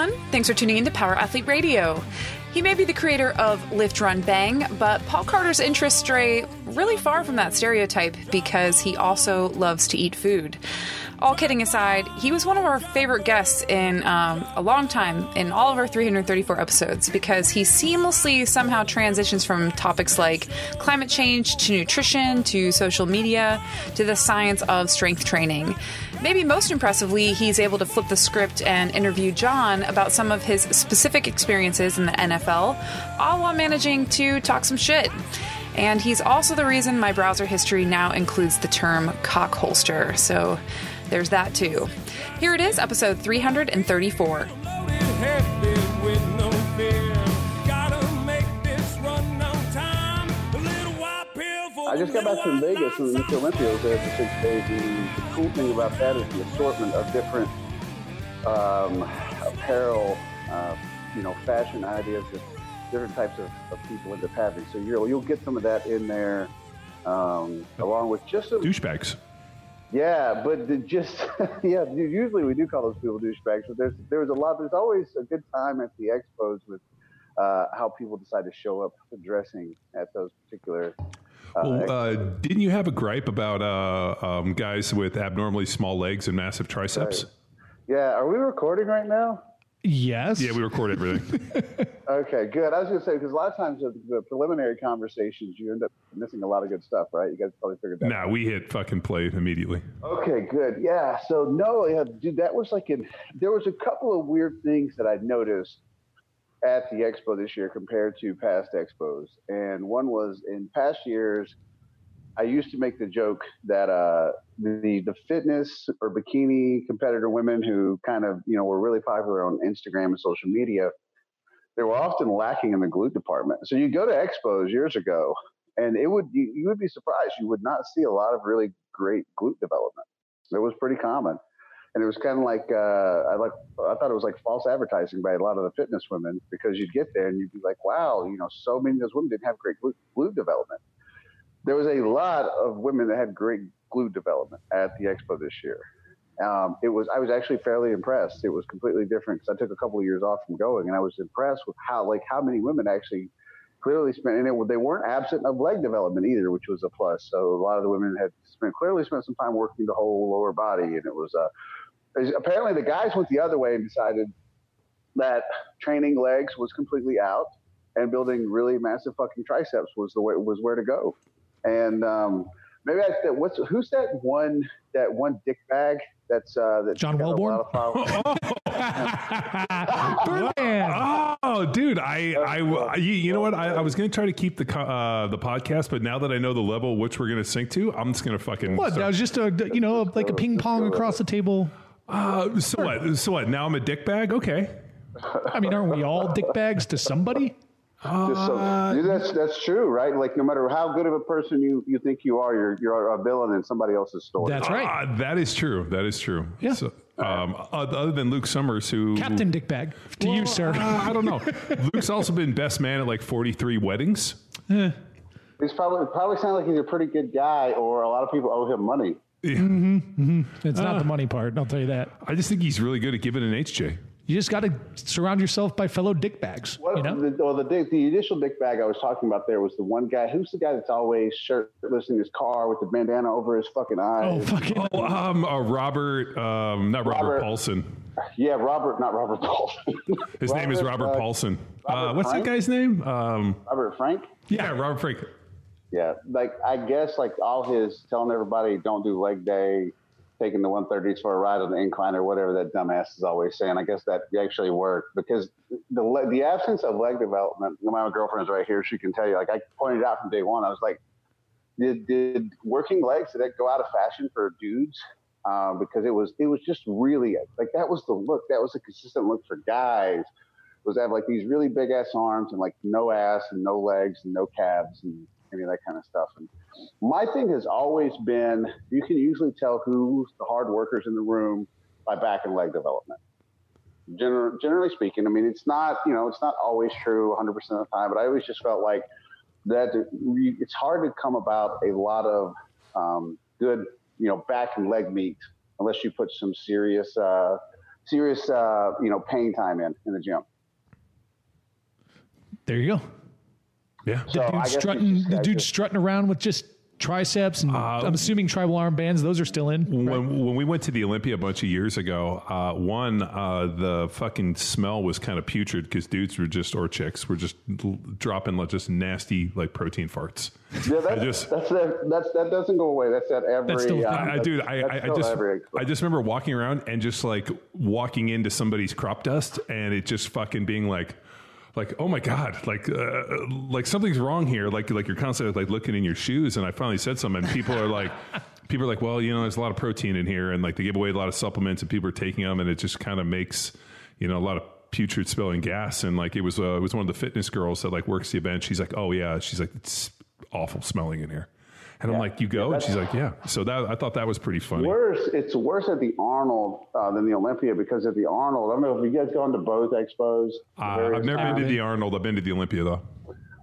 everyone. Thanks for tuning in to Power Athlete Radio. He may be the creator of Lift, Run, Bang, but Paul Carter's interests stray really far from that stereotype because he also loves to eat food. All kidding aside, he was one of our favorite guests in um, a long time in all of our 334 episodes because he seamlessly somehow transitions from topics like climate change to nutrition to social media to the science of strength training. Maybe most impressively, he's able to flip the script and interview John about some of his specific experiences in the NFL, all while managing to talk some shit. And he's also the reason my browser history now includes the term cock holster. So there's that too. Here it is, episode 334. I just got back from Vegas and the Olympia was there for six days. And the cool thing about that is the assortment of different um, apparel, uh, you know, fashion ideas that different types of, of people end up having. So you'll you'll get some of that in there, um, along with just a, douchebags. Yeah, but the just yeah, usually we do call those people douchebags, but there's there's a lot. There's always a good time at the expos with uh, how people decide to show up dressing at those particular. Uh, well, uh, didn't you have a gripe about uh, um, guys with abnormally small legs and massive triceps? Right. Yeah, are we recording right now? Yes. Yeah, we record everything. okay, good. I was going to say because a lot of times the, the, preliminary conversations you end up missing a lot of good stuff, right? You guys probably figured that. Nah, out. we hit fucking play immediately. Okay, good. Yeah. So no, yeah, dude, that was like in. There was a couple of weird things that I noticed at the expo this year compared to past expos, and one was in past years I used to make the joke that uh, the the fitness or bikini competitor women who kind of you know were really popular on Instagram and social media, they were often lacking in the glute department. So you go to expos years ago, and it would you, you would be surprised you would not see a lot of really great glute development. It was pretty common, and it was kind of like uh, I like I thought it was like false advertising by a lot of the fitness women because you'd get there and you'd be like, wow, you know, so many of those women didn't have great glute, glute development there was a lot of women that had great glute development at the expo this year. Um, it was I was actually fairly impressed. It was completely different because I took a couple of years off from going, and I was impressed with how like how many women actually clearly spent and it, they weren't absent of leg development either, which was a plus. So a lot of the women had spent clearly spent some time working the whole lower body, and it was uh, apparently the guys went the other way and decided that training legs was completely out and building really massive fucking triceps was the way was where to go. And um, maybe I said, what's who's that one that one dick bag that's uh, that John Welbourn. oh, dude, I, I, you, you know what? I, I was going to try to keep the uh, the podcast, but now that I know the level which we're going to sync to, I'm just going to fucking. What? That was just a you know like a ping pong across the table. Uh, so what? So what? Now I'm a dick bag. Okay. I mean, aren't we all dick bags to somebody? Uh, so, that's that's true, right? Like no matter how good of a person you, you think you are, you're you're a villain in somebody else's story. That's right. Uh, that is true. That is true. Yeah. So, um, other than Luke Summers, who Captain Dickbag to well, you, sir. Uh, I don't know. Luke's also been best man at like 43 weddings. Eh. He's probably probably sounds like he's a pretty good guy, or a lot of people owe him money. Yeah. Mm-hmm, mm-hmm. It's not the money part. I'll tell you that. I just think he's really good at giving an HJ. You just got to surround yourself by fellow dick bags. What, you know? the, well, the, the initial dick bag I was talking about there was the one guy. Who's the guy that's always shirtless in his car with the bandana over his fucking eyes? Oh, fucking. Oh, um, uh, Robert, um, not Robert, Robert, Paulson. Yeah, Robert, not Robert Paulson. his Robert, name is Robert uh, Paulson. Robert uh, what's Frank? that guy's name? Um, Robert Frank. Yeah, Robert Frank. Yeah, like I guess like all his telling everybody don't do leg day taking the 130s for a ride on the incline or whatever that dumbass is always saying. I guess that actually worked because the the absence of leg development. My girlfriend's right here; she can tell you. Like I pointed out from day one, I was like, did did working legs did that go out of fashion for dudes? Uh, because it was it was just really like that was the look. That was a consistent look for guys. Was to have like these really big ass arms and like no ass and no legs and no calves and any of that kind of stuff. And my thing has always been you can usually tell who's the hard workers in the room by back and leg development. Gener- generally speaking, I mean, it's not, you know, it's not always true 100% of the time, but I always just felt like that it's hard to come about a lot of um, good, you know, back and leg meat unless you put some serious, uh, serious, uh, you know, pain time in in the gym. There you go. Yeah. So Dude I guess strutting, the dude strutting around with just triceps, and Uh, I'm assuming tribal armbands. Those are still in. When, when we went to the Olympia a bunch of years ago, uh, one, uh, the fucking smell was kind of putrid because dudes were just, or chicks, were just l- dropping like just nasty like protein farts. Yeah, that's, just- that's, that, that's that doesn't go away. That's at every. That's still uh, thing. I, I, dude, I, that's I, I just, every I just remember walking around and just like walking into somebody's crop dust and it just fucking being like, like, oh my god, like, uh, like something's wrong here. Like, like you're constantly like looking in your shoes. And I finally said something, and people are like, people are like, well, you know, there's a lot of protein in here, and like they give away a lot of supplements, and people are taking them, and it just kind of makes, you know, a lot of putrid smelling gas. And like it was, uh, it was one of the fitness girls that like works the event. She's like, oh yeah, she's like, it's awful smelling in here. And I'm like, you go? And she's like, yeah. So that I thought that was pretty funny. Worse, it's worse at the Arnold uh, than the Olympia because at the Arnold, I don't know if you guys gone to both expos. Uh, I've never been to the Arnold. I've been to the Olympia though.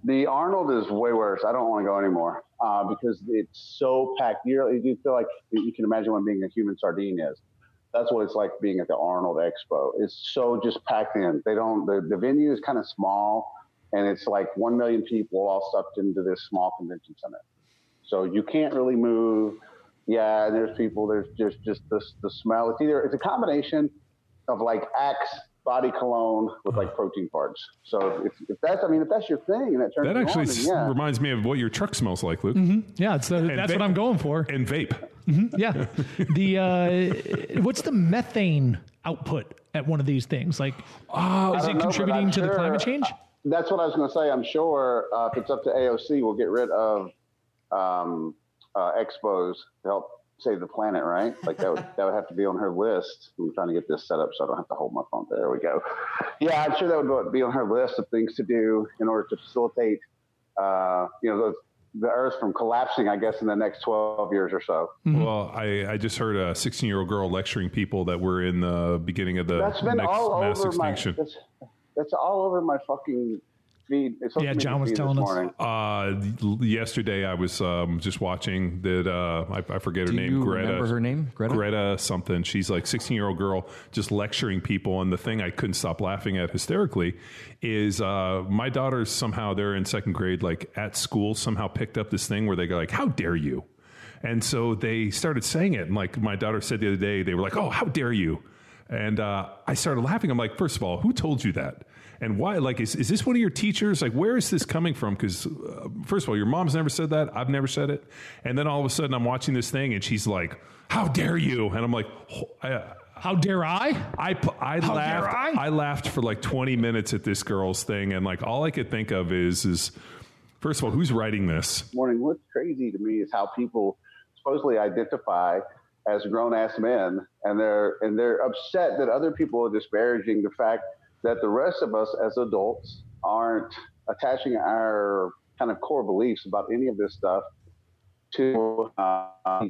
The Arnold is way worse. I don't want to go anymore uh, because it's so packed. You're, you feel like you can imagine what being a human sardine is. That's what it's like being at the Arnold Expo. It's so just packed in. They don't. The, the venue is kind of small, and it's like one million people all stuffed into this small convention center. So you can't really move. Yeah, and there's people. There's just just the the smell. It's either it's a combination of like Axe body cologne with like protein parts. So if, if that's I mean if that's your thing and that turns That you actually on, then yeah. reminds me of what your truck smells like, Luke. Yeah, it's the, that's va- what I'm going for. And vape. Yeah, the uh, what's the methane output at one of these things? Like, I is it know, contributing I'm to the climate change? That's what I was going to say. I'm sure uh, if it's up to AOC, we'll get rid of um, uh, expos to help save the planet, right? Like that would that would have to be on her list. I'm trying to get this set up so I don't have to hold my phone. There we go. Yeah, I'm sure that would be on her list of things to do in order to facilitate, uh, you know, the, the Earth from collapsing. I guess in the next 12 years or so. Well, I, I just heard a 16 year old girl lecturing people that were in the beginning of the That's been next all mass over my. extinction. That's, that's all over my fucking feed. social Yeah, John was telling us. Uh, yesterday, I was um, just watching that. Uh, I, I forget her Do name. you Greta. remember her name? Greta? Greta something. She's like 16 year old girl just lecturing people. And the thing I couldn't stop laughing at hysterically is uh, my daughters somehow they're in second grade, like at school, somehow picked up this thing where they go like, "How dare you!" And so they started saying it. And like my daughter said the other day, they were like, "Oh, how dare you!" And uh, I started laughing. I'm like, first of all, who told you that? And why? Like, is, is this one of your teachers? Like, where is this coming from? Because, uh, first of all, your mom's never said that. I've never said it. And then all of a sudden, I'm watching this thing, and she's like, "How dare you!" And I'm like, "Oh, I, How dare I? I, I How laughed. dare I? laughed for like 20 minutes at this girl's thing, and like all I could think of is, is first of all, who's writing this? morning. What's crazy to me is how people supposedly identify as grown ass men, and they're and they're upset that other people are disparaging the fact that the rest of us as adults aren't attaching our kind of core beliefs about any of this stuff to uh,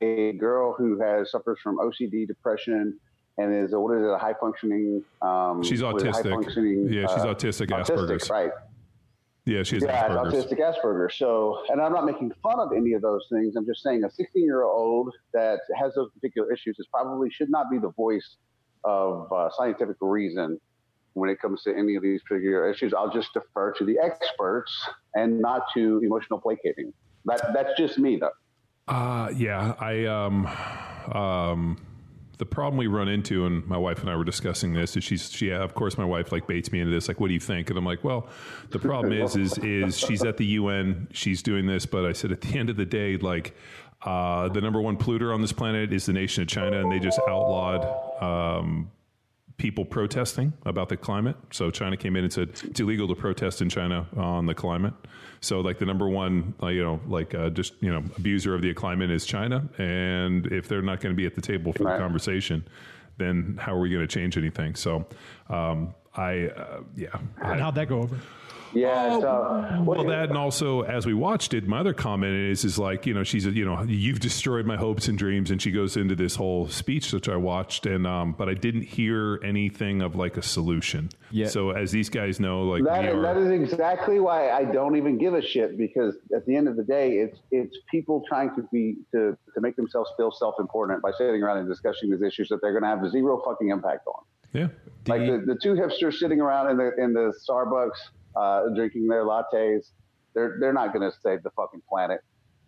a girl who has suffers from OCD, depression, and is a, what is it, a high functioning? Um, She's what is it, autistic. Functioning. Yeah, she's uh, autistic, autistic, Asperger's. right? Yeah, she's Yeah, Asperger's. autistic Asperger's. So, and I'm not making fun of any of those things. I'm just saying a 16 year old that has those particular issues is probably should not be the voice of uh, scientific reason when it comes to any of these particular issues. I'll just defer to the experts and not to emotional placating. That that's just me though. Uh, yeah, I um, um, the problem we run into, and my wife and I were discussing this, is she's she of course my wife like baits me into this, like, what do you think? And I'm like, well, the problem is, is is she's at the UN, she's doing this, but I said at the end of the day, like. Uh, the number one polluter on this planet is the nation of China, and they just outlawed um, people protesting about the climate. So China came in and said it's illegal to protest in China on the climate. So like the number one, uh, you know, like uh, just you know, abuser of the climate is China, and if they're not going to be at the table for Right. the conversation, then how are we going to change anything? So um, I, uh, yeah, And how'd that go over? Yeah. Oh, so well, that and also as we watched it, my other comment is is like you know she's a, you know you've destroyed my hopes and dreams, and she goes into this whole speech which I watched, and um, but I didn't hear anything of like a solution. Yeah. So as these guys know, like That, are, that is exactly why I don't even give a shit because at the end of the day, it's it's people trying to be to to make themselves feel self important by sitting around and discussing these issues that they're going to have zero fucking impact on. yeah. Like the, the two hipsters sitting around in the in the Starbucks uh, drinking their lattes, they're they're not going to save the fucking planet.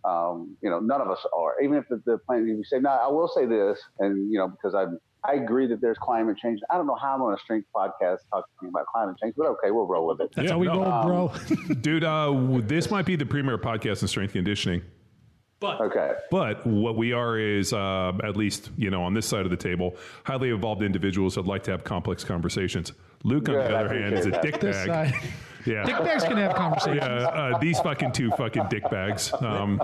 Um, you know, none of us are. Even if the, the planet, if you say, no, I will say this, and you know, because I I agree that there's climate change. I don't know how I'm on a strength podcast talking about climate change, but okay, we'll roll with it. That's Yeah, how we no, roll, um, bro. Dude, uh, this might be the premier podcast in strength conditioning. But okay. But what we are is, uh, at least you know, on this side of the table, highly evolved individuals that like to have complex conversations. Luke, on Good, the other hand, is a appreciate dick This bag. side. Yeah. Dick bags can have conversations. Yeah, uh, these fucking two fucking dick bags. Um,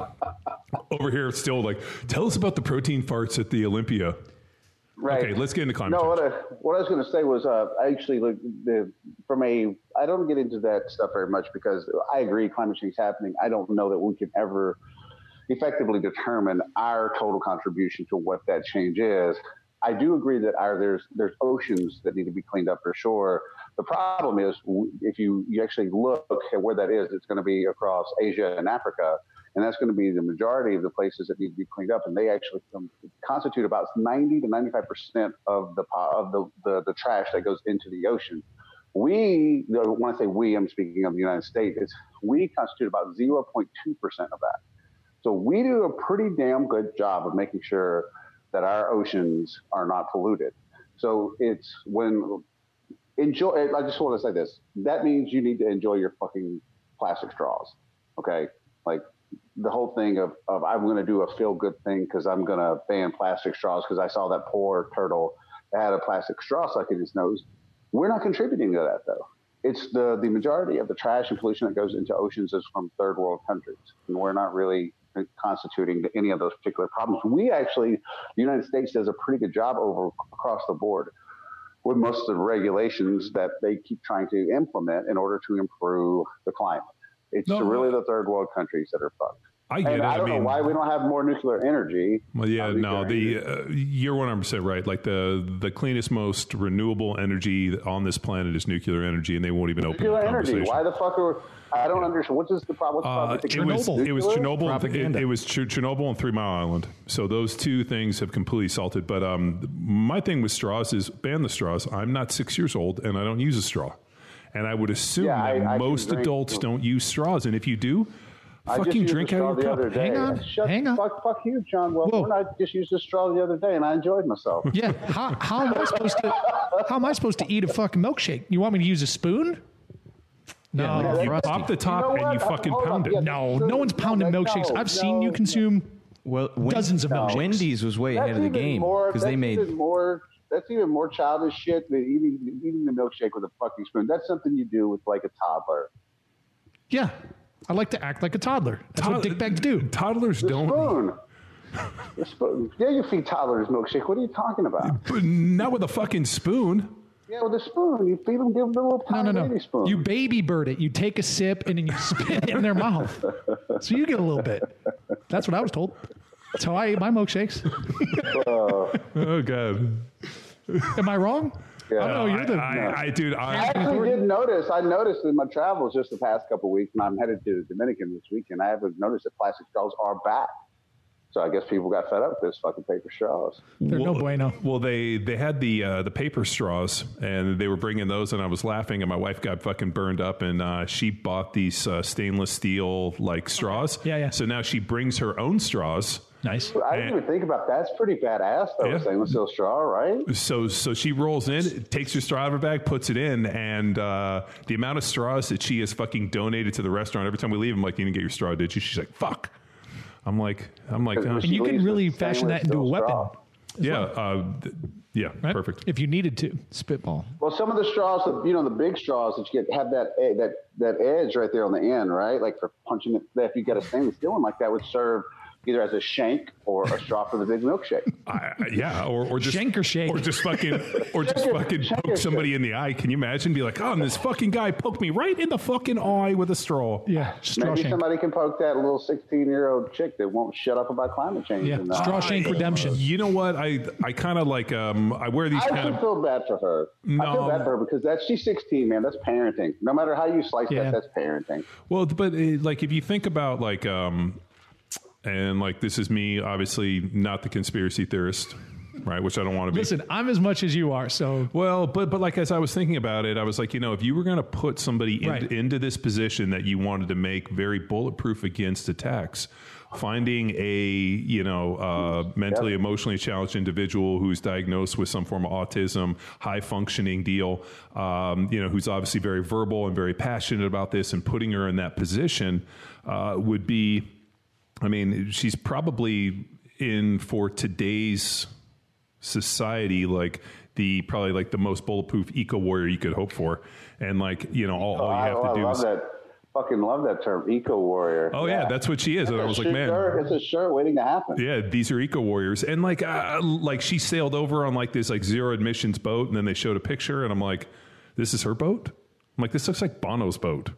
over here, still like, tell us about the protein farts at the Olympia. Right. Okay, let's get into climate No, what. I, what I was going to say was uh, actually look the from a I don't get into that stuff very much because I agree climate change is happening. I don't know that we can ever effectively determine our total contribution to what that change is. I do agree that our there's there's oceans that need to be cleaned up for sure. The problem is if you you actually look at where that is, it's going to be across Asia and Africa, and that's going to be the majority of the places that need to be cleaned up, and they actually constitute about 90 to 95 percent of the of the, the the trash that goes into the ocean. We, when I say we, I'm speaking of the United States. We constitute about 0.2 percent of that. So we do a pretty damn good job of making sure that our oceans are not polluted. So it's when enjoy. I just want to say this. That means you need to enjoy your fucking plastic straws. Okay, like the whole thing of, of I'm going to do a feel good thing because I'm going to ban plastic straws because I saw that poor turtle that had a plastic straw stuck in his nose. We're not contributing to that though. It's the the majority of the trash and pollution that goes into oceans is from third world countries, and we're not really constituting any of those particular problems. We actually, the United States does a pretty good job over across the board with most of the regulations that they keep trying to implement in order to improve the climate. It's No. really the third world countries that are fucked. I get And it. I I don't mean, know why we don't have more nuclear energy. Well, yeah, no, the uh, you're one hundred percent right. Like the the cleanest, most renewable energy on this planet is nuclear energy, and they won't even open nuclear the energy. conversation. Why the fuck are I don't understand. What's the problem? What's the problem? Uh, with the it was Chernobyl. it was nuclear? Chernobyl. It, it was Ch- Chernobyl and Three Mile Island. So those two things have completely salted. But um, my thing with straws is ban the straws. I'm not six years old and I don't use a straw, and I would assume Yeah, that I can most adults don't use straws. And if you do, I just fucking used drink a out straw of your the cup. other day. Hang on, Shut hang on. Fuck, fuck you, John. Well, Whoa. I just used a straw the other day and I enjoyed myself. Yeah. How, how am I supposed to? How am I supposed to eat a fucking milkshake? You want me to use a spoon? No. like you pop the You top know and you fucking Hold on. pound it. Yeah, no, so- no one's pounding no, milkshakes. I've seen no, you no. consume Well, Wen- dozens of milkshakes. Wendy's was way ahead of the game more- because they made even more. That's even more childish shit than eating eating the milkshake with a fucking spoon. That's something you do with like a toddler. Yeah. I like to act like a toddler. That's what Tod- dick bags do. Toddlers The don't. spoon. The spoon. Yeah, you feed toddlers milkshake. What are you talking about? But not with a fucking spoon. Yeah, with a spoon. You feed them, give them a little No, tiny no, baby no. spoon. You baby bird it. You take a sip and then you spit it in their mouth. So you get a little bit. That's what I was told. That's how I ate my milkshakes. Oh god. Am I wrong? Yeah. I don't. You're the. I, I, I, dude, I I, actually did notice. I noticed in my travels just the past couple of weeks, and I'm headed to the Dominican this weekend. I haven't noticed that plastic straws are back. So I guess people got fed up with this fucking paper straws. They're no bueno. Well, they they had the uh, the paper straws, and they were bringing those, and I was laughing, and my wife got fucking burned up, and uh, she bought these uh, stainless steel like straws. Yeah, yeah. So now she brings her own straws. Nice. I didn't even think about that. That's pretty badass, though. Yeah. a Stainless steel straw, right? So so she rolls in, takes her straw out of her bag, puts it in, and uh, the amount of straws that she has fucking donated to the restaurant every time we leave, I'm like, you didn't get your straw, did you? She's like, fuck. I'm like, I'm like, uh, And And you can really fashion that into a steel weapon. straw. yeah, uh, th- yeah, Right? perfect. If you needed to. spitball. Well, some of the straws, the- you know, the big straws that you get have that e- that that edge right there on the end, right? Like for punching it. If you got a stainless steel one like that, would serve either as a shank or a straw for the big milkshake. I, I- yeah, or, or just Shank or shake? or just fucking, or just Shank fucking shank poke or somebody in the eye. Can you imagine? Be like, oh, and this fucking guy poked me right in the fucking eye with a straw. Yeah, straw Maybe shank. somebody can poke that little 16 year old chick that won't shut up about climate change. Yeah, in straw eye. shank redemption. You know what? I I kind of like um I wear these I kind actually of feel bad for her. I feel No. bad for her because that's she's 16, man. That's parenting. No matter how you slice Yeah. that, that's parenting. well, but uh, like if you think about like um and like this is me obviously not the conspiracy theorist, right? Which I don't want to be. Listen, I'm as much as you are, so Well, but but like as I was thinking about it, I was like, you know, if you were going to put somebody in, Right. into this position that you wanted to make very bulletproof against attacks, finding a you know uh, mentally emotionally challenged individual who's diagnosed with some form of autism, high functioning deal, um, you know, who's obviously very verbal and very passionate about this, and putting her in that position uh, would be, I mean, she's probably in for today's society like the probably like the most bulletproof eco warrior you could hope for and like you know all, all you have I to do love is that. Fucking love that term, eco warrior. oh yeah that's what she is and i was like man shirt- it's a shirt waiting to happen. yeah these are eco warriors and like uh, like she sailed over on like this like zero emissions boat and then they showed a picture and i'm like this is her boat i'm like this looks like bono's boat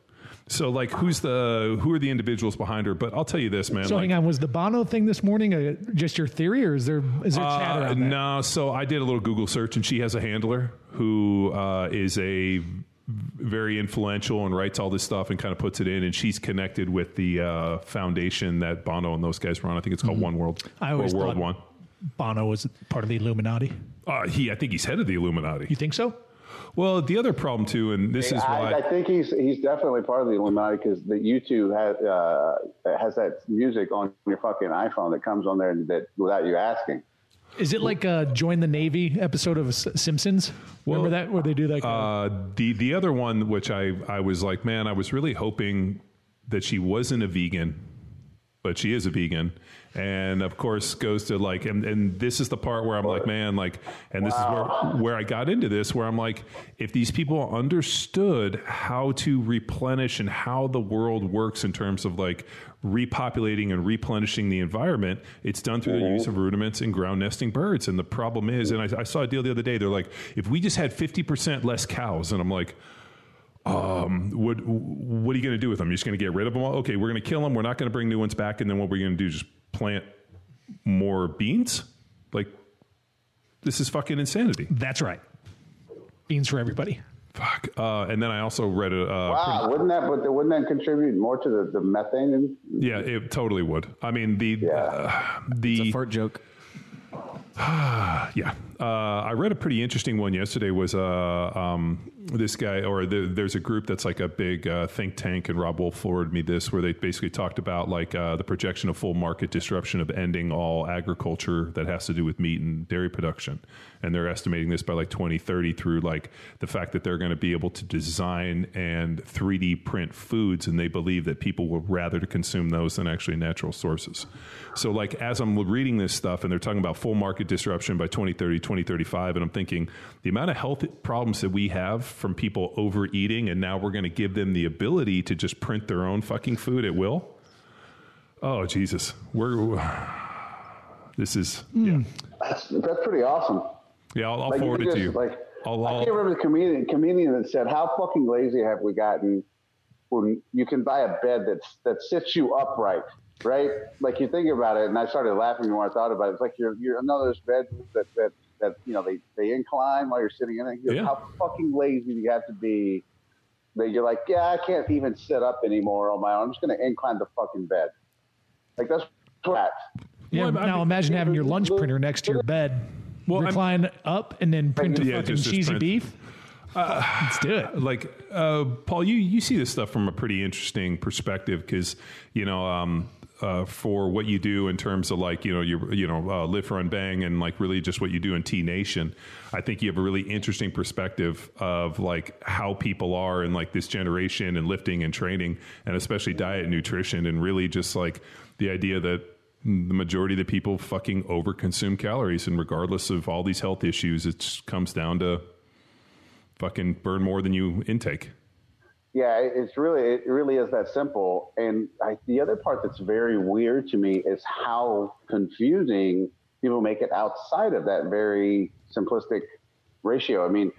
so like who's the who are the individuals behind her but i'll tell you this man so like, hang on. Was the Bono thing this morning uh, just your theory, or is there is there chatter Uh, on that? no, so I did a little Google search, and she has a handler who uh, is a very influential and writes all this stuff and kind of puts it in. And she's connected with the uh, foundation that Bono and those guys run. I think it's called One World Mm-hmm. I or World One. Bono was part of the Illuminati. Uh, he, I think he's head of the Illuminati. You think so? Well, the other problem too, and this is why I, I think he's he's definitely part of the Illuminati because the U2 has uh, has that music on your fucking iPhone that comes on there that without you asking. Is it like a join the Navy episode of Simpsons? Remember that where they do that? Uh, the the other one, which I I was like, man, I was really hoping that she wasn't a vegan, but she is a vegan, and of course goes to like, and, and this is the part where I'm like, man, like, and this is where where I got into this, where I'm like, if these people understood how to replenish and how the world works in terms of like repopulating and replenishing the environment, it's done through the use of ruminants and ground nesting birds. And the problem is, and I, I saw a deal the other day, they're like, if we just had 50% less cows, and I'm like, um, what what are you going to do with them? You're just going to get rid of them all? Okay, we're going to kill them. We're not going to bring new ones back, and then what we're going to do? Just plant more beans? Like this is fucking insanity. that's right. Beans for everybody. Fuck. Uh, and then I also read a. Uh, Wow, wouldn't that but wouldn't that contribute more to the, the methane? And, yeah, it totally would. I mean the Yeah. uh, the Fart joke. Yeah, uh, I read a pretty interesting one yesterday. Was uh, um, this guy or the, there's a group that's like a big uh, think tank, and Robb Wolf forwarded me this, where they basically talked about like uh, the projection of full market disruption of ending all agriculture that has to do with meat and dairy production, and they're estimating this by like 2030 through like the fact that they're going to be able to design and 3D print foods, and they believe that people will rather to consume those than actually natural sources. So like as I'm reading this stuff, and they're talking about full market disruption by 2030, 2035, and I'm thinking the amount of health problems that we have from people overeating, and now we're going to give them the ability to just print their own fucking food at will. Oh Jesus, we're this is hmm. yeah that's that's pretty awesome. yeah. I'll, I'll Like, forward you it to you. Like I'll, I I'll, can't remember the comedian comedian that said, "How fucking lazy have we gotten when you can buy a bed that's that sits you upright, right? Like you think about it." And I started laughing the more I thought about it. It's like you're you're another those beds that that that you know they they incline while you're sitting in it. You know, Yeah. How fucking lazy do you have to be? That you're like, yeah, I can't even sit up anymore on my own. I'm just going to incline the fucking bed. Like that's flat. Yeah. Well, I now mean- imagine having your lunch printer next to your bed. Well, I'm- recline up and then print a Yeah, fucking just- just cheesy print- beef. Let's do it. like uh, Paul, you you see this stuff from a pretty interesting perspective because you know um, uh, for what you do in terms of like you know you you know uh, lift run bang and like really just what you do in T Nation. I think you have a really interesting perspective of like how people are in like this generation and lifting and training and especially diet and nutrition and really just like the idea that the majority of the people fucking overconsume calories and regardless of all these health issues it comes down to fucking burn more than you intake. Yeah, it's really it really is that simple. And I, the other part that's very weird to me is how confusing people make it outside of that very simplistic ratio. I mean,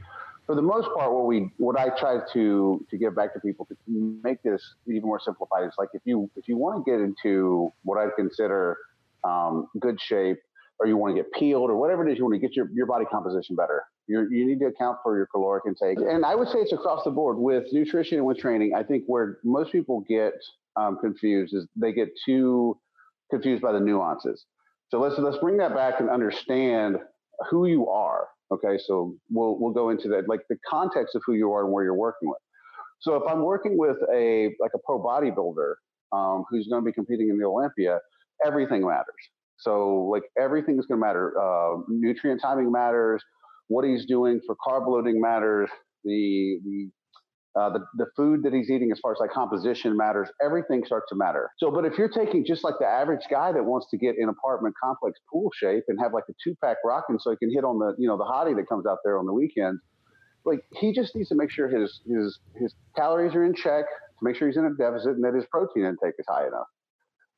for the most part, what we what I try to to give back to people to make this even more simplified is like if you if you want to get into what I consider um, good shape, or you want to get peeled, or whatever it is you want to get your your body composition better, you you need to account for your caloric intake. And I would say it's across the board with nutrition and with training. I think where most people get um, confused is they get too confused by the nuances. So let's let's bring that back and understand who you are Okay, so we'll we'll go into that, like the context of who you are and where you're working with. So if I'm working with a like a pro bodybuilder um, who's going to be competing in the Olympia, everything matters. So like everything is going to matter. Uh, nutrient timing matters. What he's doing for carb loading matters. The the uh, the, the food that he's eating as far as like composition matters everything starts to matter so but if you're taking just like the average guy that wants to get an apartment complex pool shape and have like a two pack rocking so he can hit on the you know the hottie that comes out there on the weekend like he just needs to make sure his his his calories are in check to make sure he's in a deficit and that his protein intake is high enough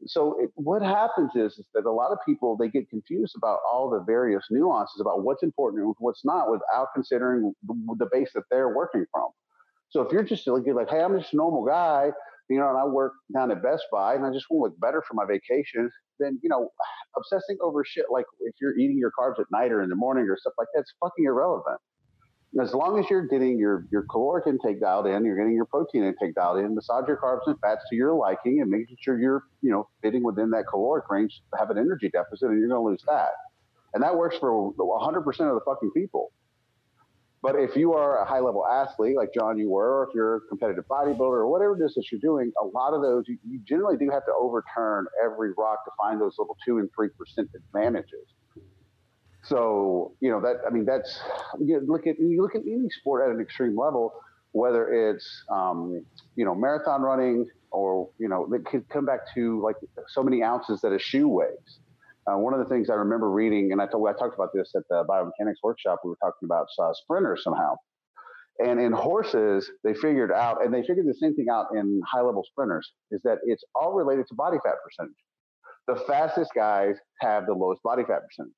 so it, what happens is, is that a lot of people they get confused about all the various nuances about what's important and what's not without considering the, the base that they're working from so if you're just like, you're like, hey, I'm just a normal guy, you know, and I work down at Best Buy and I just want to look better for my vacation, then, you know, obsessing over shit like if you're eating your carbs at night or in the morning or stuff like that, it's fucking irrelevant. As long as you're getting your, your caloric intake dialed in, you're getting your protein intake dialed in, massage your carbs and fats to your liking and making sure you're, you know, fitting within that caloric range, have an energy deficit and you're going to lose fat. And that works for 100% of the fucking people. But if you are a high level athlete like John, you were, or if you're a competitive bodybuilder or whatever it is that you're doing, a lot of those you, you generally do have to overturn every rock to find those little two and three percent advantages. So you know that I mean that's you look at you look at any sport at an extreme level, whether it's um, you know marathon running or you know it could come back to like so many ounces that a shoe weighs. Uh, one of the things I remember reading, and I, told, I talked about this at the biomechanics workshop, we were talking about uh, sprinters somehow. And in horses, they figured out, and they figured the same thing out in high level sprinters, is that it's all related to body fat percentage. The fastest guys have the lowest body fat percentage.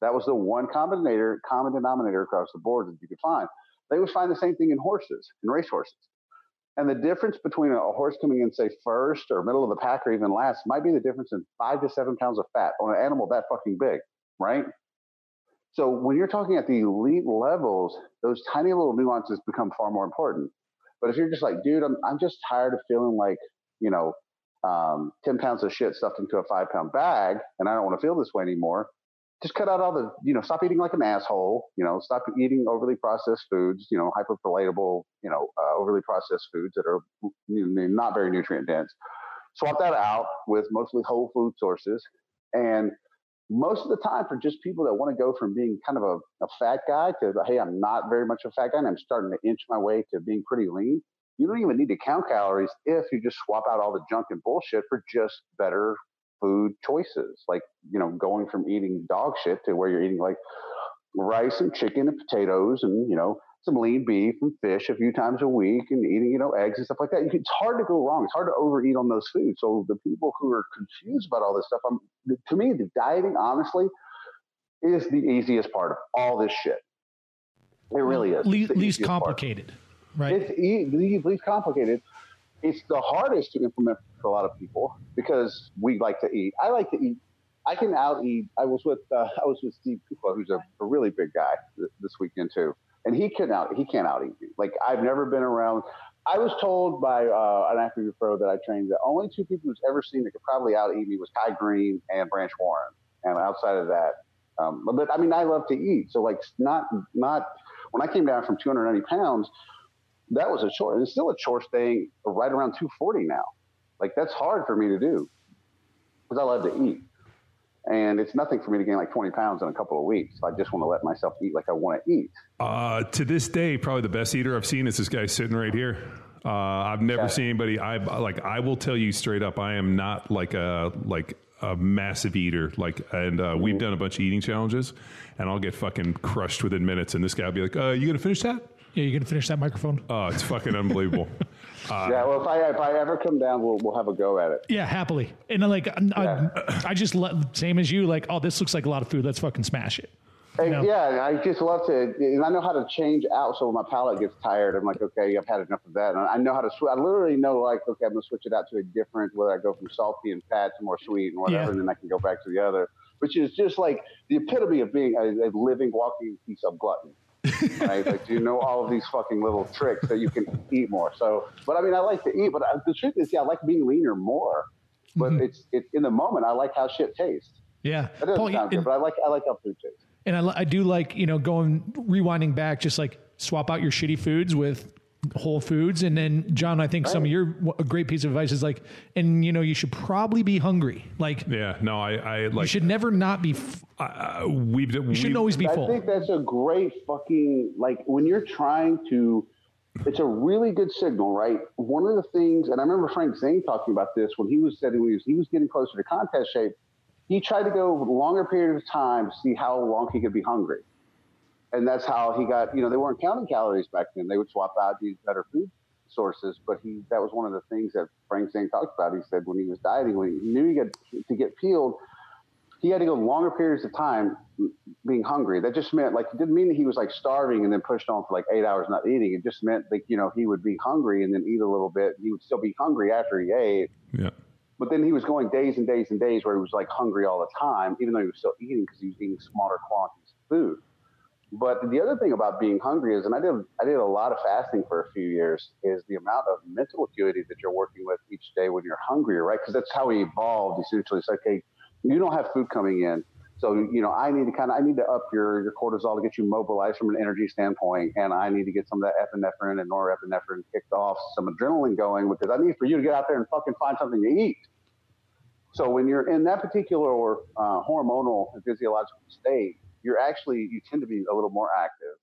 That was the one combinator, common denominator across the board that you could find. They would find the same thing in horses, in race horses. And the difference between a horse coming in, say, first or middle of the pack or even last might be the difference in five to seven pounds of fat on an animal that fucking big, right? So when you're talking at the elite levels, those tiny little nuances become far more important. But if you're just like, dude, I'm, I'm just tired of feeling like, you know, um, 10 pounds of shit stuffed into a five pound bag and I don't want to feel this way anymore, just cut out all the, you know, stop eating like an asshole, you know, stop eating overly processed foods, you know, hyperpalatable, you know, uh, overly processed foods that are you know, not very nutrient dense. Swap that out with mostly whole food sources. And most of the time, for just people that want to go from being kind of a, a fat guy to, hey, I'm not very much a fat guy and I'm starting to inch my way to being pretty lean, you don't even need to count calories if you just swap out all the junk and bullshit for just better food choices, like you know, going from eating dog shit to where you're eating like rice and chicken and potatoes and you know some lean beef and fish a few times a week and eating you know eggs and stuff like that. It's hard to go wrong. It's hard to overeat on those foods. So the people who are confused about all this stuff, I'm, to me, the dieting honestly is the easiest part of all this shit. It really is. Le- least complicated, part. right? It's e- least complicated. It's the hardest to implement for a lot of people because we like to eat. I like to eat. I can out eat. I was with uh, I was with Steve Kupa, who's a, a really big guy th- this weekend too, and he can out he can't out eat me. Like I've never been around. I was told by uh, an active pro that I trained that only two people who's ever seen that could probably out eat me was Kai Greene and Branch Warren, and outside of that, um, but I mean I love to eat, so like not not when I came down from 290 pounds, that was a chore. It's still a chore staying right around 240 now. Like that's hard for me to do because I love to eat. And it's nothing for me to gain like 20 pounds in a couple of weeks. I just want to let myself eat like I want to eat. Uh, to this day, probably the best eater I've seen is this guy sitting right here. Uh, I've never seen anybody. I like. I will tell you straight up. I am not like a like a massive eater. Like, and uh, mm-hmm. we've done a bunch of eating challenges, and I'll get fucking crushed within minutes. And this guy will be like, uh, "You gonna finish that?" Yeah, you gonna finish that microphone? Oh, it's fucking unbelievable. Uh, yeah, well, if I if I ever come down, we'll we'll have a go at it. Yeah, happily. And uh, like, uh, I, I just let, same as you. Like, oh, this looks like a lot of food. Let's fucking smash it. And know? Yeah, I just love to, and I know how to change out. So when my palate gets tired, I'm like, okay, I've had enough of that. And I know how to switch. I literally know, like, okay, I'm gonna switch it out to a different. Whether I go from salty and fat to more sweet and whatever, Yeah. and then I can go back to the other, which is just like the epitome of being a, a living, walking piece of glutton. Right? Like do you know all of these fucking little tricks that you can eat more. So, but I mean, I like to eat, but I, the truth is, yeah, I like being leaner more. But mm-hmm. it's it's in the moment, I like how shit tastes. Yeah. That doesn't Paul, sound good, and, but I like I like how food tastes. and I, I do like, you know, going, rewinding back, just like swap out your shitty foods with whole foods. And then, John, I think some of your a great piece of advice is like, and, you know, you should probably be hungry. Like, Yeah, no, I, I like, you should never not be, f- uh, we've, you shouldn't always be I full. think that's a great fucking like when you're trying to. It's a really good signal, right? One of the things, and I remember Frank Zane talking about this when he was said he was he was getting closer to contest shape. He tried to go longer period of time to see how long he could be hungry, and that's how he got. You know, they weren't counting calories back then. They would swap out these better food sources, but he that was one of the things that Frank Zane talked about. He said when he was dieting, when he knew he got to get peeled, he had to go longer periods of time being hungry. That just meant like it didn't mean that he was like starving and then pushed on for like eight hours not eating. It just meant like you know he would be hungry and then eat a little bit. He would still be hungry after he ate, yeah. but then he was going days and days and days where he was like hungry all the time, even though he was still eating because he was eating smaller quantities of food. But the other thing about being hungry is, and I did I did a lot of fasting for a few years, is the amount of mental acuity that you're working with each day when you're hungry, right? Because that's how we evolved essentially. It's like, okay, you don't have food coming in. So, you know, I need to kind of, I need to up your, your cortisol to get you mobilized from an energy standpoint. And I need to get some of that epinephrine and norepinephrine kicked off, some adrenaline going because I need for you to get out there and fucking find something to eat. So when you're in that particular uh, hormonal and physiological state, you're actually, you tend to be a little more active.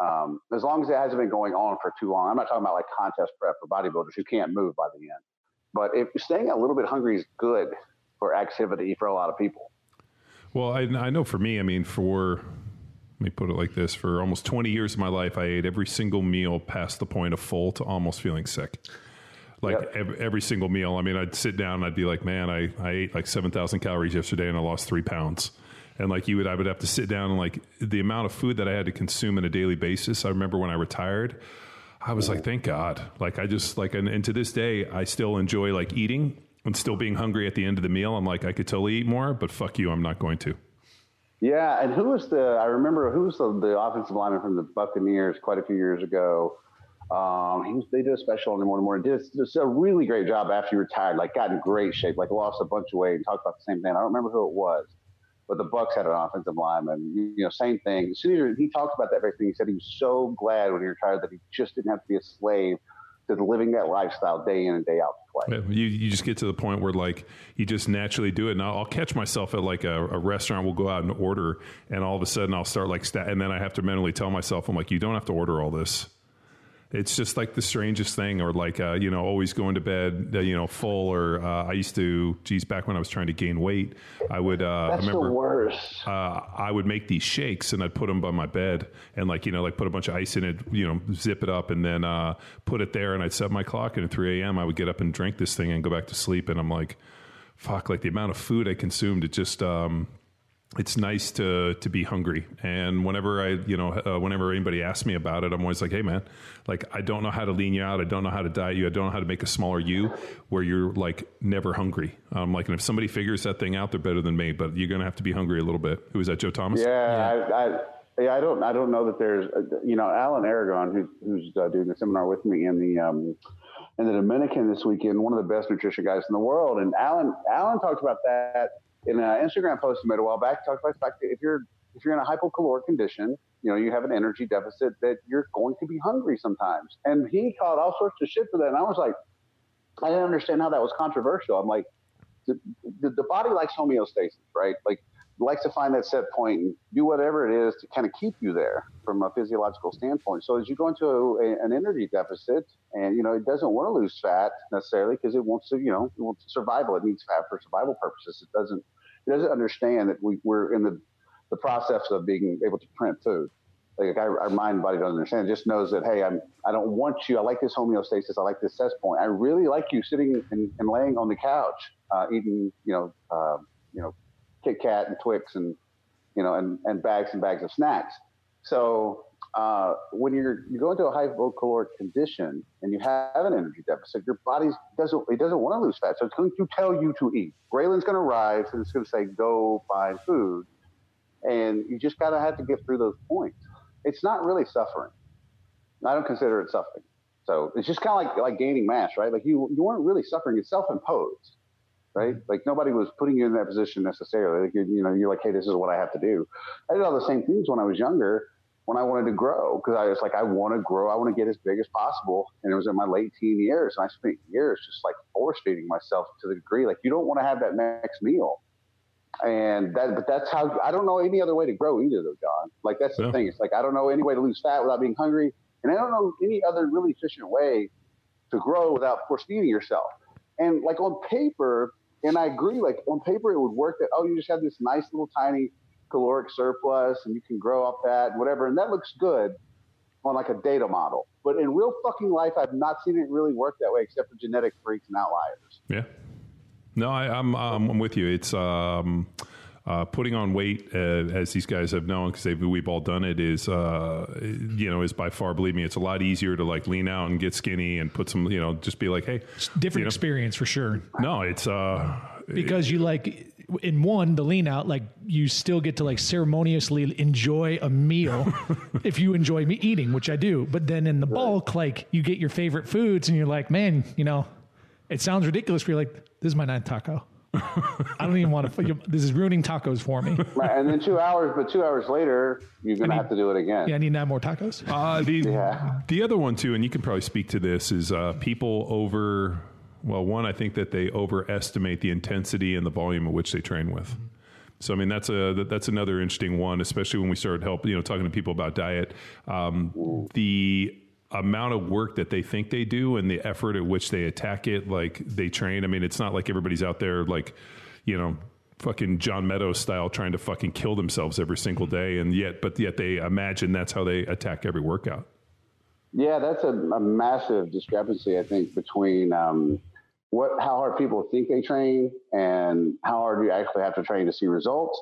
Um, as long as it hasn't been going on for too long. I'm not talking about like contest prep for bodybuilders who can't move by the end. But if staying a little bit hungry is good for activity for a lot of people. Well, I, I know for me, I mean, for let me put it like this: for almost twenty years of my life, I ate every single meal past the point of full to almost feeling sick. Like Yep. every, every single meal. I mean, I'd sit down and I'd be like, "Man, I, I ate like seven thousand calories yesterday, and I lost three pounds." And like you would, I would have to sit down and like the amount of food that I had to consume on a daily basis. I remember when I retired, I was like, "Thank God!" Like I just like, and, and to this day, I still enjoy like eating and still being hungry at the end of the meal. I'm like, I could totally eat more, but fuck you, I'm not going to. Yeah, and who was the? I remember who was the, the offensive lineman from the Buccaneers quite a few years ago. Um, he was, they did a special on him one morning. Did just a really great job after he retired. Like got in great shape. Like lost a bunch of weight and talked about the same thing. I don't remember who it was, but the Bucs had an offensive lineman. You, you know, same thing. As he talked about that very thing, he said he was so glad when he retired that he just didn't have to be a slave to living that lifestyle day in and day out. You you just get to the point where like you just naturally do it. And I'll, I'll catch myself at like a, a restaurant. We'll go out and order, and all of a sudden I'll start like sta- and then I have to mentally tell myself, I'm like, you don't have to order all this. It's just like the strangest thing, or like uh, you know, always going to bed, uh, you know, full. Or uh, I used to, geez, back when I was trying to gain weight, I would. Uh, I That's remember the worst. uh, I would make these shakes and I'd put them by my bed and like you know like put a bunch of ice in it, you know, zip it up and then uh, put it there and I'd set my clock and at 3 a.m. I would get up and drink this thing and go back to sleep and I'm like, fuck, like the amount of food I consumed, it just. Um, it's nice to to be hungry. And whenever i you know uh, whenever anybody asks me about it i'm always like hey man like i don't know how to lean you out. I don't know how to diet you. I don't know how to make a smaller you where you're like never hungry. Um like and if somebody figures that thing out they're better than me but you're gonna have to be hungry a little bit. Who is that joe thomas? Yeah, I, I, yeah, I don't, I don't know that there's, uh, you know, Alan Aragon, who, who's uh, doing the seminar with me in the, um, in the Dominican this weekend, one of the best nutrition guys in the world. And Alan, Alan talked about that in an Instagram post he made a while back. Talked about the fact that if you're, if you're in a hypocaloric condition, you know, you have an energy deficit that you're going to be hungry sometimes. And he called all sorts of shit for that. And I was like, I didn't understand how that was controversial. I'm like, the, the, the body likes homeostasis, right? Like, likes to find that set point and do whatever it is to kind of keep you there from a physiological standpoint. So as you go into a, an energy deficit, and you know it doesn't want to lose fat necessarily because it wants to, you know, it wants survival. It needs fat for survival purposes. It doesn't. It doesn't understand that we, we're in the the process of being able to print food. like our, our mind body doesn't understand. It just knows that hey, I'm I don't want you. I like this homeostasis. I like this set point. I really like you sitting and, and laying on the couch, uh, eating you know uh, you know Kit Kat and Twix and you know and, and bags and bags of snacks. So uh, when you're you go into a high caloric condition and you have an energy deficit, your body doesn't it doesn't want to lose fat, so it's going to tell you to eat. Ghrelin's going to rise and it's going to say go find food, and you just gotta have to get through those points it's not really suffering. I don't consider it suffering. So it's just kind of like like gaining mass, right? Like you you weren't really suffering; it's self-imposed, right? Like nobody was putting you in that position necessarily. Like you you know you're like, hey, this is what I have to do. I did all the same things when I was younger, when I wanted to grow, because I was like, I want to grow, I want to get as big as possible, and it was in my late teen years, and I spent years just like force feeding myself to the degree like you don't want to have that next meal and that but that's how I don't know any other way to grow either though, John. Like that's yeah. the thing. It's like I don't know any way to lose fat without being hungry, and I don't know any other really efficient way to grow without force feeding yourself. And like on paper, and I agree, like on paper it would work that oh you just have this nice little tiny caloric surplus and you can grow up that whatever, and that looks good on like a data model. But in real fucking life, I've not seen it really work that way except for genetic freaks and outliers. Yeah. No, I, am I'm, I'm with you. It's um, uh, putting on weight, uh, as these guys have known, because we've all done it. Is uh, you know is by far, believe me, it's a lot easier to like lean out and get skinny and put some, you know, just be like, hey, it's different you know, experience for sure. No, it's uh, because you like in one the lean out like you still get to like ceremoniously enjoy a meal if you enjoy me eating which i do but then in the bulk like you get your favorite foods and you're like man you know it sounds ridiculous for you're like this is my ninth taco. I don't even want to. This is ruining tacos for me. Right, and then two hours, but two hours later, you're gonna need, have to do it again. Yeah, I need nine more tacos. Uh, the yeah. the other one too, and you can probably speak to this is uh, people over. Well, one, I think that they overestimate the intensity and the volume at which they train with. So I mean that's a that's another interesting one, especially when we started help you know talking to people about diet. Um, the amount of work that they think they do and the effort at which they attack it, like they train. I mean, it's not like everybody's out there like, you know, fucking John Meadows style trying to fucking kill themselves every single day. And yet, but yet they imagine that's how they attack every workout. Yeah, that's a, a massive discrepancy, I think, between um, what how hard people think they train and how hard you actually have to train to see results.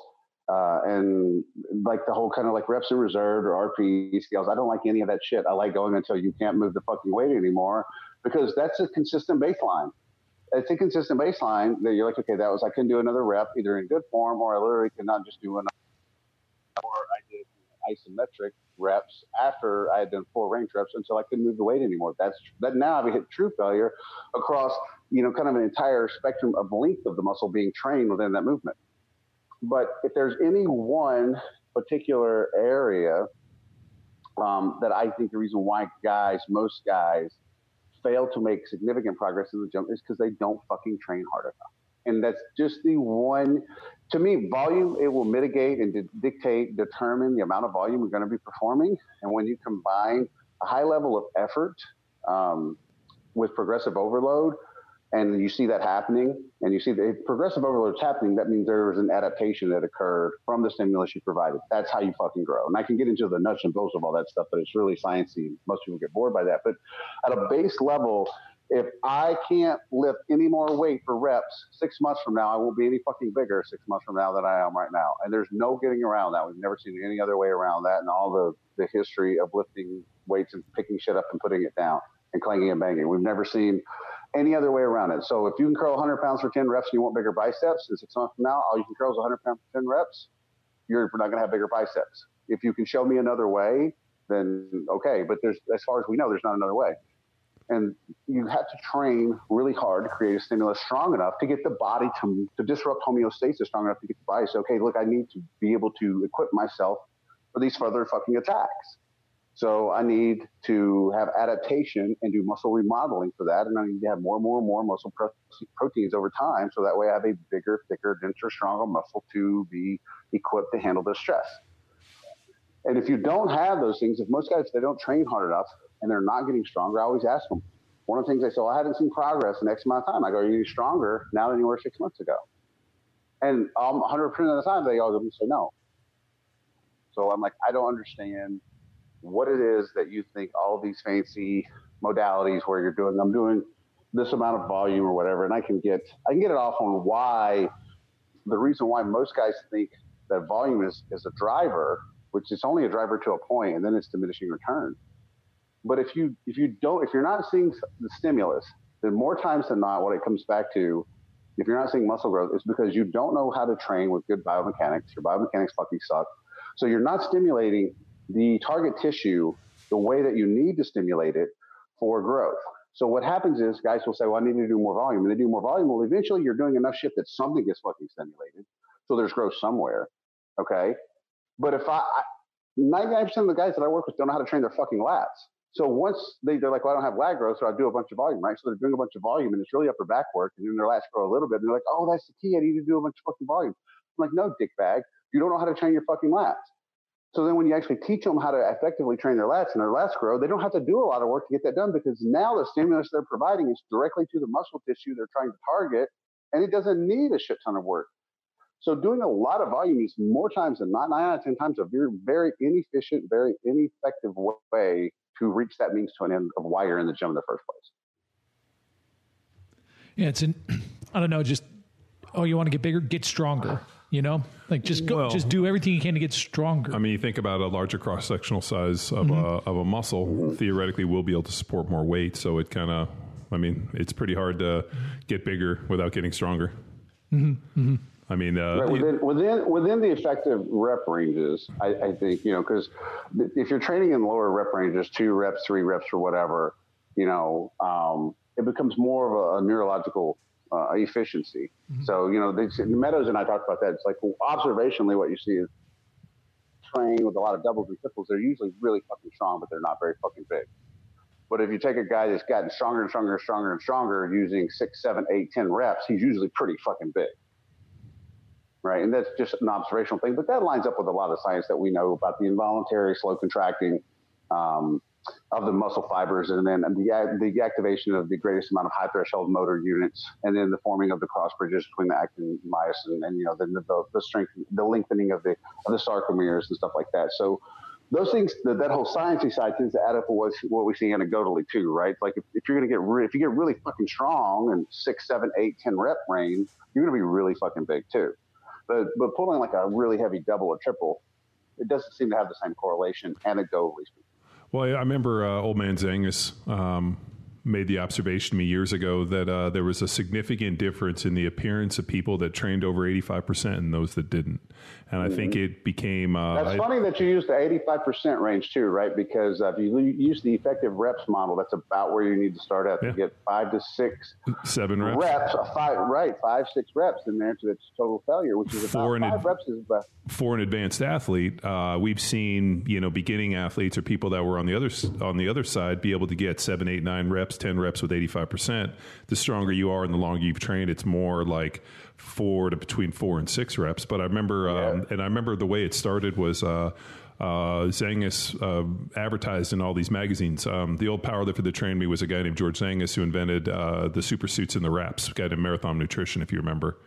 Uh, and like the whole kind of like reps in reserve or RP scales. I don't like any of that shit. I like going until you can't move the fucking weight anymore because that's a consistent baseline. It's a consistent baseline that you're like, okay, that was I can do another rep either in good form or I literally cannot just do another. Or I did isometric reps after I had done four range reps until I couldn't move the weight anymore. That's that now I've hit true failure across you know kind of an entire spectrum of length of the muscle being trained within that movement. But if there's any one particular area um, that I think the reason why guys, most guys, fail to make significant progress in the gym is because they don't fucking train hard enough. And that's just the one, to me, volume, it will mitigate and dictate, determine the amount of volume you're going to be performing. And when you combine a high level of effort um, with progressive overload, and you see that happening, and you see the progressive overload happening, that means there was an adaptation that occurred from the stimulus you provided. That's how you fucking grow. And I can get into the nuts and bolts of all that stuff, but it's really sciencey. Most people get bored by that. But at a base level, if I can't lift any more weight for reps six months from now, I won't be any fucking bigger six months from now than I am right now. And there's no getting around that. We've never seen any other way around that in all the, the history of lifting weights and picking shit up and putting it down and clanging and banging. We've never seen any other way around it. So if you can curl 100 pounds for 10 reps and you want bigger biceps, and six months from now, all you can curl is 100 pounds for 10 reps, you're not going to have bigger biceps. If you can show me another way, then okay. But there's, as far as we know, there's not another way. And you have to train really hard to create a stimulus strong enough to get the body to, to disrupt homeostasis strong enough to get the body. So, okay, look, I need to be able to equip myself for these further fucking attacks. So I need to have adaptation and do muscle remodeling for that. And I need to have more and more and more muscle proteins over time. So that way I have a bigger, thicker, denser, stronger muscle to be equipped to handle the stress. And if you don't have those things, if most guys, they don't train hard enough and they're not getting stronger, I always ask them. One of the things they say, well, I haven't seen progress in X amount of time. I go, are you stronger now than you were six months ago? And um, 100% of the time, they all say no. So I'm like, I don't understand what it is that you think all these fancy modalities where you're doing, I'm doing this amount of volume or whatever, and I can get I can get it off on why the reason why most guys think that volume is, is a driver, which is only a driver to a point, and then it's diminishing return. But if you if you don't if you're not seeing the stimulus, then more times than not, what it comes back to, if you're not seeing muscle growth, is because you don't know how to train with good biomechanics. Your biomechanics fucking suck. So you're not stimulating the target tissue the way that you need to stimulate it for growth. So what happens is guys will say, well, I need to do more volume. And they do more volume. Well, eventually you're doing enough shit that something gets fucking stimulated. So there's growth somewhere. Okay. But if I, 99% of the guys that I work with don't know how to train their fucking lats. So once they, they're like, well, I don't have lat growth, so I do a bunch of volume, right? So they're doing a bunch of volume and it's really upper back work. And then their lats grow a little bit. And they're like, oh, that's the key. I need to do a bunch of fucking volume. I'm like, no, dickbag. You don't know how to train your fucking lats. So then when you actually teach them how to effectively train their lats and their lats grow, they don't have to do a lot of work to get that done because now the stimulus they're providing is directly to the muscle tissue they're trying to target and it doesn't need a shit ton of work. So doing a lot of volume is more times than not, nine out of 10 times, a very, very inefficient, very ineffective way to reach that means to an end of why you're in the gym in the first place. Yeah, it's an, I don't know, just, oh, you want to get bigger? Get stronger. You know, like just go, Well- just do everything you can to get stronger. I mean, you think about a larger cross sectional size of, a, of a muscle, theoretically, we'll be able to support more weight. So it kind of, I mean, it's pretty hard to get bigger without getting stronger. I mean, uh, Right, within, within within the effective rep ranges, I, I think you know because if you're training in lower rep ranges, two reps, three reps, or whatever, you know, um, it becomes more of a, neurological uh, efficiency. So you know, the Meadows and I talked about that. It's like well, observationally, what you see is train with a lot of doubles and triples. They're usually really fucking strong, but they're not very fucking big. But if you take a guy that's gotten stronger and stronger and stronger and stronger using six, seven, eight, ten reps, he's usually pretty fucking big right? And that's just an observational thing, but that lines up with a lot of science that we know about the involuntary slow contracting um, of the muscle fibers, and then the, the activation of the greatest amount of high threshold motor units, and then the forming of the cross bridges between the actin myosin, and you know, then the, the, the strength, the lengthening of the of the sarcomeres and stuff like that. So. Those things, that, that whole sciencey side tends to add up with what, what we see anecdotally too, right? Like if, if you're going to get, re- if you get really fucking strong and six, seven, eight, ten rep range, you're going to be really fucking big too. But but pulling like a really heavy double or triple, it doesn't seem to have the same correlation anecdotally speaking. Well, I remember uh, old man Zangus um, made the observation to me years ago that uh, there was a significant difference in the appearance of people that trained over 85% and those that didn't. And I think it became. Uh, That's I- funny that you use the 85% range too, right? Because uh, if you use the effective reps model, that's about where you need to start at Yeah. to get five to six seven reps. reps, uh, five right, five six reps in there to its total failure, which is about five it- reps is about for an advanced athlete, uh, we've seen you know beginning athletes or people that were on the other on the other side be able to get seven, eight, nine reps, reps with eighty five percent. The stronger you are and the longer you've trained, it's more like four to between four and six reps. But I remember, um, and I remember the way it started was. Uh, uh, Zangus uh, advertised in all these magazines. Um, the old powerlifter that trained me was a guy named George Zangus who invented uh, the super suits and the wraps. A guy named Marathon Nutrition, if you remember.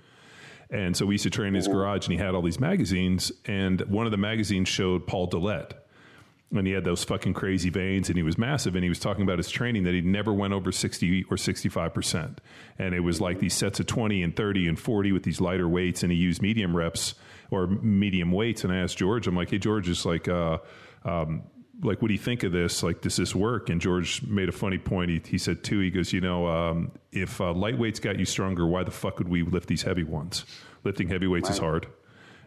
And so we used to train in his garage, and he had all these magazines. And one of the magazines showed Paul Dillett. And he had those fucking crazy veins, and he was massive. And he was talking about his training that he never went over 60 or 65%. And it was like these sets of 20 and 30 and 40 with these lighter weights. And he used medium reps or medium weights. And I asked George, I'm like, hey, George, is like, uh, um, like, what do you think of this? Like, does this work? And George made a funny point. He, he said, too, he goes, you know, um, if uh, lightweights got you stronger, why the fuck would we lift these heavy ones? Lifting heavy weights is hard.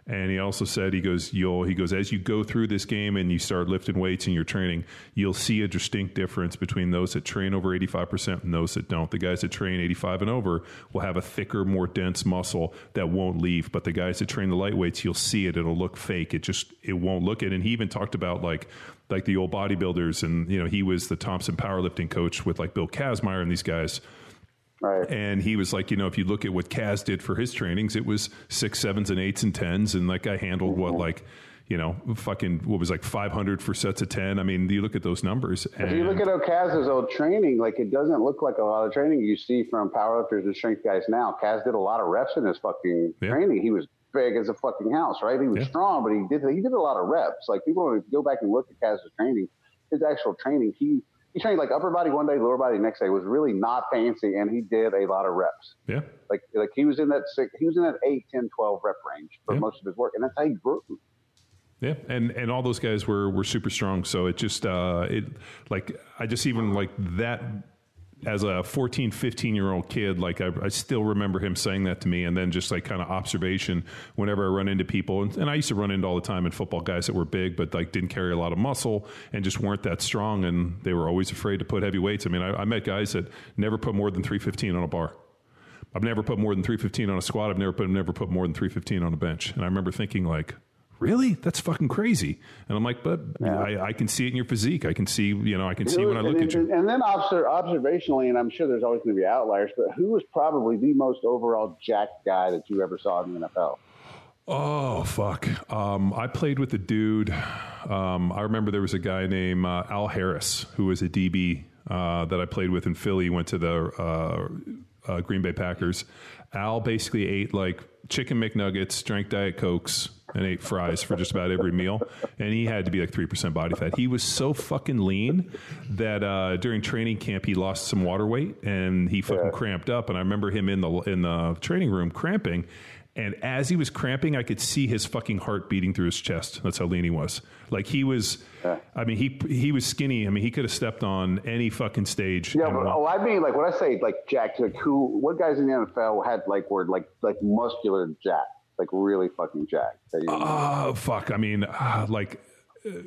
And he also said, he goes, you'll, he goes, as you go through this game and you start lifting weights in your training, you'll see a distinct difference between those that train over 85% and those that don't. The guys that train 85 and over will have a thicker, more dense muscle that won't leave. But the guys that train the lightweights, you'll see it. It'll look fake. It just, it won't look it. And he even talked about like, like the old bodybuilders and, you know, he was the Thompson powerlifting coach with like Bill Kazmaier and these guys. Right. And he was like, you know, if you look at what Kaz did for his trainings, it was six, sevens, and eights and tens. And that guy handled what, mm-hmm. like, you know, fucking, what was like 500 for sets of 10. I mean, you look at those numbers. If you look at Okaz's old training, like it doesn't look like a lot of training you see from powerlifters and strength guys now. Kaz did a lot of reps in his fucking Yeah. training. He was big as a fucking house, right? He was Yeah. strong, but he did he did a lot of reps. Like people go back and look at Kaz's training, his actual training, he he trained like upper body one day, lower body next day. It was really not fancy, and he did a lot of reps. Yeah. Like like he was in that six, he was in that 8, 10, 12 rep range for Yeah. most of his work, and that's how he grew. Yeah, and and all those guys were were super strong. So it just uh, it like I just even like that as a 14, 15 year old kid, like I, I still remember him saying that to me, and then just like kind of observation whenever I run into people, and, and I used to run into all the time in football guys that were big but like didn't carry a lot of muscle and just weren't that strong, and they were always afraid to put heavy weights. I mean, I, I met guys that never put more than three fifteen on a bar. I've never put more than 315 on a squat. I've never put never put more than 315 on a bench. And I remember thinking like, really? That's fucking crazy. And I'm like, but I, I can see it in your physique. I can see, you know, I can see when I look and, at you. And then obser- observationally, and I'm sure there's always going to be outliers, but who was probably the most overall jacked guy that you ever saw in the NFL? Oh fuck! Um, I played with a dude. Um, I remember there was a guy named uh, Al Harris who was a DB uh, that I played with in Philly. Went to the uh, uh, Green Bay Packers. Al basically ate like chicken McNuggets, drank Diet Cokes, and ate fries for just about every meal. And he had to be like three percent body fat. He was so fucking lean that uh, during training camp he lost some water weight and he fucking cramped up. And I remember him in the in the training room cramping. And as he was cramping, I could see his fucking heart beating through his chest. That's how lean he was. Like he was, I mean, he he was skinny. I mean, he could have stepped on any fucking stage. Yeah, but oh, I mean, like when I say like Jack, like who? What guys in the NFL had like were like like muscular Jack, like really fucking Jack. Oh fuck! I mean, uh, like uh,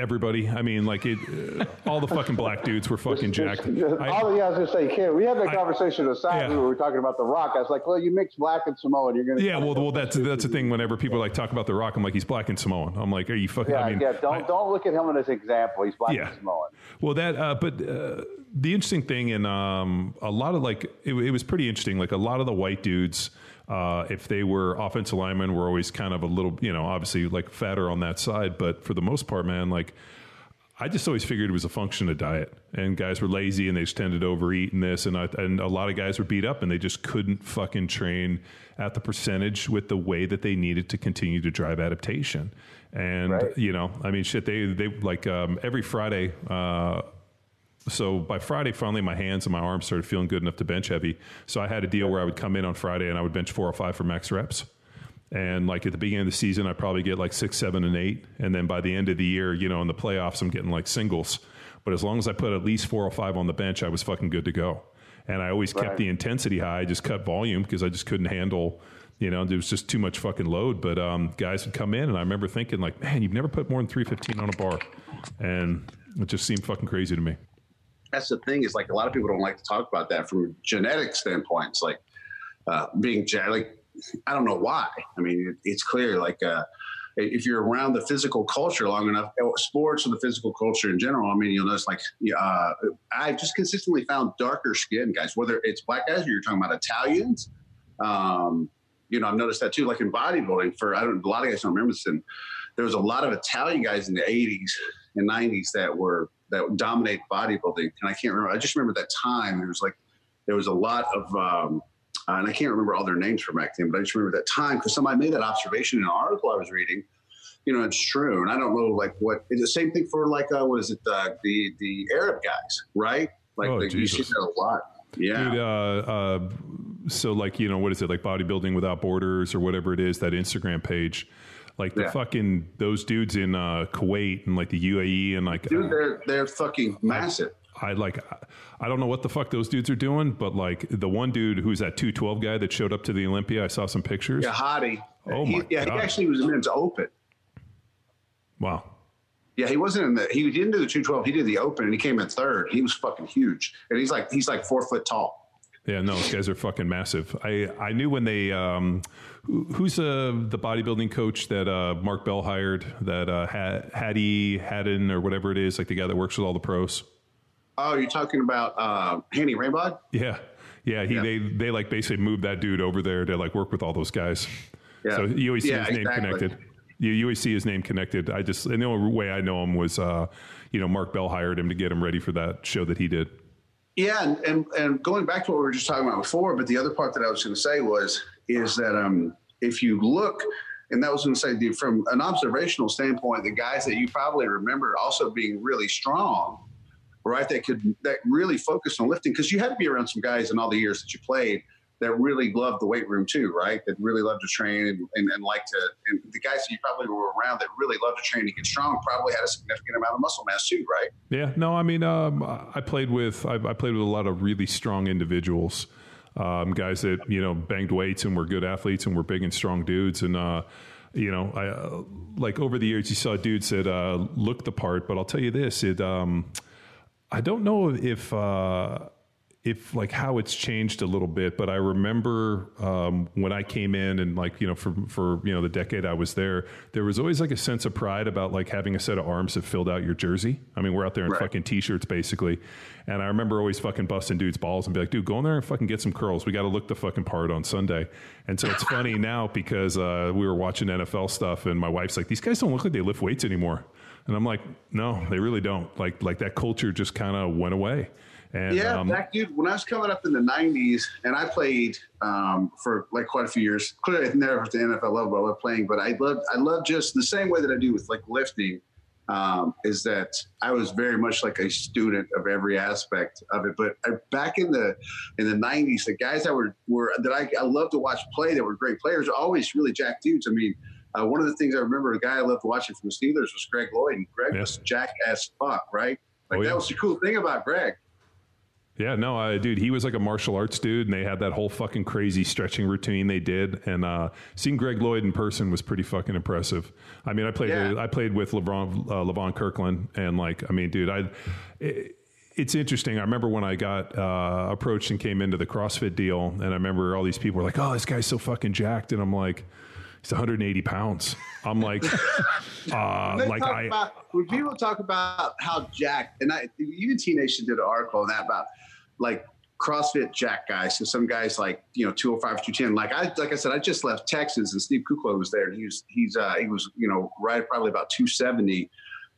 everybody. I mean, like it. Uh, all the fucking black dudes were fucking jacked. I- All, yeah, I was gonna say, Ken, we had that I- conversation aside. yeah. We were talking about the Rock. I was like, well, you mix black and Samoan, you're gonna. yeah, well, well, that's that's the thing. Whenever people like talk about the Rock, I'm like, he's black and Samoan. I'm like, are you fucking? Yeah, I mean, yeah. Don't I- don't look at him as an example. He's black Yeah. and Samoan. Well, that, uh, but uh, the interesting thing, and um, a lot of like, it, it was pretty interesting. Like a lot of the white dudes, uh, if they were offensive linemen, were always kind of a little, you know, obviously like fatter on that side. But for the most part, man, like I just always figured it was a function of diet, and guys were lazy and they just tended to overeat and this, and I, and a lot of guys were beat up and they just couldn't fucking train at the percentage with the way that they needed to continue to drive adaptation. And Right. you know, I mean, shit, they they like um, every Friday. Uh, so by Friday, finally, my hands and my arms started feeling good enough to bench heavy. So I had a deal where I would come in on Friday and I would bench four or five for max reps. And like at the beginning of the season, I probably get like six, seven, and eight. And then by the end of the year, you know, in the playoffs, I'm getting like singles. But as long as I put at least four or five on the bench, I was fucking good to go. And I always kept the intensity high. I just cut volume because I just couldn't handle, you know, it was just too much fucking load. But um, guys would come in, and I remember thinking, like, man, you've never put more than 315 on a bar. And it just seemed fucking crazy to me. That's the thing is like a lot of people don't like to talk about that from genetic standpoint. It's like uh, being like I don't know why. I mean, it, it's clear like uh, if you're around the physical culture long enough, uh, sports or the physical culture in general. I mean, you'll notice like uh, I've just consistently found darker skinned guys, whether it's black guys or you're talking about Italians. Um, you know, I've noticed that too. Like in bodybuilding, for I don't a lot of guys don't remember this. And there was a lot of Italian guys in the '80s and '90s that were that dominate bodybuilding, and I can't remember. I just remember that time. There was like there was a lot of, um, uh, and I can't remember all their names from back then, but I just remember that time because somebody made that observation in an article I was reading. You know, it's true, and I don't know like what is the same thing for like uh, what is it uh, the the Arab guys, right? Like Oh, like, you see that a lot. Yeah, Dude, uh, uh, so like you know what is it like bodybuilding without borders or whatever it is that Instagram page, like the Yeah. fucking those dudes in uh, Kuwait and like the UAE and like dude, they're they're fucking massive. I like I don't know what the fuck those dudes are doing, but like the one dude who's that two twelve guy that showed up to the Olympia, I saw some pictures. Yeah, Hadi. Oh he, my yeah, God. he actually was in to open. Wow. Yeah, he wasn't in the. He didn't do the two twelve. He did the open, and he came in third. He was fucking huge, and he's like he's like four foot tall. Yeah, no, those guys are fucking massive. I, I knew when they um, who's uh, the bodybuilding coach that uh, Mark Bell hired that uh, Hattie Haddon or whatever it is, like the guy that works with all the pros. Oh, you're talking about uh, Hany Rambod? Yeah, yeah. He Yeah. they they like basically moved that dude over there to like work with all those guys. Yeah. So you always see Yeah, his name exactly. connected. You, you always see his name connected. I just and the only way I know him was uh, you know Mark Bell hired him to get him ready for that show that he did. Yeah, and, and and going back to what we were just talking about before, but the other part that I was going to say was is that um, if you look and that was going to say, dude, from an observational standpoint, the guys that you probably remember also being really strong, right? That could that really focused on lifting because you had to be around some guys in all the years that you played that really loved the weight room too, right? That really loved to train and, and, and like to, and the guys that you probably were around that really loved to train and get strong probably had a significant amount of muscle mass too, right? Yeah, no, I mean, um, I played with, I, I, played with a lot of really strong individuals, um, guys that, you know, banged weights and were good athletes and were big and strong dudes. And, uh, you know, I, uh, like over the years, you saw dudes that uh, looked the part, but I'll tell you this, it, um, I don't know if, uh, if like how it's changed a little bit, but I remember um, when I came in and like you know for for you know the decade I was there, there was always like a sense of pride about like having a set of arms that filled out your jersey. I mean, we're out there in right. fucking t-shirts basically, and I remember always fucking busting dudes' balls and be like, dude, go in there and fucking get some curls. We got to look the fucking part on Sunday. And so it's funny now because uh, we were watching NFL stuff, and my wife's like, these guys don't look like they lift weights anymore. And I'm like, no, they really don't. Like, like that culture just kind of went away. And, yeah, um, back dude. When I was coming up in the '90s, and I played um, for like quite a few years. Clearly, I never at the NFL level, but I love playing. But I love, I love just the same way that I do with like lifting. Um, is that I was very much like a student of every aspect of it. But I, back in the in the '90s, the guys that were were that I, I love to watch play that were great players are always really jack dudes. I mean. Uh, one of the things I remember, a guy I loved watching from the Steelers was Greg Lloyd, and Greg yeah. was jack as fuck, right? Like oh, yeah. that was the cool thing about Greg. Yeah, no, uh, dude, he was like a martial arts dude, and they had that whole fucking crazy stretching routine they did. And uh, seeing Greg Lloyd in person was pretty fucking impressive. I mean, I played yeah. I played with LeVon uh, Levon Kirkland, and like, I mean, dude, I. It, it's interesting. I remember when I got uh, approached and came into the CrossFit deal, and I remember all these people were like, "Oh, this guy's so fucking jacked," and I'm like, "He's 180 pounds." I'm like, uh, like I. About, when people talk about how jacked, and I even T Nation did an article on that about like CrossFit Jack guys. So some guys like you know 205, 210. Like I like I said, I just left Texas and Steve Kuclo was there, and he was he's uh, he was you know right probably about 270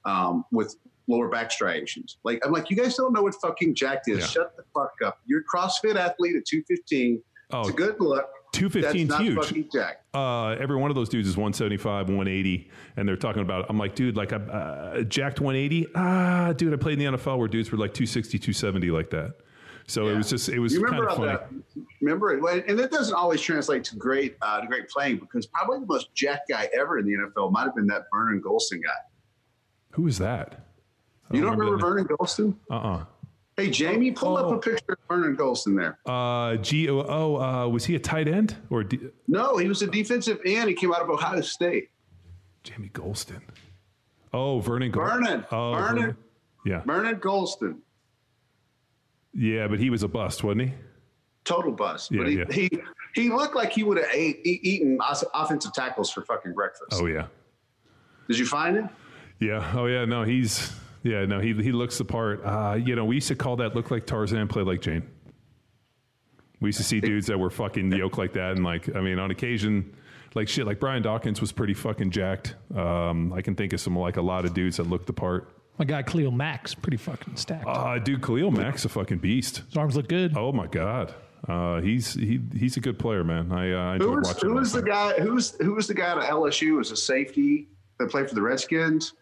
um, with lower back striations. Like I'm like, you guys don't know what fucking jacked is. Yeah. Shut the fuck up. You're a CrossFit athlete at 215. Oh, it's a good look. 215 is huge. Uh, every one of those dudes is 175, 180, and they're talking about. I'm like, dude, like I uh, jacked 180. Ah, dude, I played in the NFL where dudes were like 260, 270 like that. So yeah. it was just it was kind of funny. That? Remember it, and it doesn't always translate to great uh, to great playing because probably the most jack guy ever in the NFL might have been that Vernon Gholston guy. Who is that? Don't you don't remember, remember Vernon Gholston? Uh uh-uh. uh Hey Jamie, pull oh. up a picture of Vernon Gholston there. Uh, G O O. Uh, was he a tight end or? D- no, he was a defensive end. He came out of Ohio State. Jamie Gholston. Oh, Vernon. Vernon. Oh, Vernon. Vernon. Yeah. Vernon Gholston. Yeah, but he was a bust, wasn't he? Total bust. Yeah, but he, yeah. he he looked like he would have ate, eaten offensive tackles for fucking breakfast. Oh yeah. Did you find him? Yeah. Oh yeah. No, he's yeah. No, he he looks the part. Uh, you know, we used to call that look like Tarzan, play like Jane. We used to see dudes that were fucking yoked like that, and like I mean, on occasion, like shit, like Brian Dawkins was pretty fucking jacked. Um, I can think of some like a lot of dudes that looked the part. My guy Khalil Mack's pretty fucking stacked. Uh, dude, Khalil Mack's a fucking beast. His arms look good. Oh my god. Uh, he's he he's a good player, man. I, uh, I who was, who was the guy? Who's who was the guy at LSU as a safety that played for the Redskins?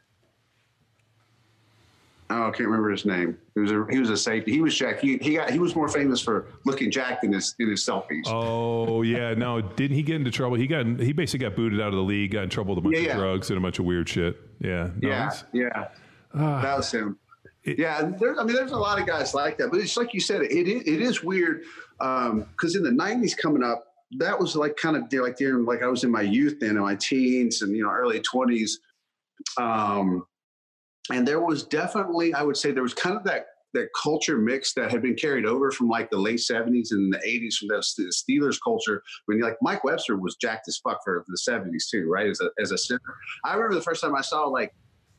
Oh, I can't remember his name. He was a he was a safety. He was Jack. He, he got he was more famous for looking Jack in his in his selfies. Oh yeah, no, didn't he get into trouble? He got he basically got booted out of the league, got in trouble with a bunch yeah, of yeah. drugs and a bunch of weird shit. Yeah, no, yeah, yeah. Uh, that was him. It, yeah, there, I mean, there's a lot of guys like that, but it's like you said, it, it, it is weird because um, in the '90s coming up, that was like kind of like during like I was in my youth then, in my teens and you know early 20s, um, and there was definitely I would say there was kind of that that culture mix that had been carried over from like the late 70s and the 80s from the Steelers culture. When like Mike Webster was jacked as fuck for the 70s too, right? As a as a center, I remember the first time I saw like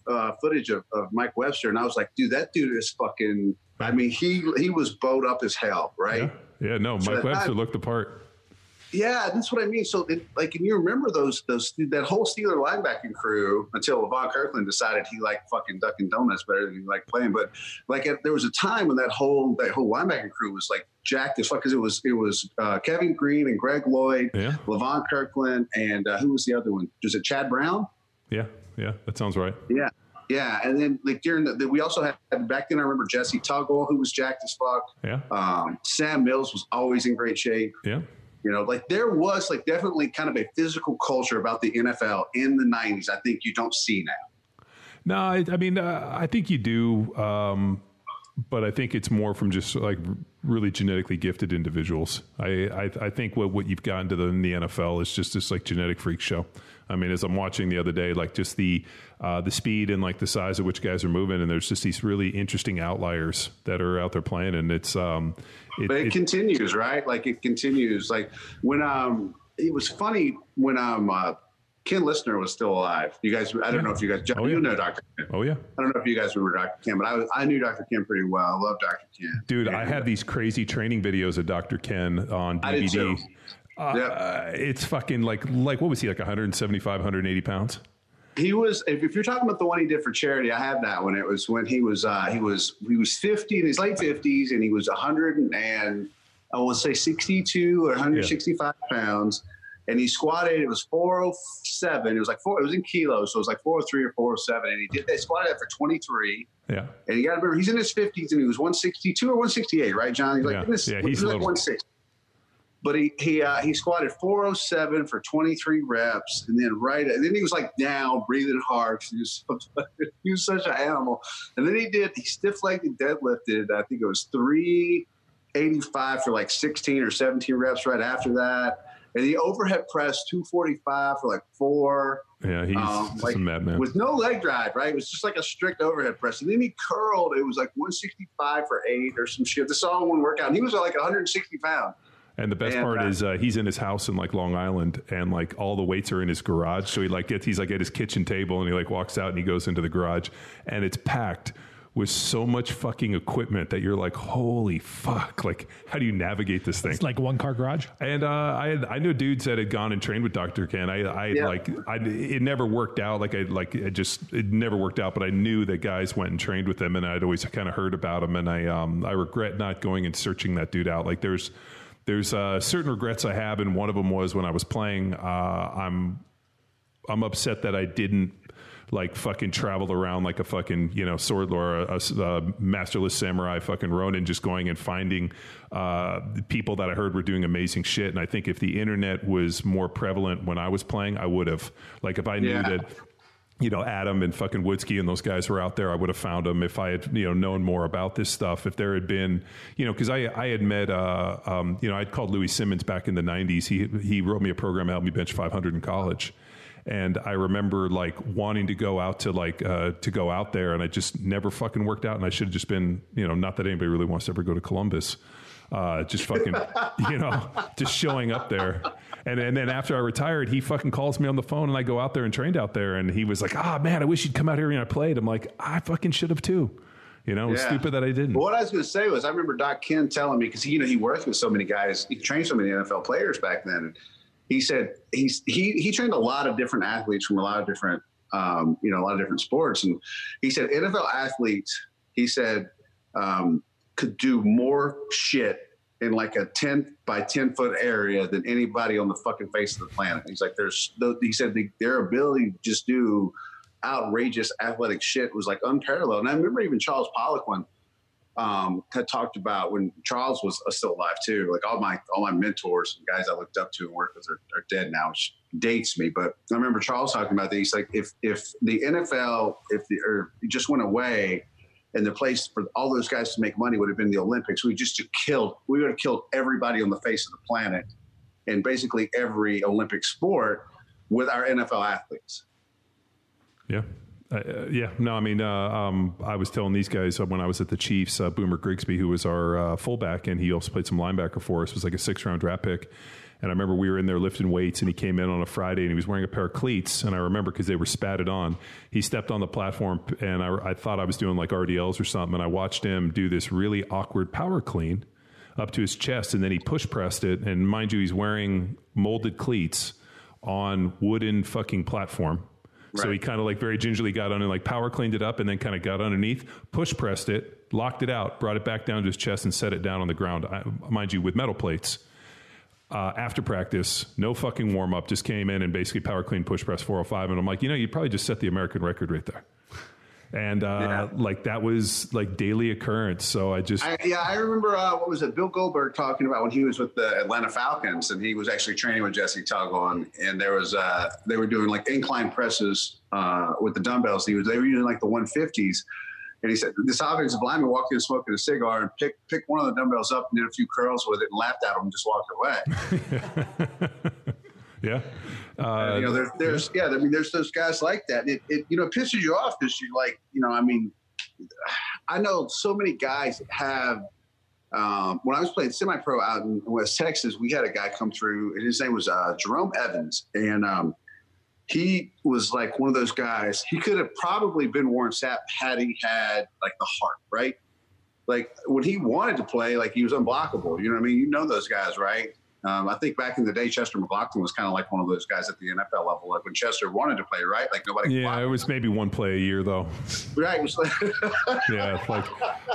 uh, footage of, of Mike Webster, and I was like, dude, that dude is fucking. I mean, he he was bowed up as hell, right? Yeah, yeah no, Mike Webster I, looked the part. Yeah, that's what I mean. So, it, like, and you remember those those that whole Steeler linebacking crew until Levon Kirkland decided he liked fucking Dunkin' Donuts better than he liked playing. But like, there was a time when that whole that whole linebacking crew was like jacked as fuck because it was it was uh, Kevin Greene and Greg Lloyd, Yeah. Levon Kirkland, and uh, who was the other one? Was it Chad Brown? Yeah, yeah, that sounds right. Yeah. Yeah, and then like during the, the we also had back then. I remember Jessie Tuggle, who was jacked as fuck. Yeah, Um, Sam Mills was always in great shape. yeah, You know, like there was like definitely kind of a physical culture about the NFL in the '90s. I think you don't see now. No, I, I mean, uh, I think you do, um, but I think it's more from just like really genetically gifted individuals. I, I, I think what, what you've gotten to the, in the NFL is just this like genetic freak show. I mean, as I'm watching the other day, like just the uh, the speed and like the size of which guys are moving, and there's just these really interesting outliers that are out there playing, and it's um, it, But it, it- continues, right? Like it continues. Like when um, it was funny when um, uh, Ken Leistner was still alive. You guys, I don't know if you guys, John, Oh, yeah. you know Dr. Ken. oh yeah, I don't know if you guys remember Dr. Ken, but I, was, I knew Dr. Ken pretty well. I love Dr. Ken. dude, I have these crazy training videos of Dr. Ken on DVD. Uh, Yep. it's fucking like like what was he like 175 180 pounds He was. If, you're talking about the one he did for charity, I have that one. It was when he was uh, he was he was 50 in his late 50s, and he was 100 and I will say 62 or 165 pounds, and he squatted. It was 407. It was like four. It was in kilos, so it was like 403 or 407, and he did. They squatted that for 23. yeah And you got to remember, he's in his 50s, and he was 162 or 168, right, John? He's like, Yeah. Yeah, he he's was like 160. But he he uh, he squatted 407 for 23 reps, and then right, and then he was like down, breathing hard. He was, he was such an animal. And then he did he stiff legged and deadlifted. I think it was 385 for like 16 or 17 reps right after that. And he overhead pressed 245 for like four yeah he's um, like a madman with no leg drive, right? It was just like a strict overhead press. And then he curled. It was like 165 for eight or some shit. This all one workout. And he was like 160 pounds. And the best and, part uh, is uh, he's in his house in like long island and like all the weights are in his garage so he like gets he's like at his kitchen table and he like walks out and he goes into the garage and it's packed with so much fucking equipment that you're like holy fuck like how do you navigate this thing It's like one car garage. And uh, I had, I knew dudes that had gone and trained with Dr. Ken. I, I Yeah. like I it never worked out. Like I like it just it never worked out. But I knew that guys went and trained with him, and I'd always kind of heard about him. And I um I regret not going and searching that dude out. Like there's there's uh, certain regrets I have, and one of them was when I was playing. Uh, I'm I'm upset that I didn't like fucking travel around like a fucking you know sword or a, a, a masterless samurai fucking Ronin, just going and finding uh, people that I heard were doing amazing shit. And I think if the internet was more prevalent when I was playing, I would have like if I knew Yeah. that. You know, Adam and fucking Woodsky and those guys were out there. I would have found them if I had, you know, known more about this stuff. If there had been, you know, because I I had met, uh, um, you know, I'd called Louie Simmons back in the '90s. He he wrote me a program, helped me bench 500 in college, and I remember like wanting to go out to like uh, to go out there, and I just never fucking worked out. And I should have just been, you know, not that anybody really wants to ever go to Columbus, uh, just fucking, you know, just showing up there. And and then after I retired, he fucking calls me on the phone, and I go out there and trained out there, and he was like, "Ah, man, I wish you'd come out here and I played." I'm like, I fucking should have too. You know, it was Yeah. stupid that I didn't. But what I was going to say was, I remember Doc Ken telling me because he, you know he worked with so many guys, he trained so many NFL players back then. He said he's he he trained a lot of different athletes from a lot of different um, you know a lot of different sports, and he said NFL athletes, he said um, could do more shit in like a 10 by 10 foot area than anybody on the fucking face of the planet. He's like, there's, he said the, their ability to just do outrageous athletic shit was like unparalleled. And I remember even Charles Poliquin um, had talked about when Charles was uh, still alive too. Like all my all my mentors and guys I looked up to and worked with are, are dead now, which dates me. But I remember Charles talking about that. He's like, if if the NFL if the or just went away. And the place for all those guys to make money would have been the Olympics. We just killed. We would have killed everybody on the face of the planet, in basically every Olympic sport, with our NFL athletes. Yeah. Uh, uh, yeah, no, I mean, uh, um, I was telling these guys uh, when I was at the Chiefs, uh, Boomer Grigsby, who was our uh, fullback, and he also played some linebacker for us, was like a six round draft pick. And I remember we were in there lifting weights, and he came in on a Friday, and he was wearing a pair of cleats. And I remember because they were spatted on, he stepped on the platform, and I, I thought I was doing like RDLs or something. And I watched him do this really awkward power clean up to his chest, and then he push pressed it. And mind you, he's wearing molded cleats on wooden fucking platform. So he kind of like very gingerly got on and like power cleaned it up and then kind of got underneath, push pressed it, locked it out, brought it back down to his chest and set it down on the ground. I, mind you, with metal plates. Uh, after practice, no fucking warm up, just came in and basically power clean push press 405. And I'm like, you know, you'd probably just set the American record right there. And uh, Yeah. like that was like daily occurrence. So I just I, yeah, I remember uh, what was it? Bill Goldberg talking about when he was with the Atlanta Falcons, and he was actually training with Jessie Tuggle, and, and there was uh, they were doing like incline presses uh, with the dumbbells. He was they were using like the 150s, and he said this offensive lineman walked in smoking a cigar and picked picked one of the dumbbells up and did a few curls with it and laughed at him and just walked away. yeah. Uh, you know, there, there's yeah, I mean, there's those guys like that. It, it you know it pisses you off because you like you know, I mean, I know so many guys that have. Um, when I was playing semi-pro out in West Texas, we had a guy come through, and his name was uh, Jerome Evans, and um, he was like one of those guys. He could have probably been Warren Sapp had he had like the heart, right? Like when he wanted to play, like he was unblockable. You know what I mean? You know those guys, right? Um, I think back in the day, Chester McGlockton was kind of like one of those guys at the NFL level. Like when Chester wanted to play, right? Like nobody. yeah, it him. was maybe one play a year though. right. Yeah, like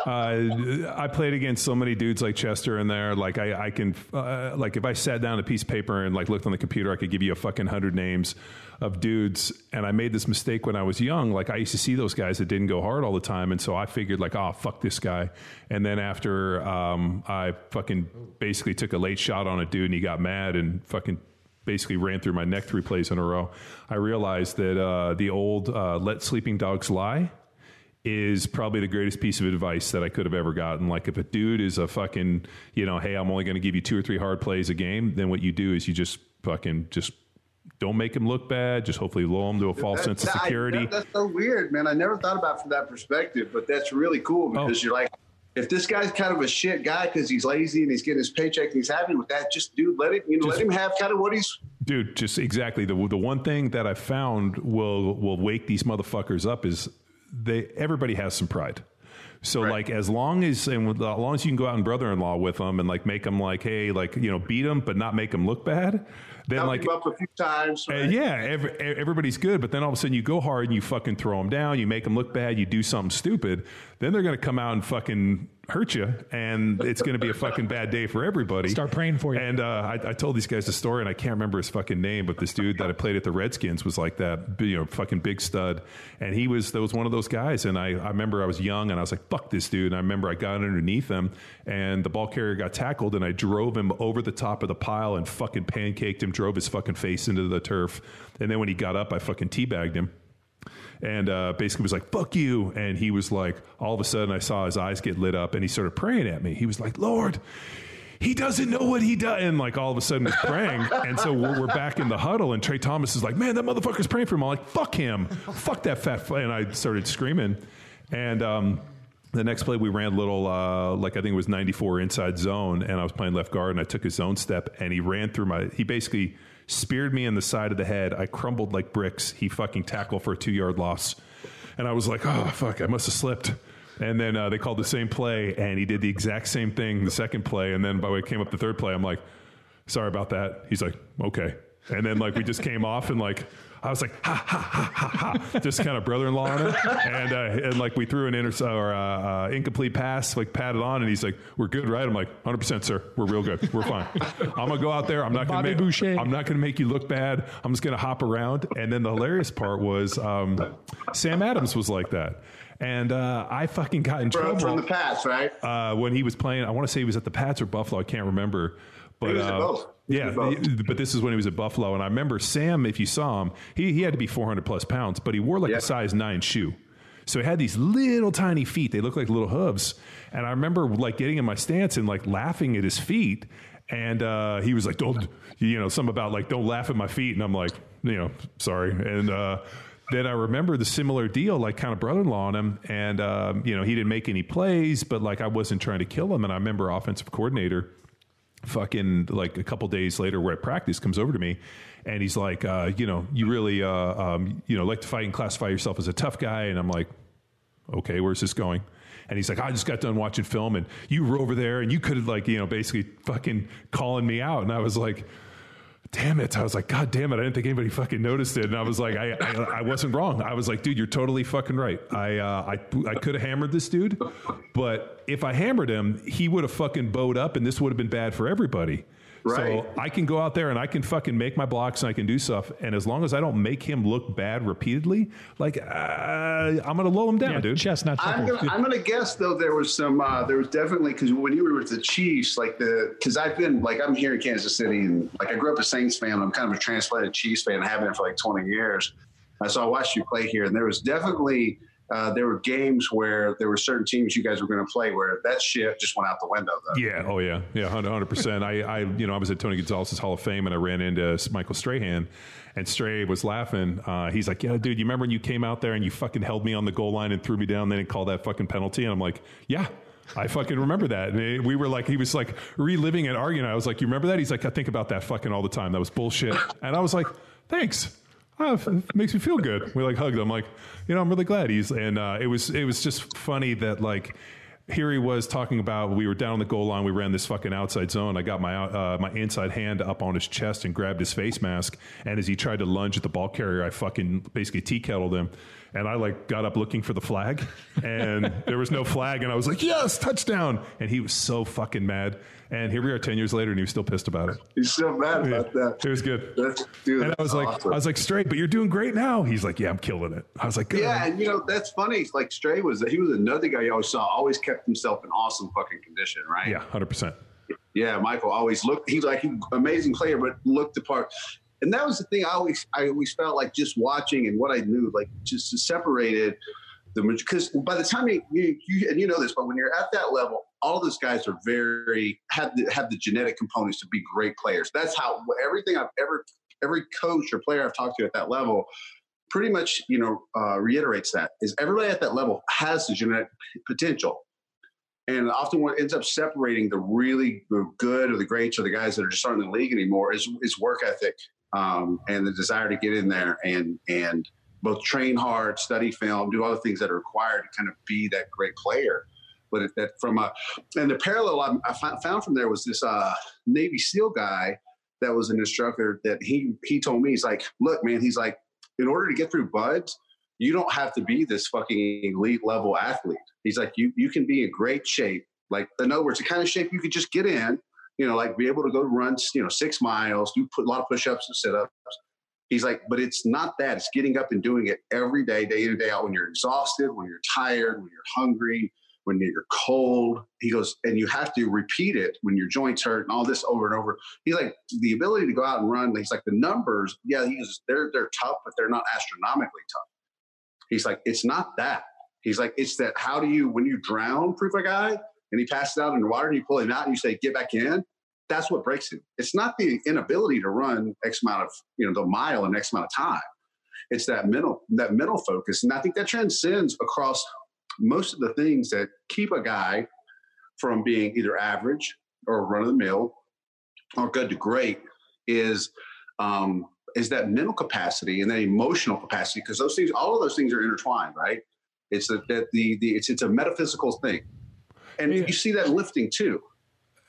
uh, I played against so many dudes like Chester in there. Like I, I can, uh, like if I sat down a piece of paper and like looked on the computer, I could give you a fucking hundred names of dudes. And I made this mistake when I was young. Like I used to see those guys that didn't go hard all the time, and so I figured like, oh fuck this guy. And then after um, I fucking basically took a late shot on a dude, and he got mad and fucking basically ran through my neck three plays in a row. I realized that uh, the old uh, "Let Sleeping Dogs Lie." is probably the greatest piece of advice that I could have ever gotten. Like if a dude is a fucking, you know, hey, I'm only going to give you two or three hard plays a game, then what you do is you just fucking just don't make him look bad. Just hopefully lull him to a false sense of That- I- security. that- that's so weird, man. I never thought about it from that perspective, but that's really cool Oh. because you're like, if this guy's kind of a shit guy because he's lazy and he's getting his paycheck and he's happy with that, just dude, let it, you know, let him have kind of what he's. Dude, just exactly the the one thing that I found will will wake these motherfuckers up is they everybody has some pride. So Right. like as long as and with, as long as you can go out and brother-in-law with them and like make them like hey like you know beat them but not make them look bad, then Help like up a few times. Uh, yeah, every, everybody's good, but then all of a sudden you go hard and you fucking throw them down, you make them look bad, you do something stupid, then they're going to come out and fucking hurt you, and it's going to be a fucking bad day for everybody. Start praying for you. And uh, I, I told these guys the story, and I can't remember his fucking name, but this dude that I played at the Redskins was like that, you know, fucking big stud, and he was that was one of those guys. And I, I remember I was young, and I was like, fuck this dude. And I remember I got underneath him, and the ball carrier got tackled, and I drove him over the top of the pile and fucking pancaked him, drove his fucking face into the turf, and then when he got up, I fucking teabagged him and uh, basically was like "fuck you," and he was like, all of a sudden, I saw his eyes get lit up, and he started praying at me. He was like, "Lord." He doesn't know what he does, and like all of a sudden he's praying, and so we're, we're back in the huddle, and Trey Thomas is like, "Man, that motherfucker's praying for him." I'm like, "Fuck him, fuck that fat," f-. and I started screaming, and um, the next play we ran a little, uh, like I think it was 94 inside zone, and I was playing left guard, and I took his zone step, and he ran through my. He basically speared me in the side of the head. I crumbled like bricks. He fucking tackled for a two yard loss, and I was like, oh fuck, I must have slipped. And then uh, they called the same play, and he did the exact same thing the second play. And then by the way came up the third play, I'm like, sorry about that. He's like, okay. And then like we just came off and like I was like ha ha ha ha ha, just kind of brother-in-law on it, and uh, and like we threw an inter or uh, uh, incomplete pass, like patted on, and he's like, "We're good, right?" I'm like, "100 percent, sir. We're real good. We're fine. I'm gonna go out there. I'm not gonna Bobby make, Boucher. I'm not gonna make you look bad. I'm just gonna hop around." And then the hilarious part was um, Sam Adams was like that. And uh, I fucking got in From, trouble from the past, right? uh, when he was playing. I want to say he was at the Pats or Buffalo. I can't remember. But was at uh, both. He yeah, was at both. but this is when he was at Buffalo, and I remember Sam. If you saw him, he he had to be 400 plus pounds, but he wore like Yeah. a size nine shoe. So he had these little tiny feet. They looked like little hooves. And I remember like getting in my stance and like laughing at his feet. And uh, he was like, "Don't," you know, something about like, "Don't laugh at my feet." And I'm like, you know, sorry. And uh, then I remember the similar deal, like kind of brother-in-law on him, and um, you know, he didn't make any plays, but like I wasn't trying to kill him. And I remember offensive coordinator fucking like a couple days later we're at practice comes over to me and he's like uh, you know you really uh, um, you know like to fight and classify yourself as a tough guy and i'm like okay where's this going And he's like, I just got done watching film, and you were over there, and you could have like you know basically fucking calling me out, and I was like. Damn it! I was like, God damn it! I didn't think anybody fucking noticed it, and I was like, I, I, I wasn't wrong. I was like, dude, you're totally fucking right. I, uh, I, I could have hammered this dude, but if I hammered him, he would have fucking bowed up, and this would have been bad for everybody. Right. So I can go out there and I can fucking make my blocks and I can do stuff. And as long as I don't make him look bad repeatedly, like uh, I'm gonna low him down, Yeah, dude. chestnut. I'm gonna, I'm gonna guess though there was some uh, there was definitely because when you were with the Chiefs like the because I've been like I'm here in Kansas City and like I grew up a Saints fan I'm kind of a transplanted Chiefs fan I have been for like 20 years so I watched you play here and there was definitely uh, there were games where there were certain teams you guys were going to play where that shit just went out the window though. Yeah. Oh yeah. Yeah. Hundred percent. I, I, you know, I was at Tony Gonzalez's Hall of Fame and I ran into Michael Strahan, and Stray was laughing. Uh, he's like, "Yeah, dude, you remember when you came out there and you fucking held me on the goal line and threw me down, then and called that fucking penalty?" And I'm like, "Yeah." I fucking remember that. And we were like, he was like reliving and arguing. I was like, you remember that? He's like, I think about that fucking all the time. That was bullshit. And I was like, thanks. Oh, it makes me feel good. We like hugged. I'm like, you know, I'm really glad he's. And uh, it was it was just funny that like here he was talking about we were down on the goal line. We ran this fucking outside zone. I got my uh, my inside hand up on his chest and grabbed his face mask. And as he tried to lunge at the ball carrier, I fucking basically tea kettled him. And I like got up looking for the flag, and there was no flag. And I was like, "Yes, touchdown!" And he was so fucking mad. And here we are, ten years later, and he was still pissed about it. He's so mad about that. It was good. That's, dude, and I was that's like. I was like, straight, but you're doing great now. He's like, yeah, I'm killing it. I was like, good. Yeah, and you know that's funny. Like Stray was he was another guy you always saw, always kept himself in awesome fucking condition, right? yeah, hundred percent. Yeah, Michael always looked. He's like he amazing player, but looked the part. And that was the thing. I always I always felt like just watching and what I knew, like just separated the because by the time you, you you and you know this, but when you're at that level, all of those guys are very have the have the genetic components to be great players. That's how everything I've ever every coach or player I've talked to at that level pretty much you know uh, reiterates that is everybody at that level has the genetic potential and often what ends up separating the really good or the greats or the guys that are just in the league anymore is, is work ethic um, and the desire to get in there and and both train hard, study film, do all the things that are required to kind of be that great player. But it, that from a and the parallel I, I found from there was this uh, Navy SEAL guy that was an instructor that he he told me he's like, look, man, he's like, in order to get through BUD/S, you don't have to be this fucking elite level athlete. He's like, you you can be in great shape. Like in other words, the kind of shape you could just get in, you know, like be able to go run, you know, six miles, do put a lot of push-ups and sit-ups. He's like, but it's not that. It's getting up and doing it every day, day in and day out. When you're exhausted, when you're tired, when you're hungry, when you're cold. He goes, and you have to repeat it when your joints hurt and all this over and over. He's like, the ability to go out and run. He's like, the numbers, yeah, he's they're they're tough, but they're not astronomically tough. He's like, it's not that. He's like, it's that. How do you when you drown, proof a guy, and he passes out in the water, and you pull him out, and you say, get back in. That's what breaks him. It's not the inability to run X amount of you know the mile in X amount of time. It's that mental that mental focus, and I think that transcends across most of the things that keep a guy from being either average or run of the mill or good to great is um, is that mental capacity and that emotional capacity because those things all of those things are intertwined right it's that that the, the it's it's a metaphysical thing and Yeah. you see that lifting too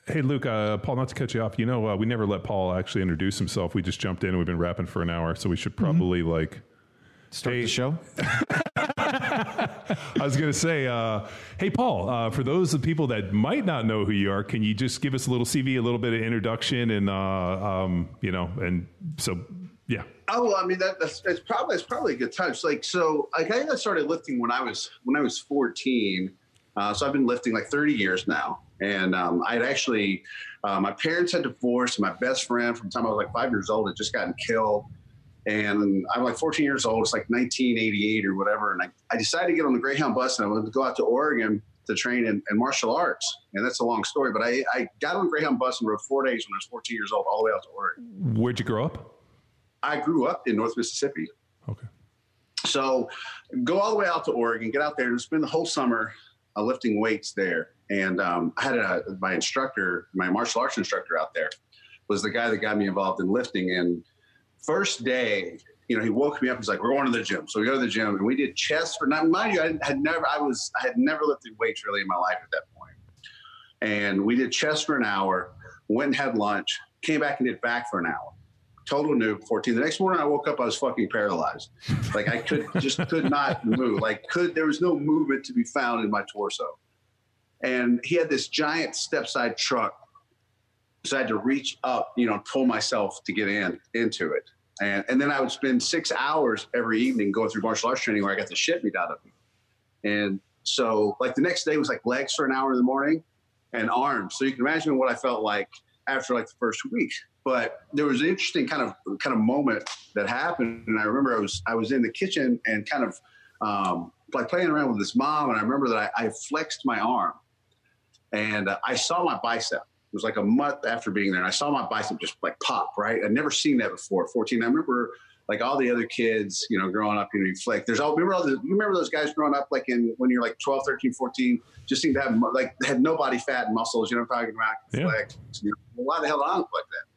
Hey, Luke, uh, Paul, not to cut you off. You know, uh, we never let Paul actually introduce himself. We just jumped in and we've been rapping for an hour. So we should probably like. Start Hey. the show. I was going to say, uh, hey, Paul, uh, for those of people that might not know who you are, can you just give us a little CV, a little bit of introduction, and uh, um, you know, and so yeah, Oh, well, I mean that, that's, probably that's probably a good. So, like, so like I got started lifting when I was when I was 14. Uh, so I've been lifting like 30 years now, and um, I'd actually uh, my parents had divorced. My best friend from the time I was like five years old had just gotten killed, and I'm like 14 years old. It's like 1988 or whatever, and I, I decided to get on the Greyhound bus and I wanted to go out to Oregon to train in, in martial arts. And that's a long story, but I, I got on the Greyhound bus and rode four days when I was 14 years old, all the way out to Oregon. where'd you grow up? I grew up in North Mississippi. Okay, So go all the way out to Oregon, get out there and spend the whole summer uh, lifting weights there. And um, I had a, my instructor, my martial arts instructor out there, was the guy that got me involved in lifting. And first day, you know, he woke me up. He's like, "We're going to the gym." So we go to the gym, and we did chest for. Now, mind you, I had never, I was, I had never lifted weights really in my life at that point. And we did chest for an hour. Went and had lunch. Came back and did back for an hour. Total noob, 14. The next morning I woke up, I was fucking paralyzed. Like I could just could not move. Like could there was no movement to be found in my torso. And he had this giant step side truck. So I had to reach up, you know, pull myself to get in into it. And, and then I would spend six hours every evening going through martial arts training where I got the shit beat out of me. And so, like, the next day was like legs for an hour in the morning and arms. So you can imagine what I felt like after like the first week. But there was an interesting kind of kind of moment that happened, and I remember I was I was in the kitchen and kind of um, like playing around with this mom, and I remember that I, I flexed my arm, and uh, I saw my bicep. It was like a month after being there, and I saw my bicep just like pop. Right, I'd never seen that before. Fourteen. I remember like all the other kids, you know, growing up, you know, you flex. There's all remember all the you remember those guys growing up like in when you're like 12, 13, 14, just seemed to have like had no body fat and muscles. You know what I'm talking about? Yeah. Flex. You know, why the hell I don't like that?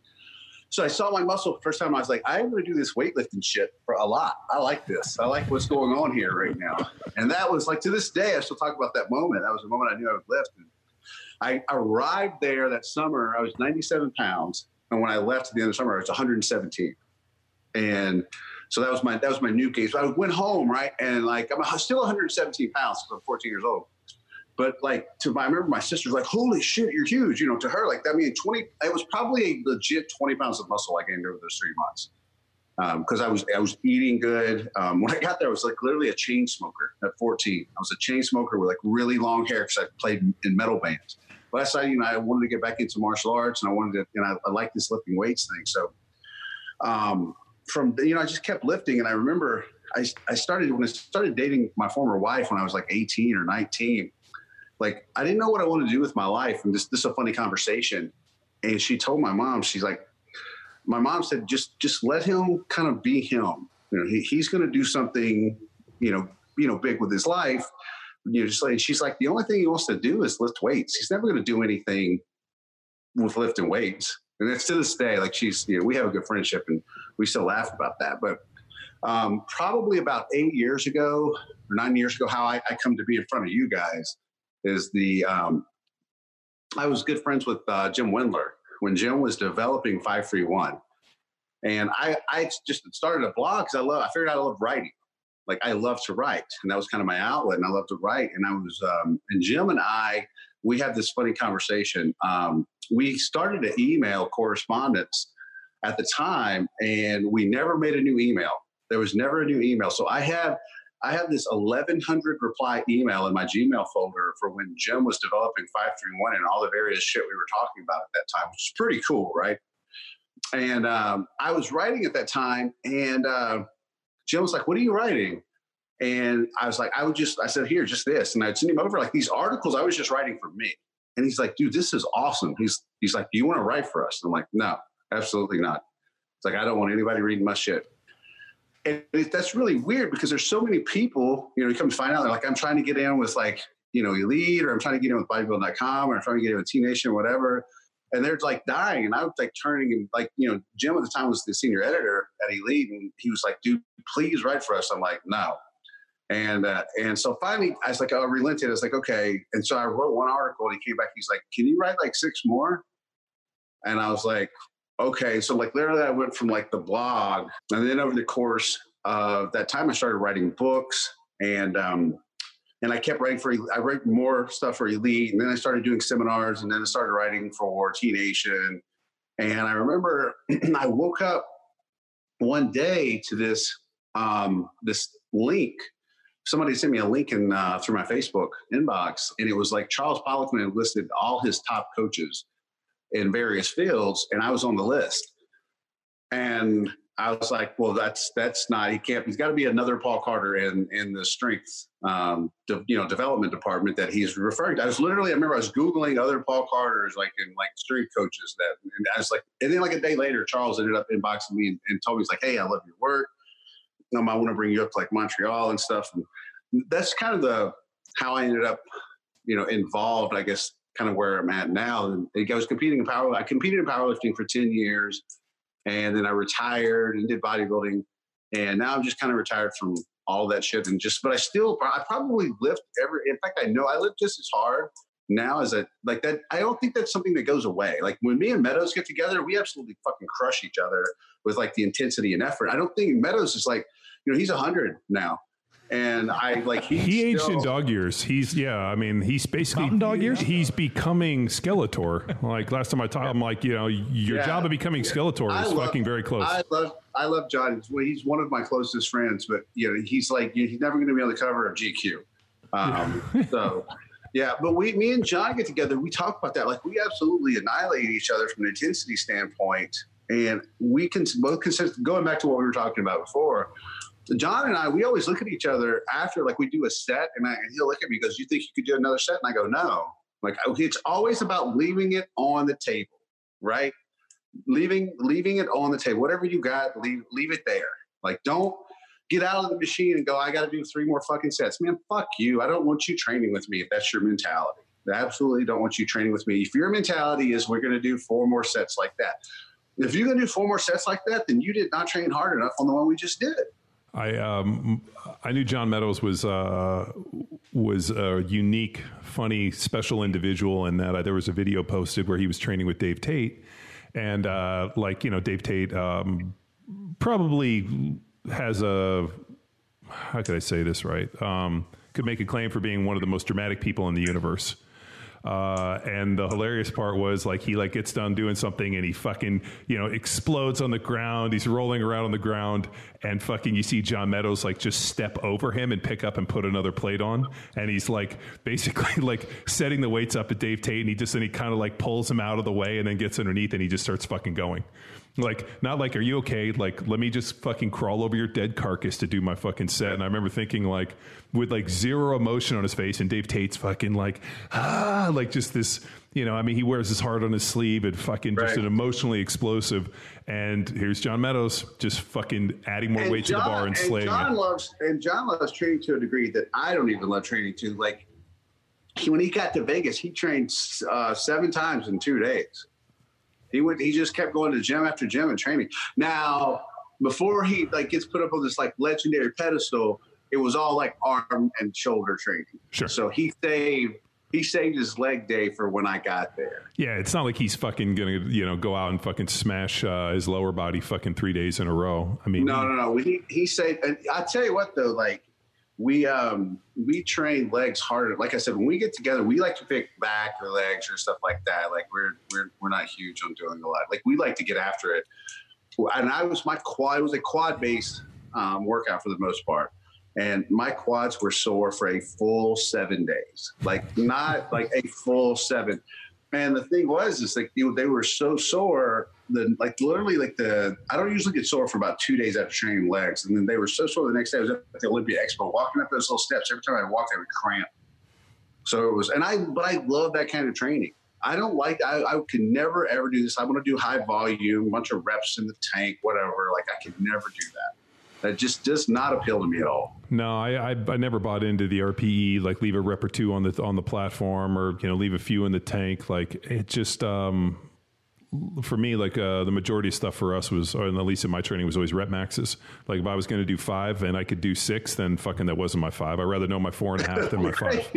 So I saw my muscle first time. I was like, I'm going to do this weightlifting shit for a lot. I like this. I like what's going on here right now. And that was like to this day, I still talk about that moment. That was the moment I knew I would lift. And I arrived there that summer. I was 97 pounds, and when I left at the end of the summer, I was 117. And so that was my that was my new case. I went home right, and like I'm still 117 pounds because I'm 14 years old. But like to my, I remember my sister's like, "Holy shit, you're huge!" You know, to her, like I mean, 20. It was probably a legit 20 pounds of muscle I gained over those three months because um, I was I was eating good. Um, when I got there, I was like literally a chain smoker at 14. I was a chain smoker with like really long hair because I played in metal bands. I decided, you know, I wanted to get back into martial arts, and I wanted to, know, I, I like this lifting weights thing. So, um, from you know, I just kept lifting, and I remember I I started when I started dating my former wife when I was like 18 or 19 like I didn't know what I wanted to do with my life. And this, this is a funny conversation. And she told my mom, she's like, my mom said, just just let him kind of be him. You know, he, he's going to do something, you know, you know, big with his life. You know, just like she's like, the only thing he wants to do is lift weights. He's never going to do anything with lifting weights. And it's to this day, like she's, you know, we have a good friendship and we still laugh about that. But um, probably about eight years ago or nine years ago, how I, I come to be in front of you guys is the um, I was good friends with uh, Jim Wendler when Jim was developing 531. And I, I just started a blog because I love, I figured out I love writing. Like I love to write. And that was kind of my outlet. And I love to write. And I was, um, and Jim and I, we had this funny conversation. Um, we started an email correspondence at the time and we never made a new email. There was never a new email. So I have I have this 1100 reply email in my Gmail folder for when Jim was developing 531 and all the various shit we were talking about at that time, which is pretty cool, right? And um, I was writing at that time, and uh, Jim was like, What are you writing? And I was like, I would just, I said, Here, just this. And I'd send him over like these articles I was just writing for me. And he's like, Dude, this is awesome. He's, he's like, Do you want to write for us? And I'm like, No, absolutely not. It's like, I don't want anybody reading my shit and it, that's really weird because there's so many people, you know, you come to find out, they're like, I'm trying to get in with like, you know, Elite, or I'm trying to get in with bodybuilding.com, or I'm trying to get in with T Nation, or whatever. And they're like dying. And I was like turning and like, you know, Jim at the time was the senior editor at Elite. And he was like, dude, please write for us. I'm like, no. And uh, and so finally, I was like, I relented. I was like, okay. And so I wrote one article, and he came back. He's like, "Can you write like six more?" And I was like, okay, so like literally I went from like the blog and then over the course of that time I started writing books and um and I kept writing for I wrote more stuff for Elite and then I started doing seminars and then I started writing for T Nation. And I remember I woke up one day to this um this link somebody sent me a link in uh, through my Facebook inbox, and it was like Charles Poliquin listed all his top coaches, in various fields, and I was on the list. And I was like, well, that's that's not. He can't. He's got to be another Paul Carter in in the strength, um, de, you know, development department that he's referring to. I was literally, I remember I was googling other Paul Carters, like in like strength coaches. That, and I was like, and then like a day later, Charles ended up inboxing me and, and told me, he's like, hey, I love your work. Um, I want to bring you up to like Montreal and stuff. And that's kind of the how I ended up, you know, involved. I guess kind of where I'm at now. And I was competing in power. I competed in powerlifting for 10 years and then I retired and did bodybuilding. and now I'm just kind of retired from all that shit and just. But I still, I probably lift every. In fact, I know I lift just as hard now as a like that. I don't think that's something that goes away. Like when me and Meadows get together, we absolutely fucking crush each other with like the intensity and effort. I don't think Meadows is like, you know, he's hundred now and I like he aged still, in dog years. He's yeah. I mean, he's basically Mountain dog years? He's becoming Skeletor. like last time I talked, I'm like, you know, your Yeah. job of becoming Skeletor I is love- fucking very close. I love I love John. He's, well, he's one of my closest friends, but you know he's like he's never going to be on the cover of GQ. Um, so yeah, but we me and John get together. We talk about that. Like we absolutely annihilate each other from an intensity standpoint, and we can both consist. Going back to what we were talking about before. John and I, we always look at each other after, like, we do a set, and, I, and he'll look at me goes, "You think you could do another set?" And I go, "No." Like, it's always about leaving it on the table, right? leaving leaving it on the table. Whatever you got, leave leave it there. Like don't get out of the machine and go, I gotta do three more fucking sets. Man, fuck you. I don't want you training with me if that's your mentality. I absolutely don't want you training with me. If your mentality is we're gonna do four more sets like that. If you're gonna do four more sets like that, then you did not train hard enough on the one we just did. I um I knew John Meadows was uh was a unique, funny, special individual in that uh, there was a video posted where he was training with Dave Tate, and uh, like you know Dave Tate um, probably has a how could I say this right? Um, could make a claim for being one of the most dramatic people in the universe. Uh, and the hilarious part was like he like gets done doing something and he fucking you know explodes on the ground. He's rolling around on the ground and fucking you see John Meadows like just step over him and pick up and put another plate on. And he's like basically like setting the weights up at Dave Tate and he just and he kind of like pulls him out of the way and then gets underneath and he just starts fucking going. Like not like are you okay? Like let me just fucking crawl over your dead carcass to do my fucking set. And I remember thinking like with like zero emotion on his face and Dave Tate's fucking like ah like just this you know I mean he wears his heart on his sleeve and fucking just an emotionally explosive. And here's John Meadows just fucking adding more weight to the bar and slaying John it. loves and John loves training to a degree that I don't even love training to. Like he, when he got to Vegas, he trained uh, seven times in two days. He went. He just kept going to gym after gym and training. Now, before he like gets put up on this like legendary pedestal, it was all like arm and shoulder training. Sure. So he saved he saved his leg day for when I got there. Yeah, it's not like he's fucking gonna you know go out and fucking smash uh, his lower body fucking three days in a row. I mean, No, no, no. He he said, and I tell you what though, like we um we train legs harder. Like I said, when we get together, we like to pick back or legs or stuff like that. Like we're we're we're not huge on doing a lot. Like we like to get after it. And I was my quad it was a quad based um, workout for the most part. And my quads were sore for a full seven days, like not like a full seven. And the thing was, is like you know, they were so sore the like literally like the I don't usually get sore for about two days after training legs, and then they were so sore the next day. I was at the Olympia Expo, walking up those little steps. Every time I walked, I would cramp. So it was, and I but I love that kind of training. I don't like. I, I could never ever do this. I want to do high volume, bunch of reps in the tank, whatever. Like I could never do that. That just does not appeal to me at all. No, I, I I never bought into the RPE like leave a rep or two on the on the platform or you know leave a few in the tank. Like it just um for me like uh, the majority of stuff for us was or at least in my training was always rep maxes. Like if I was going to do five and I could do six, then fucking that wasn't my five. I'd rather know my four and a half than my five.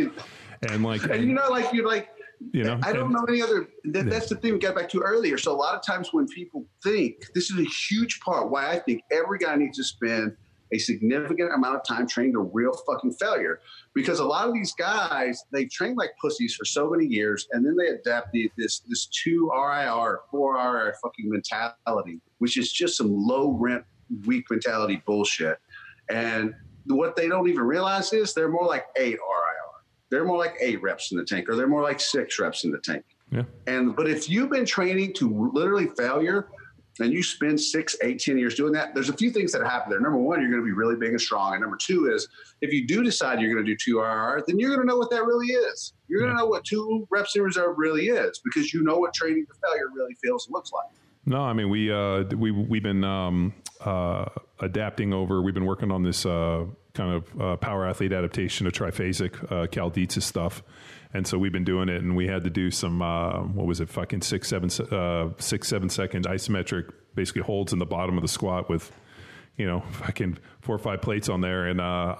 And like And you know, like you're like, You know, I don't and- know any other. That, That's the thing we got back to earlier. So a lot of times when people think this is a huge part why I think every guy needs to spend a significant amount of time training to real fucking failure, because a lot of these guys they train like pussies for so many years, and then they adapt the, this this two RIR four RIR fucking mentality, which is just some low rent weak mentality bullshit. And what they don't even realize is they're more like eight RIR. They're more like eight reps in the tank, or they're more like six reps in the tank. Yeah. And but if you've been training to literally failure, and you spend six, eight, ten years doing that, there's a few things that happen there. Number one, you're going to be really big and strong, and number two is if you do decide you're going to do two RR, then you're going to know what that really is. You're going to know what two reps in reserve really is because you know what training to failure really feels and looks like. No, I mean we uh, we we've been um, uh, adapting over. We've been working on this uh, kind of uh, power athlete adaptation of triphasic uh, Cal Dietz's stuff, and so we've been doing it. And we had to do some uh, what was it, fucking six seven uh, six seven second isometric, basically holds in the bottom of the squat with you know, fucking four or five plates on there. And uh,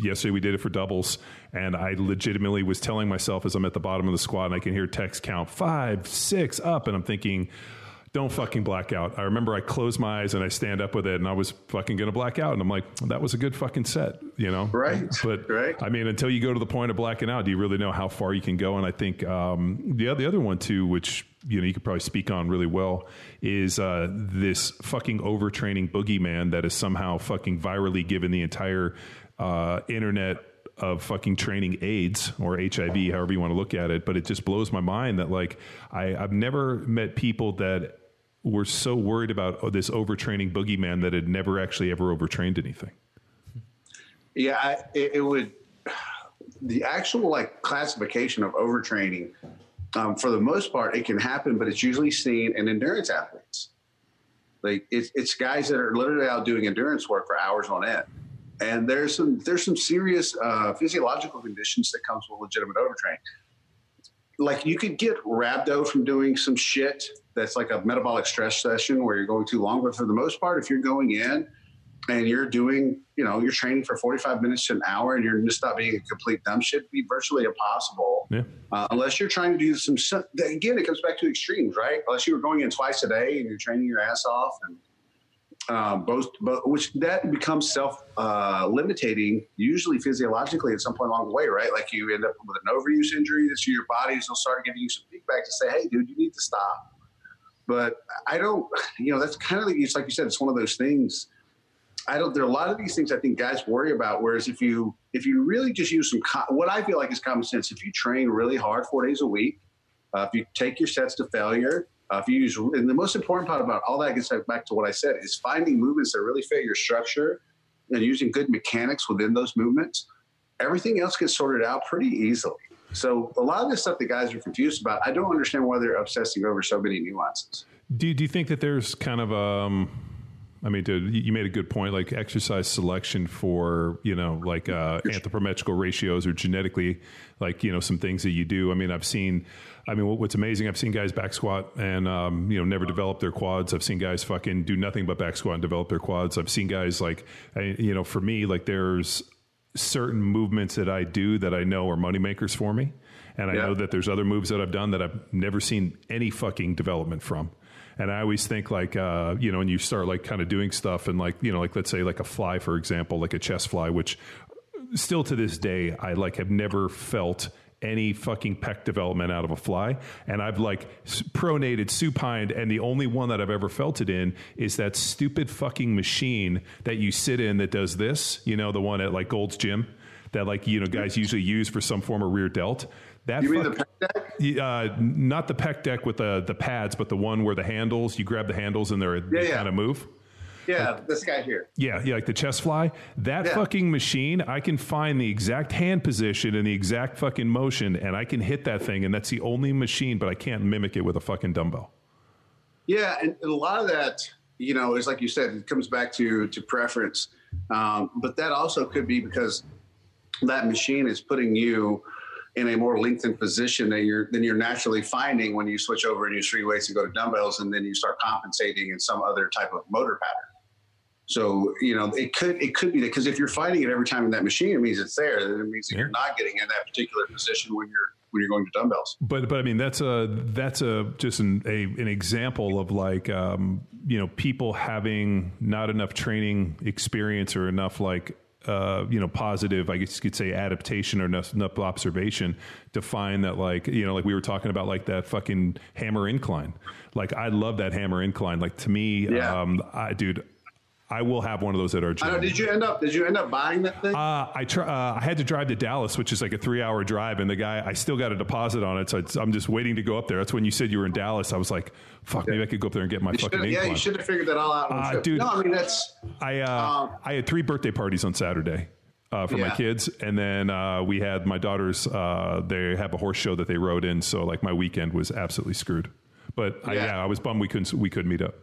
yesterday we did it for doubles, and I legitimately was telling myself as I'm at the bottom of the squat, and I can hear text count five, six up, and I'm thinking don't fucking black out. I remember I closed my eyes and I stand up with it and I was fucking going to black out. And I'm like, that was a good fucking set, you know? Right. But right. I mean, until you go to the point of blacking out, do you really know how far you can go? And I think um, the, the other one too, which, you know, you could probably speak on really well is uh, this fucking overtraining boogeyman that is somehow fucking virally given the entire uh, internet of fucking training AIDS or HIV, however you want to look at it. But it just blows my mind that like I, I've never met people that were so worried about oh, this overtraining boogeyman that had never actually ever overtrained anything. Yeah, I, it, it, would. The actual like classification of overtraining, um, for the most part, it can happen, but it's usually seen in endurance athletes. Like it's it's guys that are literally out doing endurance work for hours on end, and there's some there's some serious uh, physiological conditions that comes with legitimate overtraining. Like you could get rhabdo from doing some shit that's like a metabolic stress session where you're going too long. But for the most part, if you're going in and you're doing, you know, you're training for 45 minutes to an hour and you're just not being a complete dumb shit, be virtually impossible. Yeah. Uh, unless you're trying to do some, again, it comes back to extremes, right? Unless you were going in twice a day and you're training your ass off and, um, both, but which that becomes self uh, limiting, usually physiologically at some point along the way, right? Like you end up with an overuse injury that's your body's will start giving you some feedback to say, hey, dude, you need to stop. But I don't, you know, that's kind of it's like you said, it's one of those things. I don't. There are a lot of these things I think guys worry about. Whereas if you if you really just use some what I feel like is common sense, if you train really hard four days a week, uh, if you take your sets to failure, uh, if you use and the most important part about all that gets back to what I said is finding movements that really fit your structure and using good mechanics within those movements. Everything else gets sorted out pretty easily. So a lot of this stuff that guys are confused about, I don't understand why they're obsessing over so many nuances. Do do you think that there's kind of um I mean, dude, you made a good point. Like exercise selection for you know, like uh, anthropometrical ratios or genetically, like you know, some things that you do. I mean, I've seen. I mean, what's amazing? I've seen guys back squat and um, you know never develop their quads. I've seen guys fucking do nothing but back squat and develop their quads. I've seen guys like, you know, for me, like there's certain movements that I do that I know are moneymakers for me. And I yeah. know that there's other moves that I've done that I've never seen any fucking development from. And I always think like, uh, you know, when you start like kind of doing stuff and like, you know, like let's say like a fly, for example, like a chest fly, which still to this day, I like have never felt any fucking pec development out of a fly. And I've like pronated supined, and the only one that I've ever felt it in is that stupid fucking machine that you sit in that does this. You know, the one at like Gold's Gym that like you know guys usually use for some form of rear delt. That you fuck, mean the pec deck? Uh, not the pec deck with the the pads, but the one where the handles you grab the handles and they're yeah, they yeah. kind of move. Yeah, like, this guy here. Yeah, yeah, like the chest fly. That yeah. fucking machine, I can find the exact hand position and the exact fucking motion, and I can hit that thing, and that's the only machine, but I can't mimic it with a fucking dumbbell. Yeah, and, and a lot of that, you know, is like you said, it comes back to to preference. Um, but that also could be because that machine is putting you in a more lengthened position than you're than you're naturally finding when you switch over and use free weights and go to dumbbells, and then you start compensating in some other type of motor pattern. So you know it could it could be that because if you're fighting it every time in that machine, it means it's there. It means that yeah. you're not getting in that particular position when you're when you're going to dumbbells. But but I mean that's a that's a just an a, an example of like um, you know people having not enough training experience or enough like uh, you know, positive, I guess you could say adaptation or enough, enough, observation to find that, like, you know, like we were talking about, like that fucking hammer incline. Like, I love that hammer incline. Like, to me, yeah. um, I, dude, I will have one of those at our gym. Did you end up? Did you end up buying that thing? Uh, I try, uh, I had to drive to Dallas, which is like a three-hour drive, and the guy I still got a deposit on it, so I'm just waiting to go up there. That's when you said you were in Dallas. I was like, "Fuck, maybe I could go up there and get my you fucking." Yeah, you should have figured that all out. Uh, dude, no, I mean that's. I uh, um, I had three birthday parties on Saturday. Uh, for yeah. my kids, and then uh, we had my daughters. Uh, they have a horse show that they rode in, so like my weekend was absolutely screwed. But yeah, I, yeah, I was bummed we couldn't we couldn't meet up.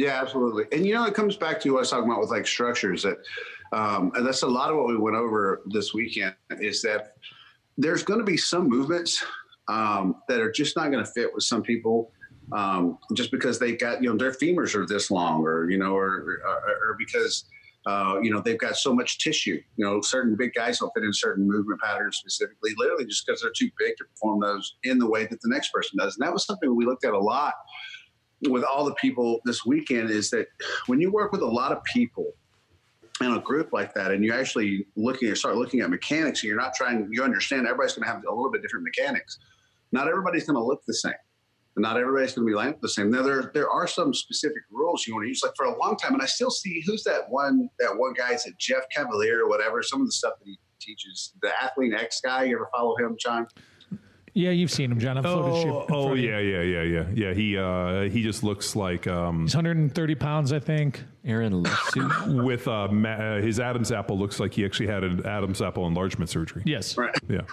Yeah, absolutely. And you know, it comes back to what I was talking about with like structures that, um, and that's a lot of what we went over this weekend is that there's going to be some movements um, that are just not going to fit with some people. um, just because they've got you know their femurs are this long, or you know, or or, or because uh, you know they've got so much tissue. You know, certain big guys don't fit in certain movement patterns specifically, literally just because they're too big to perform those in the way that the next person does. And that was something we looked at a lot with all the people this weekend. Is that when you work with a lot of people in a group like that, and you actually looking at start looking at mechanics, and you're not trying, you understand everybody's going to have a little bit different mechanics. Not everybody's going to look the same. And not everybody's going to be like the same. Now there there are some specific rules you want to use. Like for a long time, and I still see who's that one that one guy it Jeff Cavaliere or whatever. Some of the stuff that he teaches, the Athlean-X guy. You ever follow him, John? Yeah, you've seen him, John. I've Oh, photoshopped. oh yeah, yeah, yeah, yeah, yeah. He uh, he just looks like um, He's 130 pounds, I think. Aaron Lexu. with uh, ma- uh, his Adam's apple looks like he actually had an Adam's apple enlargement surgery. Yes. Right. Yeah,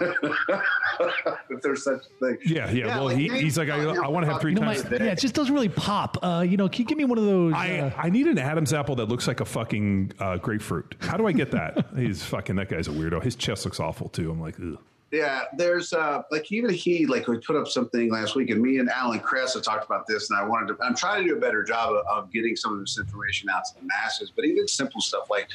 if there's such a thing. yeah, yeah. well, he, he's like, I, I want to have three You know, my, times. yeah, it just doesn't really pop. Uh, you know, can you give me one of those? I, uh, I need an Adam's apple that looks like a fucking uh, grapefruit. How do I get that? He's fucking that guy's a weirdo. His chest looks awful too. I'm like, Ugh. Yeah, there's uh like even he like we put up something last week, and me and Alan Kress have talked about this, and I wanted to. I'm trying to do a better job of, of getting some of this information out to the masses, but even simple stuff like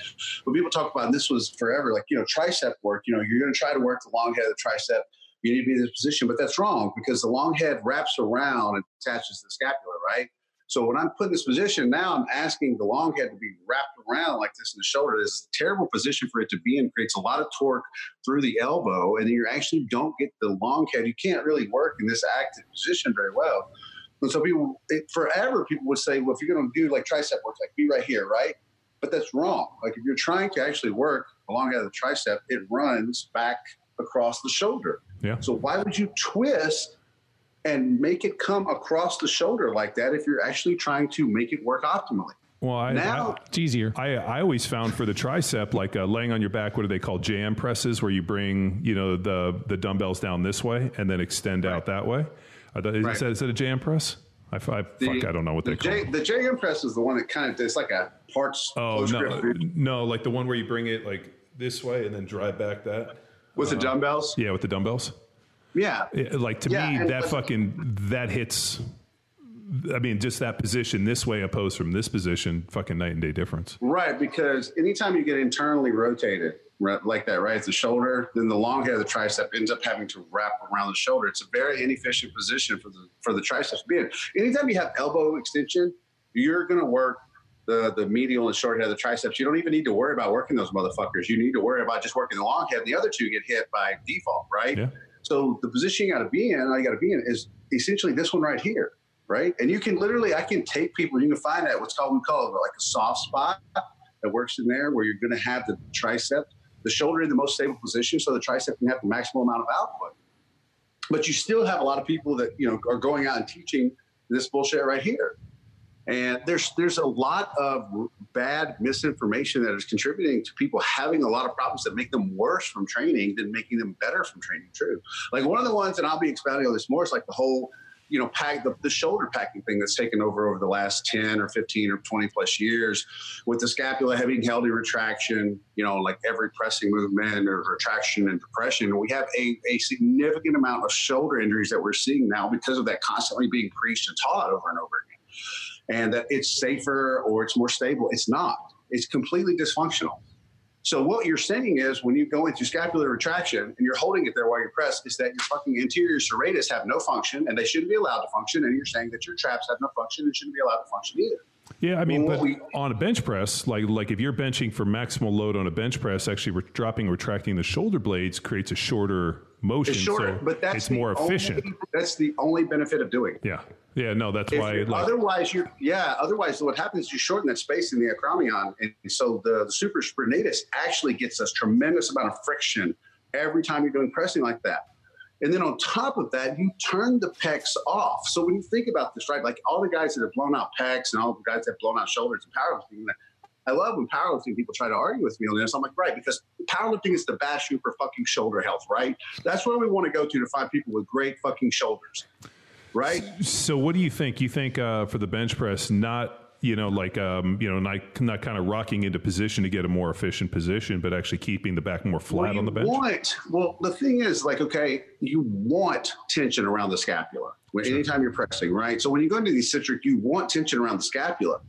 when people talk about this was forever, like you know tricep work. You know, you're going to try to work the long head of the tricep. You need to be in this position, but that's wrong because the long head wraps around and attaches the scapula, right? So when I'm put in this position now, I'm asking the long head to be wrapped around like this in the shoulder. This is a terrible position for it to be in. Creates a lot of torque through the elbow, and you actually don't get the long head. You can't really work in this active position very well. And so people, it, forever, people would say, well, if you're going to do like tricep work, like be right here, right? But that's wrong. Like if you're trying to actually work the long head of the tricep, it runs back across the shoulder. yeah. So why would you twist and make it come across the shoulder like that if you're actually trying to make it work optimally? Well, I, Now- it's easier. I, I always found for the tricep, like uh, laying on your back, what do they call jam presses, where you bring you know the the dumbbells down this way and then extend out that way. Are that, is, Right. that, is that a jam press? I, I fuck, I don't know what they the call. J, it. the JM press is the one that kind of it's like a parts Oh no, no, like the one where you bring it like this way and then drive back that. with the dumbbells. Yeah, with the dumbbells. Yeah, Like to Yeah, me, that fucking that hits. I mean, just that position this way opposed from this position, fucking night and day difference. right. Because anytime you get internally rotated like that, right, it's the shoulder, then the long head of the tricep ends up having to wrap around the shoulder. It's a very inefficient position for the for the triceps to be in. Anytime you have elbow extension, you're going to work the the medial and short head of the triceps. You don't even need to worry about working those motherfuckers. You need to worry about just working the long head. The other two get hit by default, right? Yeah. So the position you got to be in, you got to be in, is essentially this one right here, right? And you can literally, I can take people. You can find that what's called we call it like a soft spot that works in there, where you're going to have the tricep, the shoulder in the most stable position, so the tricep can have the maximum amount of output. But you still have a lot of people that you know are going out and teaching this bullshit right here. And there's there's a lot of bad misinformation that is contributing to people having a lot of problems that make them worse from training than making them better from training. True. Like one of the ones, and I'll be expounding on this more, is like the whole, you know, pack the, the shoulder packing thing that's taken over over the last 10 or 15 or 20 plus years with the scapula having held healthy retraction, you know, like every pressing movement or retraction and depression. We have a, a significant amount of shoulder injuries that we're seeing now because of that constantly being preached and taught over and over again and that it's safer or it's more stable. It's not. It's completely dysfunctional. So what you're saying is when you go into scapular retraction and you're holding it there while you press, is that your fucking anterior serratus have no function and they shouldn't be allowed to function. And you're saying that your traps have no function and shouldn't be allowed to function either. Yeah, I mean, Well, but we- on a bench press, like like if you're benching for maximal load on a bench press, actually re- dropping, retracting the shoulder blades creates a shorter motion, It's shorter, so but that's it's more only- efficient. that's the only benefit of doing it. Yeah, yeah, no, that's If why. you- Like, otherwise, you yeah. Otherwise, what happens is you shorten that space in the acromion, and so the, the supraspinatus actually gets us tremendous amount of friction every time you're doing pressing like that. And then on top of that, you turn the pecs off. So when you think about this, right, like all the guys that have blown out pecs and all the guys that have blown out shoulders and powerlifting, I love when powerlifting people try to argue with me on this. I'm like, right, because powerlifting is the bastion for fucking shoulder health, right? That's where we want to go to to find people with great fucking shoulders, right? so, what do you think? You think uh, for the bench press, not you know, like um, you know, not not kind of rocking into position to get a more efficient position, but actually keeping the back more flat well, on the bench. Want, well, the thing is, like, okay, you want tension around the scapula. when, anytime you're pressing, right? So when you go into the eccentric, you want tension around the scapula,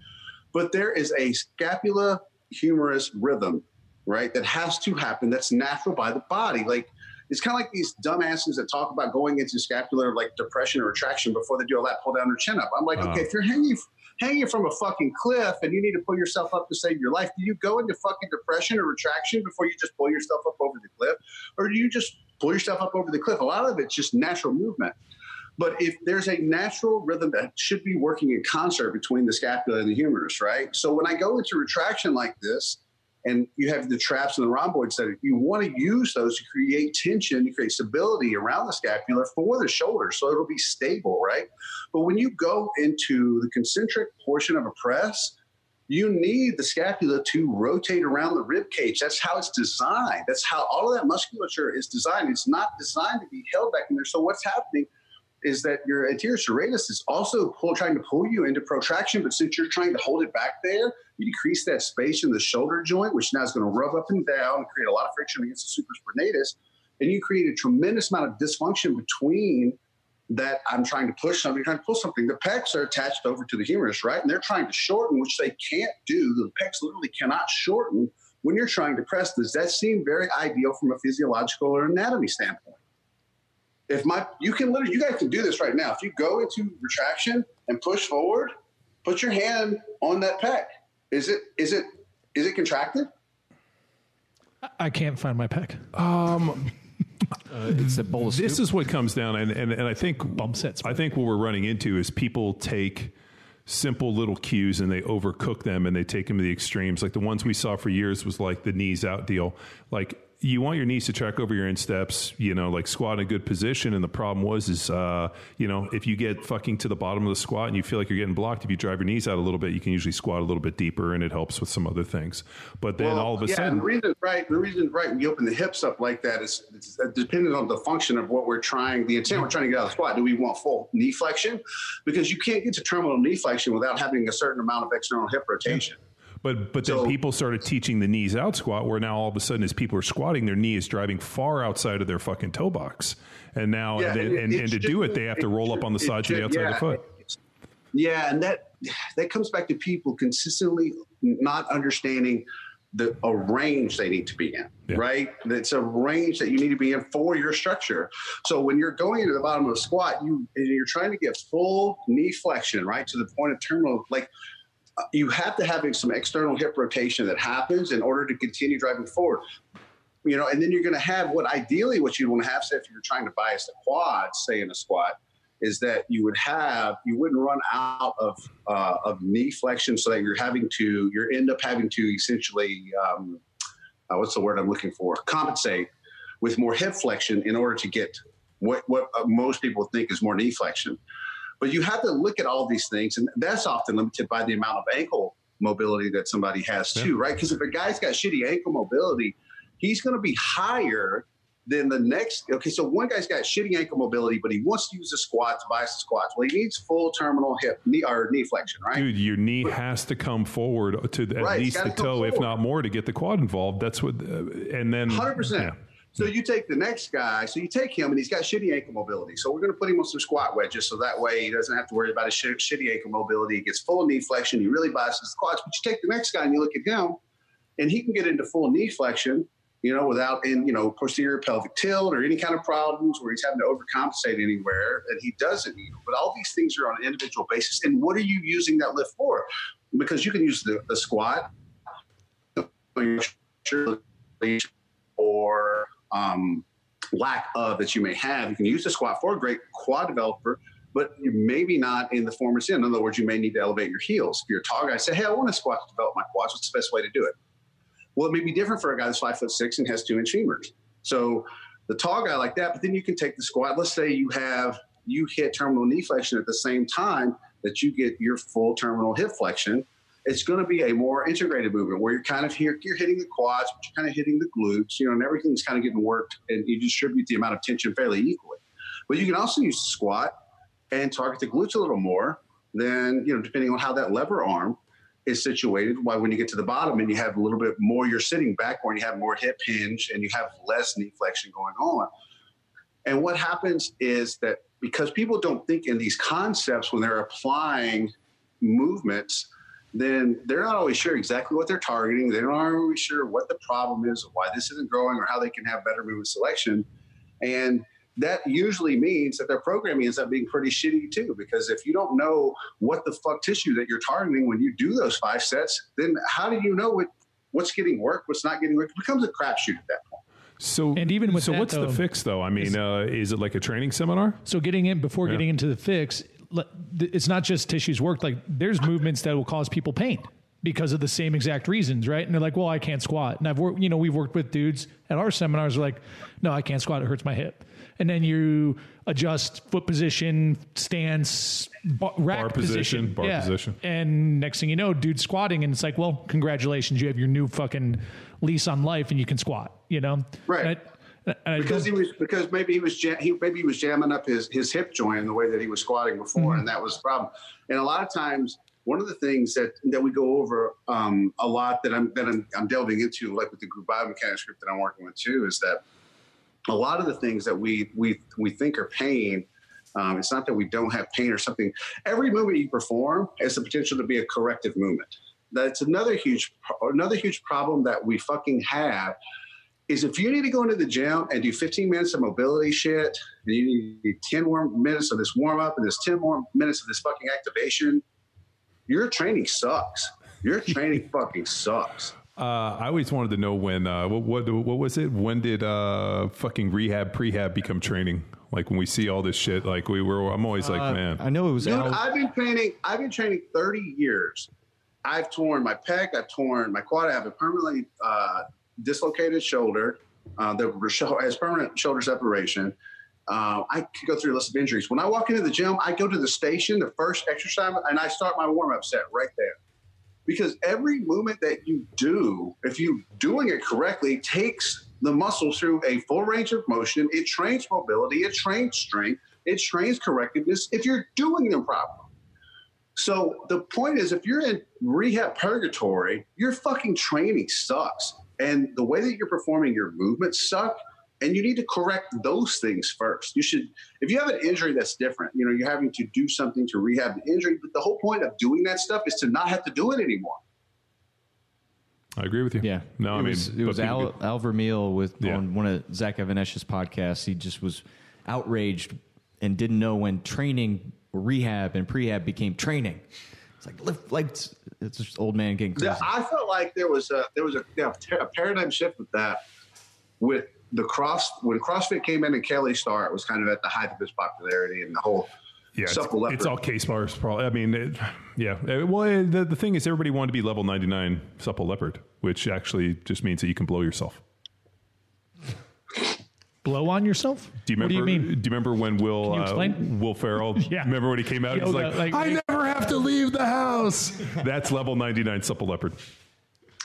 but there is a scapula humerus rhythm, right? That has to happen. That's natural by the body. Like it's kind of like these dumbasses that talk about going into scapular like depression or retraction before they do a lat pull down their chin up. I'm like, Uh. okay, if you're hanging hanging from a fucking cliff and you need to pull yourself up to save your life, do you go into fucking depression or retraction before you just pull yourself up over the cliff, or do you just pull yourself up over the cliff? A lot of it's just natural movement. But if there's a natural rhythm that should be working in concert between the scapula and the humerus, right? So when I go into retraction like this, and you have the traps and the rhomboids that you want to use those to create tension, to create stability around the scapula for the shoulder, so it'll be stable, right? But when you go into the concentric portion of a press, you need the scapula to rotate around the rib cage. That's how it's designed. That's how all of that musculature is designed. It's not designed to be held back in there. So what's happening is that your anterior serratus is also pull, trying to pull you into protraction, but since you're trying to hold it back there, you decrease that space in the shoulder joint, which now is going to rub up and down and create a lot of friction against the supraspinatus, and you create a tremendous amount of dysfunction between that I'm trying to push something, trying to pull something. The pecs are attached over to the humerus, right? And they're trying to shorten, which they can't do. The pecs literally cannot shorten when you're trying to press. Does that seem very ideal from a physiological or anatomy standpoint? If my, you can literally, you guys can do this right now. If you go into retraction and push forward, put your hand on that pec. Is it, is it, is it contracted? I can't find my pec. Um, uh, it's a bowl of This is what comes down, and, and, and I think Bump sets. I think what we're running into is people take simple little cues and they overcook them and they take them to the extremes. Like the ones we saw for years was like the knees out deal. Like you want your knees to track over your insteps, you know, like squat in a good position. And the problem was, is, uh, you know, if you get fucking to the bottom of the squat and you feel like you're getting blocked, if you drive your knees out a little bit, you can usually squat a little bit deeper and it helps with some other things. But then Well, all of a yeah, sudden, the reason right, the reason right, when you open the hips up like that is it's dependent on the function of what we're trying, the intent we're trying to get out of the squat. Do we want full knee flexion? Because you can't get to terminal knee flexion without having a certain amount of external hip rotation. But but then So- people started teaching the knees out squat, where now all of a sudden, as people are squatting, their knee is driving far outside of their fucking toe box, and now Yeah, and, and and, it- and to do it, they have to roll up on the sides of the outside of the foot. Yeah, and that that comes back to people consistently not understanding the a range they need to be in, Yeah. right? It's a range that you need to be in for your structure. So when you're going into the bottom of a squat, you and you're trying to get full knee flexion, right, to the point of terminal, like you have to have some external hip rotation that happens in order to continue driving forward. You know, and then you're going to have what ideally what you want to have, say, if you're trying to bias the quad, say in a squat, is that you would have you wouldn't run out of uh, of knee flexion, so that you're having to you end up having to essentially um, uh, what's the word I'm looking for compensate with more hip flexion in order to get what what uh, most people think is more knee flexion. But you have to look at all these things, and that's often limited by the amount of ankle mobility that somebody has too, right? Because if a guy's got shitty ankle mobility, he's going to be higher than the next. Okay, so one guy's got shitty ankle mobility, but he wants to use the squat to bias the squats. Well, he needs full terminal hip knee or knee flexion, right? Dude, your knee has to come forward to the, at Right, least the toe, if not more, to get the quad involved. That's what, uh, and then Hundred percent. So you take the next guy. So you take him, and he's got shitty ankle mobility. So we're going to put him on some squat wedges, so that way he doesn't have to worry about his shit, shitty ankle mobility. He gets full knee flexion. He really biases his quads. But you take the next guy and you look at him, and he can get into full knee flexion, you know, without in you know posterior pelvic tilt or any kind of problems where he's having to overcompensate anywhere, and he doesn't. But all these things are on an individual basis. And what are you using that lift for? Because you can use the, the squat or um, lack of that you may have. You can use the squat for a great quad developer, but you maybe not in the former sin. In other words, you may need to elevate your heels. If you're a tall guy, say, hey, I want to squat to develop my quads. What's the best way to do it? Well, it may be different for a guy that's five foot six and has two inch femurs. So the tall guy like that, but then you can take the squat. Let's say you have you hit terminal knee flexion at the same time that you get your full terminal hip flexion. It's going to be a more integrated movement where you're kind of here, you're hitting the quads, but you're kind of hitting the glutes, you know, and everything's kind of getting worked and you distribute the amount of tension fairly equally. But you can also use the squat and target the glutes a little more than, you know, depending on how that lever arm is situated. Why, when you get to the bottom and you have a little bit more, you're sitting back and you have more hip hinge and you have less knee flexion going on. And what happens is that because people don't think in these concepts when they're applying movements, then they're not always sure exactly what they're targeting. They're not always sure what the problem is, or why this isn't growing, or how they can have better movement selection. And that usually means that their programming ends up being pretty shitty too. Because if you don't know what the fuck tissue that you're targeting when you do those five sets, then how do you know what, what's getting work, what's not getting work? It becomes a crapshoot at that point. So And even with so, that, what's though, the fix though? I mean, uh, is it like a training seminar? So getting in before getting into the fix, le- th- it's not just tissues work. Like there's movements that will cause people pain because of the same exact reasons, right? And they're like, "Well, I can't squat." And I've worked, you know, we've worked with dudes at our seminars. Like, "No, I can't squat. It hurts my hip." And then you adjust foot position, stance, bar, rack Bar position, bar position. and next thing you know, dude's squatting, and it's like, "Well, congratulations, you have your new fucking lease on life, and you can squat." You know, Right. And I- and I because he was because maybe he was jam, he maybe he was jamming up his his hip joint in the way that he was squatting before, and that was the problem. And a lot of times, one of the things that that we go over um, a lot that I'm that I'm, I'm delving into, like with the group biomechanics group that I'm working with too, is that a lot of the things that we we we think are pain. Um, it's not that we don't have pain or something. Every movement you perform has the potential to be a corrective movement. That's another huge another huge problem that we fucking have is if you need to go into the gym and do 15 minutes of mobility shit, and you need 10 more minutes of this warm up and this 10 more minutes of this fucking activation, your training sucks. Your training fucking sucks. Uh, I always wanted to know when uh, what, what what was it? When did uh, fucking rehab prehab become training? Like when we see all this shit, like we were. I'm always like, Uh, man, I know it was Dude, Al- I've been training. I've been training 30 years. I've torn my pec. I've torn my quad. I have a permanently uh, dislocated shoulder. Uh, that has permanent shoulder separation. Uh, I could go through a list of injuries. When I walk into the gym, I go to the station, the first exercise, and I start my warm up set right there. Because every movement that you do, if you're doing it correctly, takes the muscle through a full range of motion. It trains mobility, it trains strength, it trains correctiveness if you're doing them properly. So the point is, if you're in rehab purgatory, your fucking training sucks. And the way that you're performing your movements suck. And you need to correct those things first. You should, if you have an injury that's different, you know, you're having to do something to rehab the injury. But the whole point of doing that stuff is to not have to do it anymore. I agree with you. Yeah. no, it I mean, was, it was people Al, get- Al Vermeil with Yeah. on one of Zach Even-Esh's podcasts. He just was outraged and didn't know when training, rehab, and prehab became training. It's like lift like it's, it's just old man getting crazy. Yeah, I felt like there was a there was a, yeah, a paradigm shift with that. With the cross when CrossFit came in and Kelly Starr, it was kind of at the height of its popularity and the whole yeah, it's, it's all case bars. Probably. I mean, it, yeah. Well, the the thing is, everybody wanted to be level 99 supple leopard, which actually just means that you can blow yourself. Blow on yourself. Do you remember? What do you mean? Do you remember when Will uh, explain? Will Ferrell? Yeah. Remember when he came out? He's Yoga, like, like- I never have to leave the house. That's level 99 supple leopard.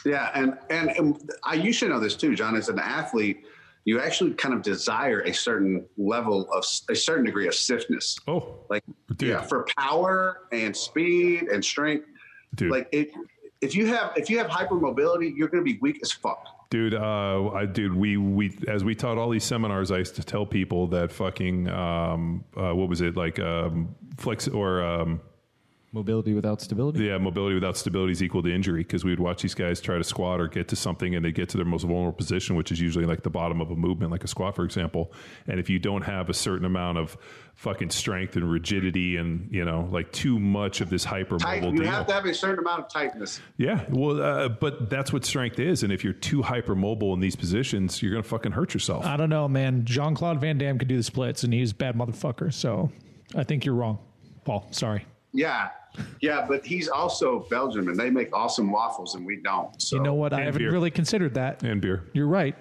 Yeah, and, and and I you should know this too, John. As an athlete, you actually kind of desire a certain level of a certain degree of stiffness. Oh, Like Dude. yeah, for power and speed and strength. dude. Like it, if you have if you have hypermobility, you're going to be weak as fuck. Dude, uh, I, dude, we, we, as we taught all these seminars, I used to tell people that fucking, um, uh, what was it? Like, um, flex or, um, Mobility without stability. yeah, mobility without stability is equal to injury because we would watch these guys try to squat or get to something and they get to their most vulnerable position, which is usually like the bottom of a movement, like a squat, for example. And if you don't have a certain amount of fucking strength and rigidity and, you know, like too much of this hypermobile Tight. You deal. have to have a certain amount of tightness. Yeah, well, uh, but that's what strength is. And if you're too hypermobile in these positions, you're going to fucking hurt yourself. I don't know, man. Jean Claude Van Damme could do the splits, and he's a bad motherfucker. So I think you're wrong, Paul. Sorry. Yeah, yeah, but he's also Belgium, and they make awesome waffles, and we don't. So You know what? I And haven't beer. really considered that. and beer. You're right.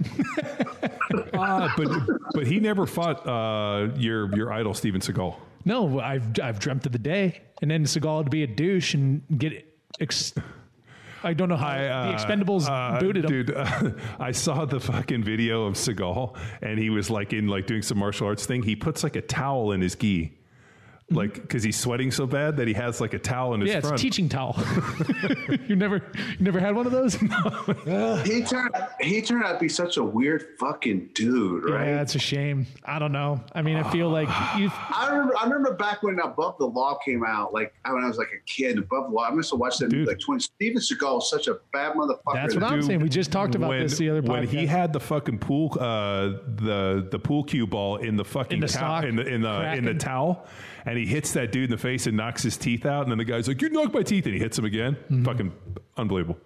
Ah, but but he never fought uh, your your idol Steven Seagal. no, I've I've dreamt of the day, and then Seagal would be a douche and get. Ex- I don't know how I, the Expendables uh, booted him. Dude, uh, I saw the fucking video of Seagal, and he was like in like doing some martial arts thing. He puts like a towel in his gi. Like because he's sweating so bad that he has like a towel in his Yeah, it's a teaching towel. you never, you never had one of those? He turned he turned out to be such a weird fucking dude, right? Yeah, it's a shame. I don't know. I mean, I feel like you. I remember, I remember back when Above the Law came out, like when I was like a kid. Above the Law, I must have watched that movie Dude. like twenty. Steven Seagal was such a bad motherfucker. That's what I'm saying. We just talked about when, this the other day. when he had the fucking pool uh the the pool cue ball in the fucking In the towel sock, in the in the in the towel and he hits that dude in the face and knocks his teeth out and then the guy's like you knocked my teeth and he hits him again Mm-hmm. fucking unbelievable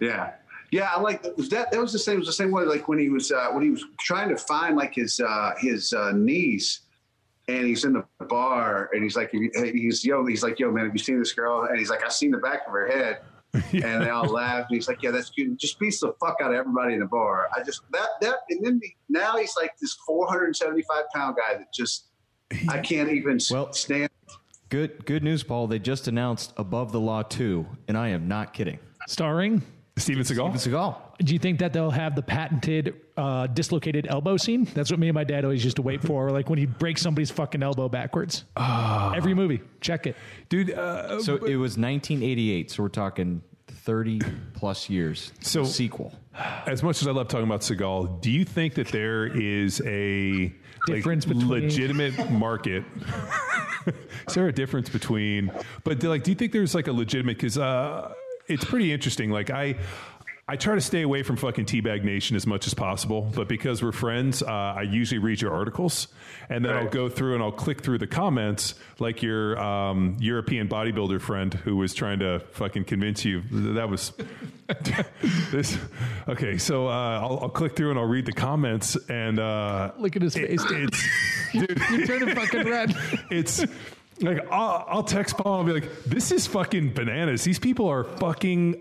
Yeah, yeah. I like that. That was the same. It was the same way. Like when he was uh, when he was trying to find like his uh, his uh, niece, and he's in the bar, and he's like, he's yo, he's like, yo, man, have you seen this girl? And he's like, I've seen the back of her head. And they all laughed. And he's like, "Yeah, that's cute." Just beats the fuck out of everybody in the bar. I just that that, and then the, now he's like this 475 pound guy that just I can't even Well- stand. Good good news, Paul. They just announced Above the Law 2, and I am not kidding. starring. Steven Seagal Steven Seagal. Do you think that they'll have the patented uh, dislocated elbow scene? That's what me and my dad always used to wait for, like when he breaks somebody's fucking elbow backwards. Ah. Every movie, check it. dude uh, So it was 1988, so we're talking 30 plus years. So- sequel. As much as I love talking about Seagal do you think that there is a like, Difference between- legitimate market? Is there a difference between but like do you think there's like a legitimate because uh it's pretty interesting. Like i I try to stay away from fucking Teabag Nation as much as possible, but because we're friends, uh, I usually read your articles, and then I'll go through and I'll click through the comments, like your um, European bodybuilder friend who was trying to fucking convince you that was this. Okay, so uh, I'll, I'll click through and I'll read the comments, and uh, Look at his face. it's dude, You're turning fucking red. it's like I'll, I'll text Paul and I'll be like, "This is fucking bananas. These people are fucking.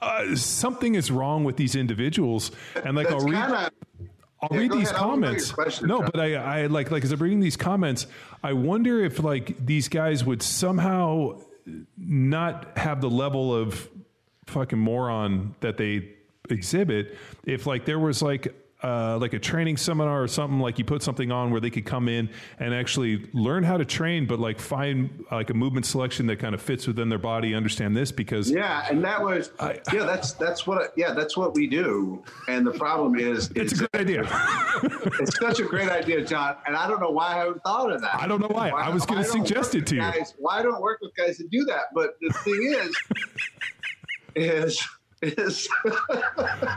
Uh, something is wrong with these individuals." And like That's I'll read. kinda- I'll Yeah, read these ahead. I wanna know your comments. question, no, John. but I, I like like as I'm reading these comments, I wonder if like these guys would somehow not have the level of fucking moron that they exhibit if like there was like uh, like a training seminar or something like you put something on where they could come in and actually learn how to train but like find like a movement selection that kind of fits within their body understand this because Yeah, and that was I, yeah. That's that's what yeah. That's what we do. And the problem is, it's is a good idea it's such a great idea, John. And I don't know why I haven't thought of that. I don't know why. I was why I don't suggest it to you. Guys, why I don't work with guys that do that? But the thing is, is is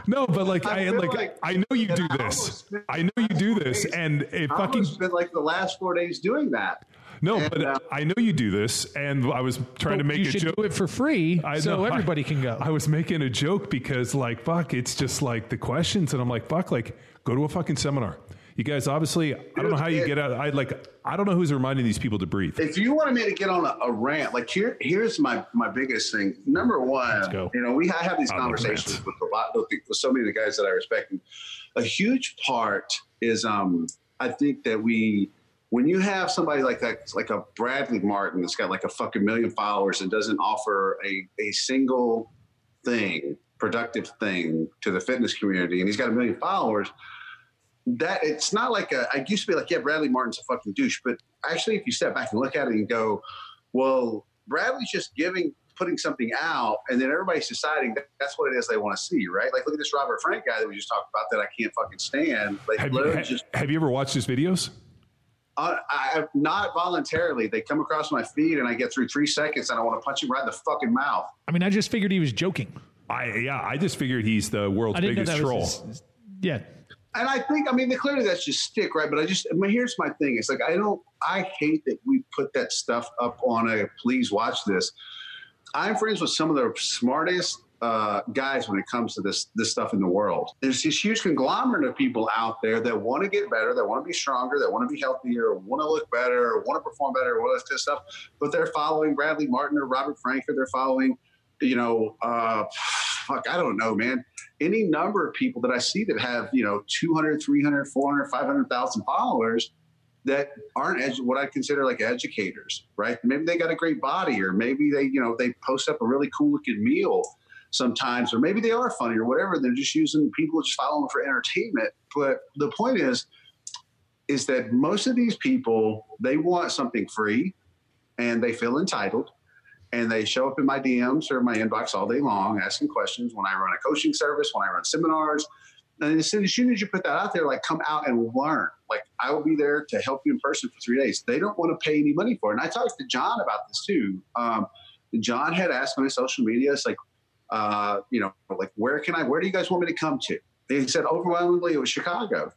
no but like I i, like, like- i know you do I this almost i know you do this days- and it I fucking almost spent like the last four days doing that. no and, but uh, i know you do this and i was trying to make you a joke do it for free, I so know. everybody I- can go. I was making a joke because, like, fuck, it's just like the questions, and I'm like, fuck, like, go to a fucking seminar. You guys, obviously, I don't know how you it- get out. I like, I don't know who's reminding these people to breathe. if you wanted me to get on a, a rant, like here, here's my my biggest thing. Number one, you know, we I have these I conversations with a lot with, the, with so many of the guys that I respect. And a huge part is, um, I think that we, when you have somebody like that, like a Bradley Martin that's got like a fucking million followers and doesn't offer a a single thing, productive thing to the fitness community, and he's got a million followers that it's not like a, I used to be like, yeah, Bradley Martin's a fucking douche. But actually, if you step back and look at it and go, well, Bradley's just giving, putting something out, and then everybody's deciding that that's what it is they want to see, right? Like, look at this Robert Frank guy that we just talked about that I can't fucking stand. Like, Have you, literally ha- just, have you ever watched his videos? uh, I, not voluntarily. They come across my feed, and I get through three seconds, and I want to punch him right in the fucking mouth. I mean, I just figured he was joking. I yeah, I just figured he's the world's I didn't know biggest troll. was his- yeah. And I think, I mean, clearly that's just stick, right? But I just, I mean, here's my thing. It's like, I don't, I hate that we put that stuff up on a please watch this. I'm friends with some of the smartest uh, guys when it comes to this this stuff in the world. There's this huge conglomerate of people out there that want to get better, that want to be stronger, that want to be healthier, want to look better, want to perform better, all this stuff. But they're following Bradley Martin or Robert Frank, or they're following, you know, uh, fuck, I don't know, man any number of people that I see that have, you know, 200, 300, 400, 500,000 followers that aren't edu- what I consider like educators, right? Maybe they got a great body or maybe they, you know, they post up a really cool looking meal sometimes, or maybe they are funny or whatever. They're just using people just follow them for entertainment. But the point is, is that most of these people, they want something free and they feel entitled and they show up in my DMs or my inbox all day long asking questions when I run a coaching service, when I run seminars. And as soon, as soon as you put that out there, like come out and learn. Like I will be there to help you in person for three days. They don't want to pay any money for it. And I talked to John about this too. Um, John had asked on social media, it's like, uh, you know, like where can I, where do you guys want me to come to? He said overwhelmingly it was Chicago.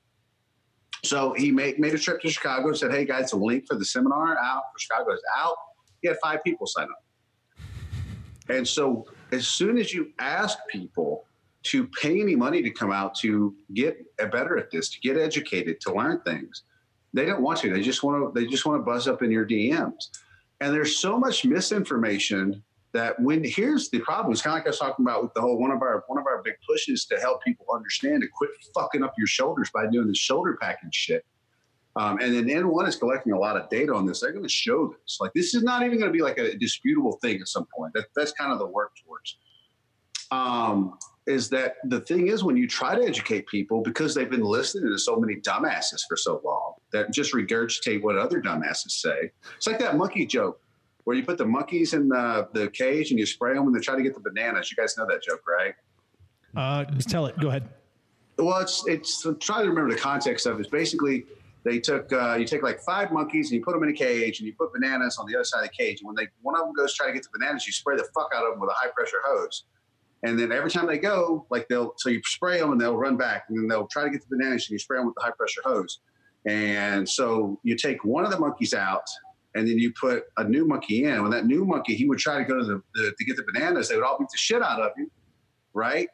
So he made, made a trip to Chicago said, Hey guys, the link for the seminar out for Chicago is out. He had five people sign up. And so as soon as you ask people to pay any money to come out to get better at this, to get educated, to learn things, they don't want to. They just want to. They just want to buzz up in your DMs. And there's so much misinformation that when here's the problem. It's kind of like I was talking about with the whole one of our one of our big pushes to help people understand to quit fucking up your shoulders by doing the shoulder packing shit. Um, and then N1 is collecting a lot of data on this. They're going to show this. Like this is not even going to be like a disputable thing at some point. That, that's kind of the work towards. Um, is that the thing is when you try to educate people because they've been listening to so many dumbasses for so long that just regurgitate what other dumbasses say. It's like that monkey joke where you put the monkeys in the, the cage and you spray them and they try to get the bananas. You guys know that joke, right? Uh, just tell it. Go ahead. Well, it's it's try to remember the context of it. It's basically they took uh, you take like five monkeys and you put them in a cage and you put bananas on the other side of the cage. And when they one of them goes try to get the bananas, you spray the fuck out of them with a high pressure hose. And then every time they go, like they'll so you spray them and they'll run back and then they'll try to get the bananas and you spray them with the high pressure hose. And so you take one of the monkeys out and then you put a new monkey in. When that new monkey, he would try to go to the, the to get the bananas. They would all beat the shit out of him, right?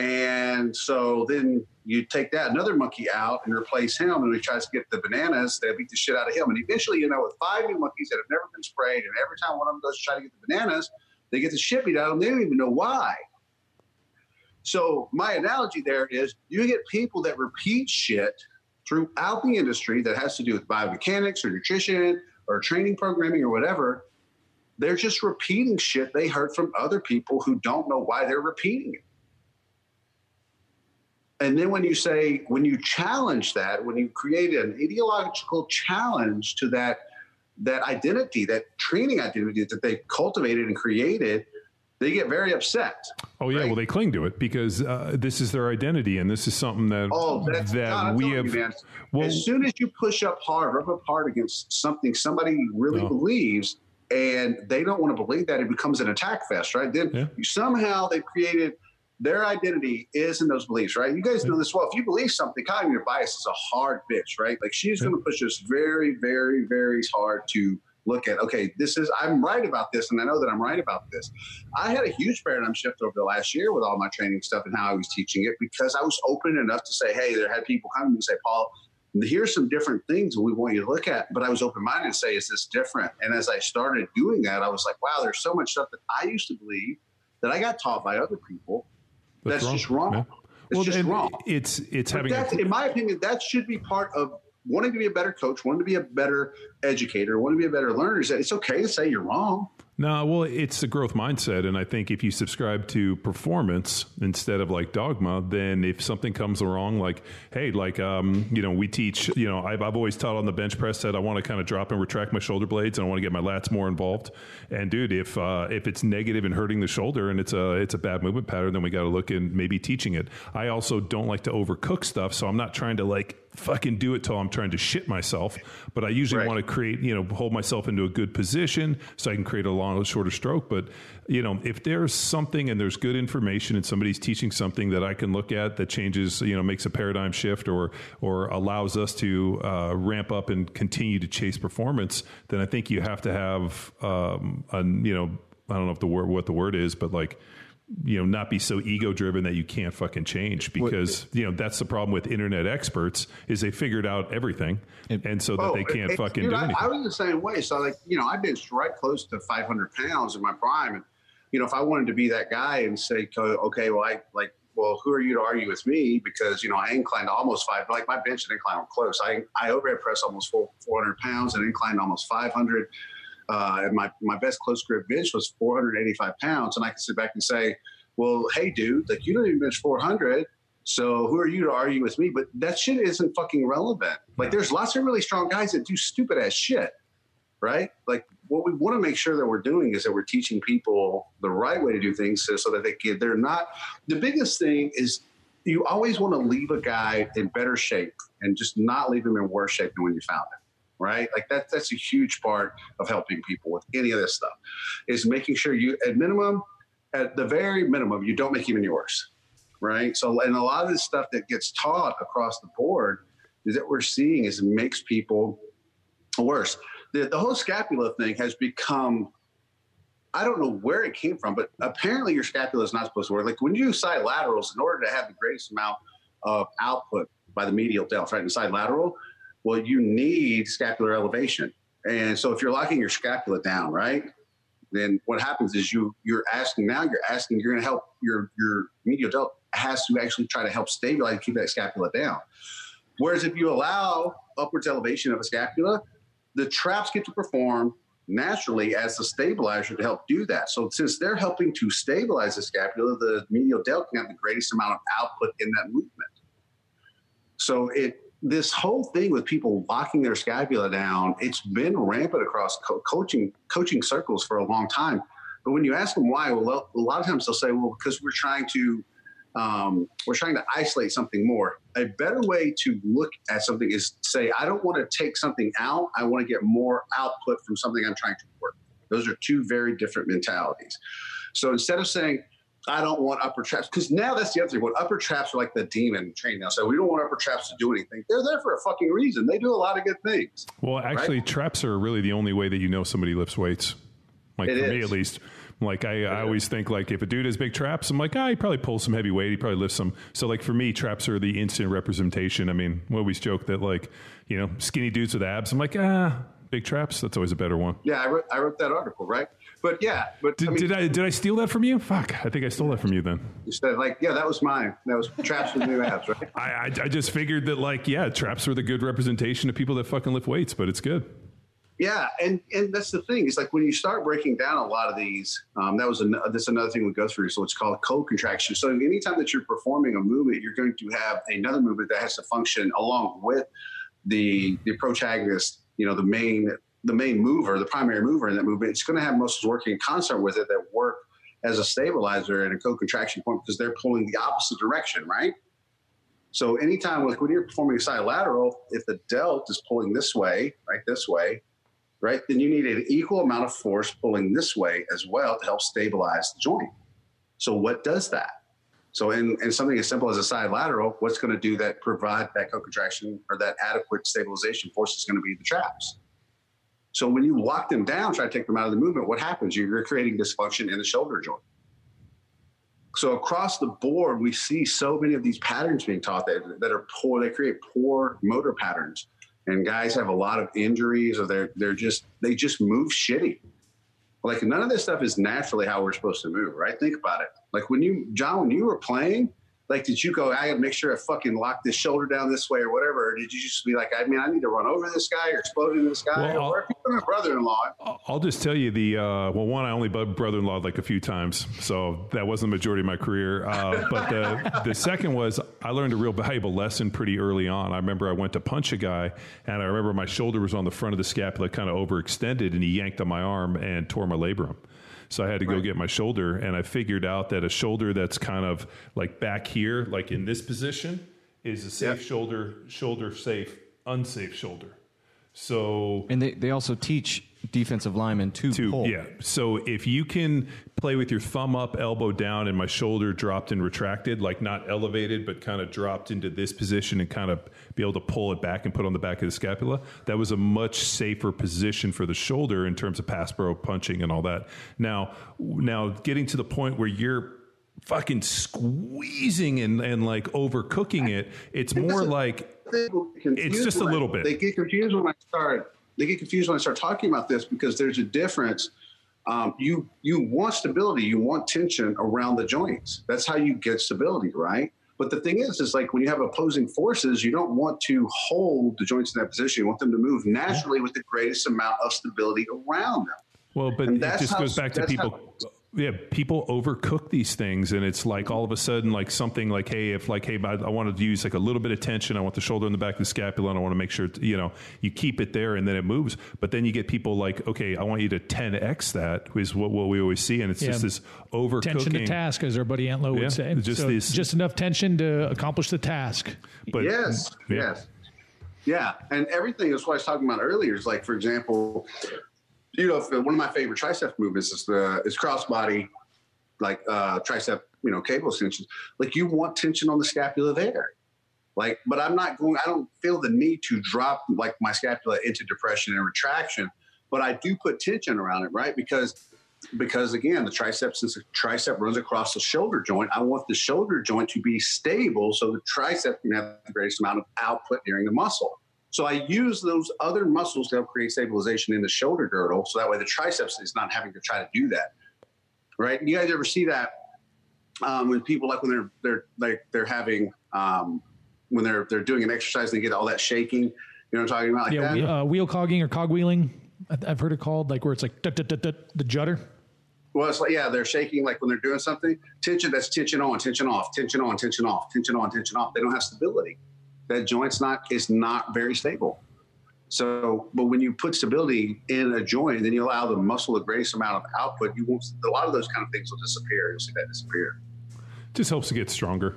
And so then you take that another monkey out and replace him, and he tries to get the bananas. They beat the shit out of him, and eventually, you know, with five new monkeys that have never been sprayed, and every time one of them goes to try to get the bananas, they get the shit beat out of them. They don't even know why. So my analogy there is, you get people that repeat shit throughout the industry that has to do with biomechanics or nutrition or training programming or whatever, they're just repeating shit they heard from other people who don't know why they're repeating it. And then when you say, when you challenge that, when you create an ideological challenge to that, that identity, that training identity that they cultivated and created, they get very upset. Oh yeah, right? well they cling to it because uh, this is their identity, and this is something that oh, that God, we have. You, well, as soon as you push up hard, rub up hard against something somebody really no. believes, and they don't want to believe that, it becomes an attack fest, right? Then yeah. somehow they've created their identity is in those beliefs, right? You guys know this well. If you believe something, cognitive bias is a hard bitch, right? Like she's going to push us very, very, very hard to look at okay this is i'm right about this and i know that i'm right about this i had a huge paradigm shift over the last year with all my training stuff and how i was teaching it because i was open enough to say hey there had people come to me and say paul here's some different things we want you to look at but i was open-minded to say is this different and as i started doing that i was like wow there's so much stuff that i used to believe that i got taught by other people that's, that's just wrong yeah. it's well, just wrong it's it's but having a- in my opinion that should be part of wanting to be a better coach, wanting to be a better educator, wanting to be a better learner, Is that it's okay to say you're wrong. No, well, it's a growth mindset. And I think if you subscribe to performance instead of like dogma, then if something comes wrong, like, hey, like, um, you know, we teach, you know, I've, I've always taught on the bench press that I want to kind of drop and retract my shoulder blades and I want to get my lats more involved. And dude, if, uh, if it's negative and hurting the shoulder and it's a, it's a bad movement pattern, then we got to look and maybe teaching it. I also don't like to overcook stuff. So I'm not trying to like fucking do it till I'm trying to shit myself. But I usually right. want to create, you know, hold myself into a good position so I can create a long, shorter stroke. But you know, if there's something and there's good information and somebody's teaching something that I can look at that changes, you know, makes a paradigm shift or or allows us to uh, ramp up and continue to chase performance, then I think you have to have, um, a, you know, I don't know if the word what the word is, but like you know not be so ego driven that you can't fucking change because you know that's the problem with internet experts is they figured out everything and so that oh, they can't it, fucking dude, do anything. I, I, was the same way. So like you know I've been right close to 500 pounds in my prime, and you know if I wanted to be that guy and say okay well I like well who are you to argue with me because you know I inclined almost five like my bench and incline were close. I I overhead press almost 400 pounds and inclined almost 500 uh, and my, my best close grip bench was 485 pounds. And I can sit back and say, well, hey, dude, like you don't even bench 400. So who are you to argue with me? But that shit isn't fucking relevant. Like there's lots of really strong guys that do stupid ass shit. right? Like what we want to make sure that we're doing is that we're teaching people the right way to do things so, so that they they're not, the biggest thing is you always want to leave a guy in better shape and just not leave him in worse shape than when you found him right? Like that that's a huge part of helping people with any of this stuff is making sure you at minimum at the very minimum you don't make any worse. Right? So and a lot of this stuff that gets taught across the board is that we're seeing is it makes people worse. The, the whole scapula thing has become I don't know where it came from, but apparently your scapula is not supposed to work. Like when you side laterals, in order to have the greatest amount of output by the medial delt, right, in side lateral, well, you need scapular elevation. And so if you're locking your scapula down, right, then what happens is you you're asking now you're asking you're going to help your your medial delt has to actually try to help stabilize keep that scapula down. Whereas if you allow upwards elevation of a scapula, the traps get to perform naturally as the stabilizer to help do that. So since they're helping to stabilize the scapula, the medial delt can have the greatest amount of output in that movement. So it this whole thing with people locking their scapula down, it's been rampant across co- coaching coaching circles for a long time. But when you ask them why, well, a lot of times they'll say, "Well, because we're trying to um, we're trying to isolate something more." A better way to look at something is say, "I don't want to take something out. I want to get more output from something I'm trying to work." Those are two very different mentalities. So instead of saying, I don't want upper traps because now that's the other thing. What upper traps are like the demon training now. So we don't want upper traps to do anything. They're there for a fucking reason. They do a lot of good things. Well, actually, right? traps are really the only way that you know somebody lifts weights. Like it for is. me, at least. Like I, I always think like if a dude has big traps, I'm like, ah, he probably pulls some heavy weight. He probably lifts some. So like for me, traps are the instant representation. I mean, we always joke that like, you know, skinny dudes with abs. I'm like, ah, big traps. That's always a better one. Yeah, I wrote, I wrote that article, right? But yeah, but did I, mean, did I, did I steal that from you? Fuck, I think I stole that from you then. You said like, yeah, that was mine. That was traps with new abs, right? I, I, I just figured that like, yeah, traps were the good representation of people that fucking lift weights, but it's good. Yeah, and and that's the thing. is like when you start breaking down a lot of these. Um, that was an, that's another thing we go through. So it's called co-contraction. So anytime that you're performing a movement, you're going to have another movement that has to function along with the the protagonist. You know, the main the main mover, the primary mover in that movement, it's going to have muscles working in concert with it that work as a stabilizer and a co-contraction point because they're pulling the opposite direction, right? So anytime, like when you're performing a side lateral, if the delt is pulling this way, right, this way, right, then you need an equal amount of force pulling this way as well to help stabilize the joint. So what does that? So in, in something as simple as a side lateral, what's going to do that provide that co-contraction or that adequate stabilization force is going to be the traps. So when you lock them down, try to take them out of the movement, what happens? You're creating dysfunction in the shoulder joint. So across the board, we see so many of these patterns being taught that, that are poor. They create poor motor patterns, and guys have a lot of injuries, or they're they're just they just move shitty. Like none of this stuff is naturally how we're supposed to move, right? Think about it. Like when you, John, when you were playing, like, did you go, I got to make sure I fucking lock this shoulder down this way or whatever? Or did you just be like, I mean, I need to run over this guy or explode into this guy? Well, or my brother in law. I'll just tell you the, uh, well, one, I only bugged brother in law like a few times. So that wasn't the majority of my career. Uh, but the, the second was I learned a real valuable lesson pretty early on. I remember I went to punch a guy and I remember my shoulder was on the front of the scapula, kind of overextended, and he yanked on my arm and tore my labrum. So I had to go get my shoulder, and I figured out that a shoulder that's kind of like back here, like in this position, is a safe yep. shoulder, shoulder safe, unsafe shoulder. So and they, they also teach defensive linemen to, to pull. Yeah. So if you can play with your thumb up, elbow down, and my shoulder dropped and retracted, like not elevated, but kind of dropped into this position and kind of be able to pull it back and put on the back of the scapula, that was a much safer position for the shoulder in terms of pass pro punching and all that. Now, now getting to the point where you're fucking squeezing and, and like overcooking it, it's more like it's just a little bit. They get confused when I start they get confused when I start talking about this because there's a difference. Um, you you want stability, you want tension around the joints. That's how you get stability, right? But the thing is, is like when you have opposing forces, you don't want to hold the joints in that position. You want them to move naturally with the greatest amount of stability around them. Well, but it just goes back to people. How, yeah, people overcook these things, and it's like all of a sudden, like something like, hey, if like, hey, I, I wanted to use like a little bit of tension, I want the shoulder in the back of the scapula, and I want to make sure, you know, you keep it there, and then it moves. But then you get people like, okay, I want you to 10x that is what, what we always see, and it's Yeah. just this overcooking. Tension to task, as our buddy Aunt Lo would Yeah, say. just So these- just enough tension to accomplish the task. But yes, yeah. yes, yeah, and everything. That's what I was talking about earlier. Is like, for example, you know, one of my favorite tricep movements is the is crossbody, like uh, tricep, you know, cable extensions. Like you want tension on the scapula there. Like, but I'm not going. I don't feel the need to drop like my scapula into depression and retraction. But I do put tension around it, right? Because because again, the tricep, since the tricep runs across the shoulder joint, I want the shoulder joint to be stable so the tricep can have the greatest amount of output during the muscle. So I use those other muscles to help create stabilization in the shoulder girdle, so that way the triceps is not having to try to do that. Right? You guys ever see that um, when people like when they're they're like they're having um, when they're they're doing an exercise, and they get all that shaking. You know what I'm talking about? Like Yeah, that? uh, wheel cogging or cogwheeling. I- I've heard it called like where it's like dut, dut, dut, the judder. Well, it's like, yeah, they're shaking like when they're doing something. Tension, that's tension on, tension off, tension on, tension off, tension on, tension off. They don't have stability. That joint's not is not very stable. So, but when you put stability in a joint, then you allow the muscle the greatest amount of output. You won't. A lot of those kind of things will disappear. You'll see that disappear. just helps to get stronger.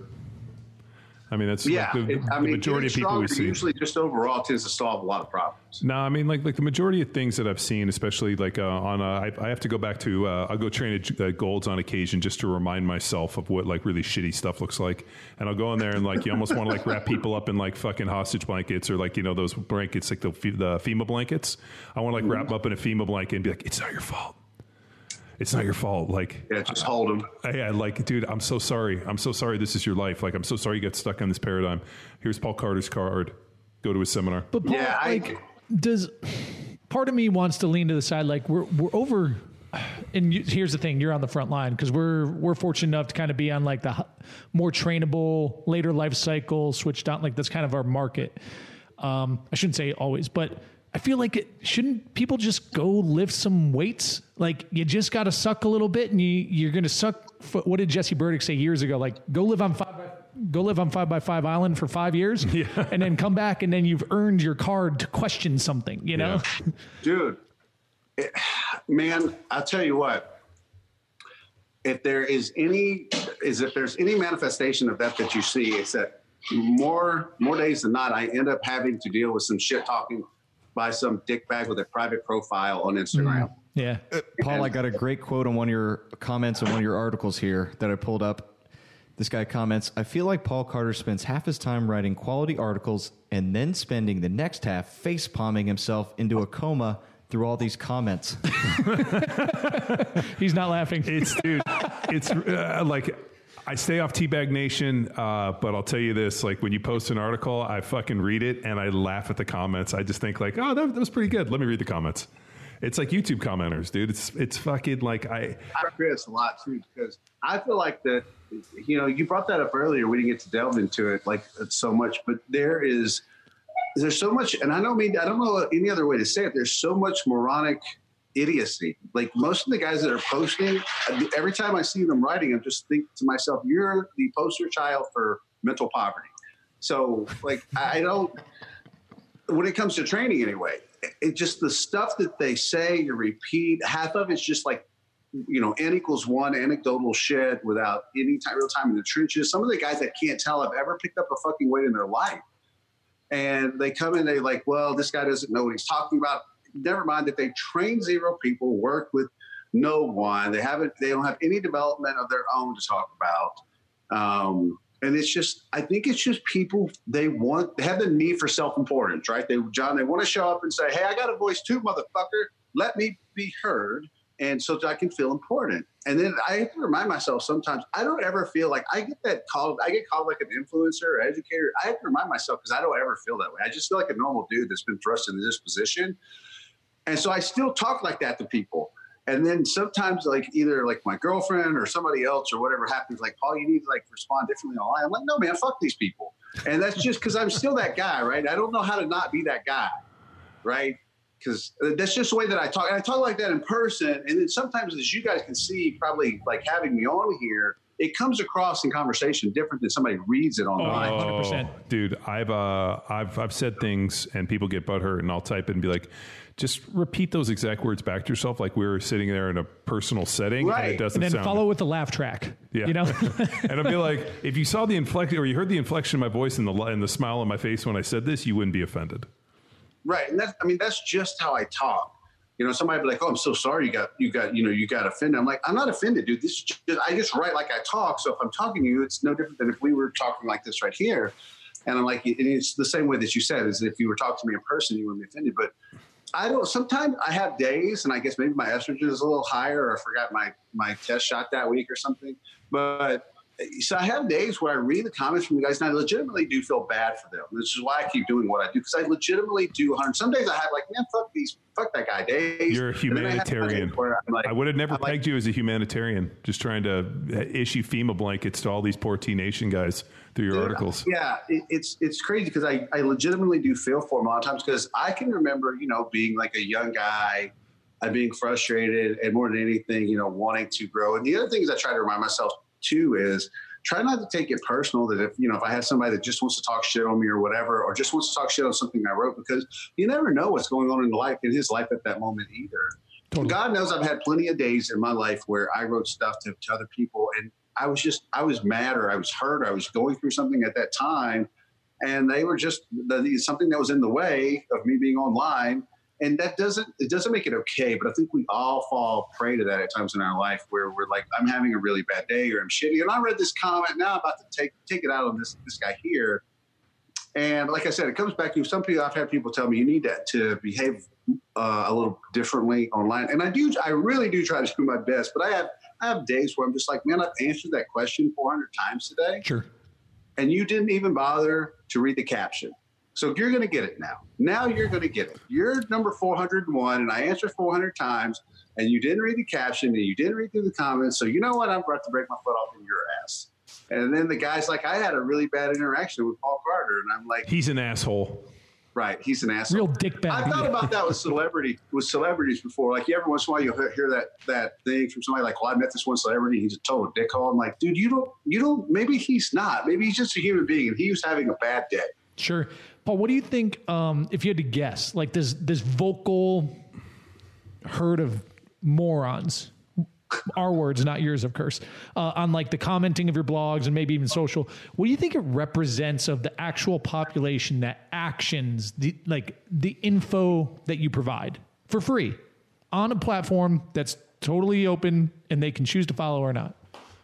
I mean, that's Yeah, like the, it- I the mean, majority of people we see. usually just overall tends to solve a lot of problems. No, I mean like like the majority of things that I've seen, especially like uh, on uh, I, I have to go back to uh, I'll go train at uh, Golds on occasion just to remind myself of what like really shitty stuff looks like, and I'll go in there and like you almost want to like wrap people up in like fucking hostage blankets or like you know those blankets like the the FEMA blankets. I want to like wrap them up in a FEMA blanket and be like, it's not your fault. It's not your fault. Like Yeah, just hold them. Hey, I like, dude, I'm so sorry. I'm so sorry this is your life. Like, I'm so sorry you got stuck on this paradigm. Here's Paul Carter's card. Go to his seminar. But Paul, Yeah, I- like, does part of me wants to lean to the side like we're we're over. And you, here's the thing: you're on the front line because we're we're fortunate enough to kind of be on like the more trainable later life cycle, switched out. Like that's kind of our market. Um, I shouldn't say always, but I feel like it shouldn't people just go lift some weights? Like you just got to suck a little bit, and you you're going to suck. For, what did Jesse Burdick say years ago? Like go live on five. By, Go live on five by five island for five years, Yeah. and then come back, and then you've earned your card to question something. You know, dude it, man i'll tell you what if there is any is if there's any manifestation of that that you see it's that more more days than not i end up having to deal with some shit talking by some dickbag with a private profile on instagram yeah. Paul, I got a great quote on one of your comments on one of your articles here that I pulled up. This guy comments, I feel like Paul Carter spends half his time writing quality articles and then spending the next half face palming himself into a coma through all these comments. He's not laughing. It's, dude, it's uh, like, I stay off Teabag Nation, uh, but I'll tell you this: like when you post an article, I fucking read it and I laugh at the comments. I just think like, oh, that, that was pretty good. Let me read the comments. It's like YouTube commenters, dude. It's it's fucking like I i chris a lot too because i feel like that you know you brought that up earlier we didn't get to delve into it like so much but there is there's so much and i don't mean i don't know any other way to say it there's so much moronic idiocy. Like most of the guys that are posting every time i see them writing i'm just think to myself you're the poster child for mental poverty. So like i don't when it comes to training anyway it, it just the stuff that they say you repeat half of it's just like you know n equals one anecdotal shit without any time real time in the trenches. Some of the guys that can't tell have ever picked up a fucking weight in their life. And they come in they like well this guy doesn't know what he's talking about never mind that they train zero people work with no one they haven't they don't have any development of their own to talk about. Um, and it's just i think it's just people they want they have the need for self-importance right? They john they want to show up and say hey i got a voice too motherfucker. Let me be heard. And so that i can feel important. And then i have to remind myself sometimes i don't ever feel like i get that called i get called like an influencer or educator. I have to remind myself because i don't ever feel that way. I just feel like a normal dude that's been thrust into this position and so I still talk like that to people. And then sometimes, like either like my girlfriend or somebody else or whatever happens, like Paul, you need to like respond differently. I'm like, no, man, fuck these people. And that's just because I'm still that guy, right? I don't know how to not be that guy, right? because that's just the way that I talk. And I talk like that in person. And then sometimes, as you guys can see, probably like having me on here, it comes across in conversation different than somebody reads it online. Oh, 100%. dude, I've uh, I've I've said things and people get butthurt, and I'll type it and be like, just repeat those exact words back to yourself, like we were sitting there in a personal setting, and Right. it doesn't and then sound. follow with the laugh track. Yeah. You know? and I'd be like, if you saw the inflection or you heard the inflection in my voice and the and the smile on my face when I said this, you wouldn't be offended. Right. And that's, I mean, that's just how I talk. You know, somebody be like, "Oh, I'm so sorry you got you got you know you got offended." I'm like, "I'm not offended, dude. This is just, I just write like I talk. So if I'm talking to you, it's no different than if we were talking like this right here." And I'm like, and it's the same way that you said is if you were talking to me in person, you wouldn't be offended. But I don't. Sometimes I have days, and I guess maybe my estrogen is a little higher, or I forgot my my test shot that week or something. But so I have days where I read the comments from you guys, and I legitimately do feel bad for them. This is why I keep doing what I do because I legitimately do. 100. Some days I have like, man, fuck these, fuck that guy. Days. You're a And then I have humanitarian. I'm like- I would have never I'm like, pegged you as a humanitarian, just trying to issue FEMA blankets to all these poor T Nation guys through your articles. Yeah, it, it's it's crazy because I, I legitimately do feel for them a lot of times because I can remember, you know, being like a young guy, I'm being frustrated, and more than anything, you know, wanting to grow. And the other thing is I try to remind myself too is try not to take it personal that if you know if I have somebody that just wants to talk shit on me or whatever, or just wants to talk shit on something I wrote because you never know what's going on in life in his life at that moment either. God knows I've had plenty of days in my life where I wrote stuff to, to other people and I was just I was mad or I was hurt or I was going through something at that time and they were just the, something that was in the way of me being online and that doesn't it doesn't make it okay but i think we all fall prey to that at times in our life where we're like i'm having a really bad day or i'm shitty and i read this comment now I'm about to take take it out on this this guy here and like i said it comes back to you. some people i've had people tell me you need to, to behave uh, a little differently online and i do i really do try to do my best but i have i have days where i'm just like man i've answered that question 400 times today sure. and you didn't even bother to read the caption. So you're going to get it now. Now you're going to get it. You're number 401, and I answered 400 times, and you didn't read the caption, and you didn't read through the comments. So you know what? I'm about to break my foot off in your ass. And then the guy's like, I had a really bad interaction with Paul Carter, and I'm like, He's an asshole. right, he's an asshole. Real dick bag. I thought about that with celebrity with celebrities before. Like every once in a while, you'll hear- hear that that thing from somebody like, "Well, I met this one celebrity. He's a total dickhole." I'm like, dude, you don't, you don't. Maybe he's not. Maybe he's just a human being, and he was having a bad day. Sure. Paul, what do you think um, if you had to guess? Like this this vocal herd of morons, our words, not yours, of course, uh, on like the commenting of your blogs and maybe even social. What do you think it represents of the actual population that actions the like the info that you provide for free on a platform that's totally open and they can choose to follow or not?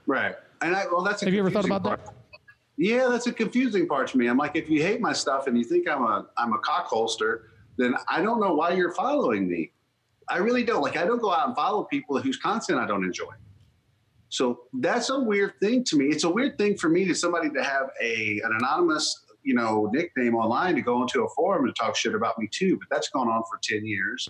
Right. And I, well, that's. A Have you ever thought about that? Yeah, that's a confusing part to me. I'm like, if you hate my stuff and you think I'm a I'm a cock holster, then I don't know why you're following me. I really don't. Like, I don't go out and follow people whose content I don't enjoy. So that's a weird thing to me. It's a weird thing for me to somebody to have a an anonymous, you know, nickname online to go into a forum and talk shit about me too. But that's gone on for ten years.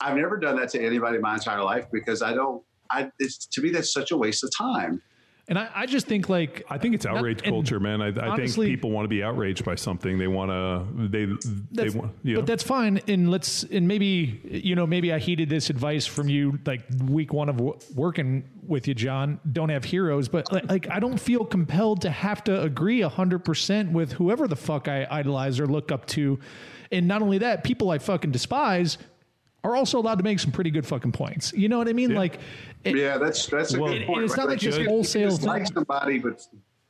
I've never done that to anybody in my entire life because I don't. I it's to me that's such a waste of time. And I, I just think like I think it's outrage culture, man. I, I honestly- think people want to be outraged by something. They want to. They they want. You know. But that's fine. And let's and maybe you know maybe I heeded this advice from you like week one of w- working with you, John. Don't have heroes, but like, like I don't feel compelled to have to agree hundred percent with whoever the fuck I idolize or look up to. And not only that, people I fucking despise are also allowed to make some pretty good fucking points. You know what I mean? Like, it, Yeah, that's that's a Well, good and point. it's not like just you wholesale can dislike somebody, but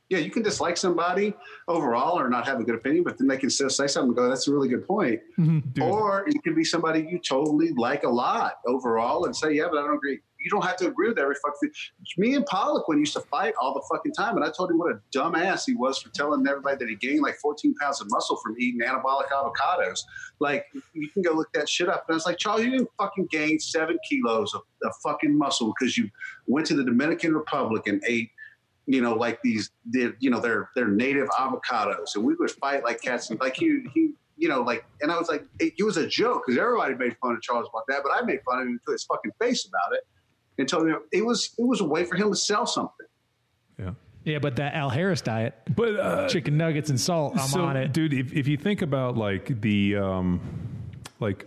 yeah, you can dislike somebody overall or not have a good opinion, but then they can still say something. and Go, that's a really good point. Mm-hmm. Or you can be somebody you totally like a lot overall and say, yeah, but I don't agree. You don't have to agree with every fucking thing. Me and when used to fight all the fucking time, and I told him what a dumbass he was for telling everybody that he gained like 14 pounds of muscle from eating anabolic avocados. Like you can go look that shit up. And I was like, Charles, you didn't fucking gain seven kilos of, of fucking muscle because you went to the Dominican Republic and ate, you know, like these, the, you know, their their native avocados, and we would fight like cats. And like he he, you know, like, and I was like, it, it was a joke because everybody made fun of Charles about that, but I made fun of him to his fucking face about it and told him it was it was a way for him to sell something. yeah. yeah, but that Al Harris diet, But uh, chicken nuggets and salt, I'm so, on it. dude. If, if you think about like the um, like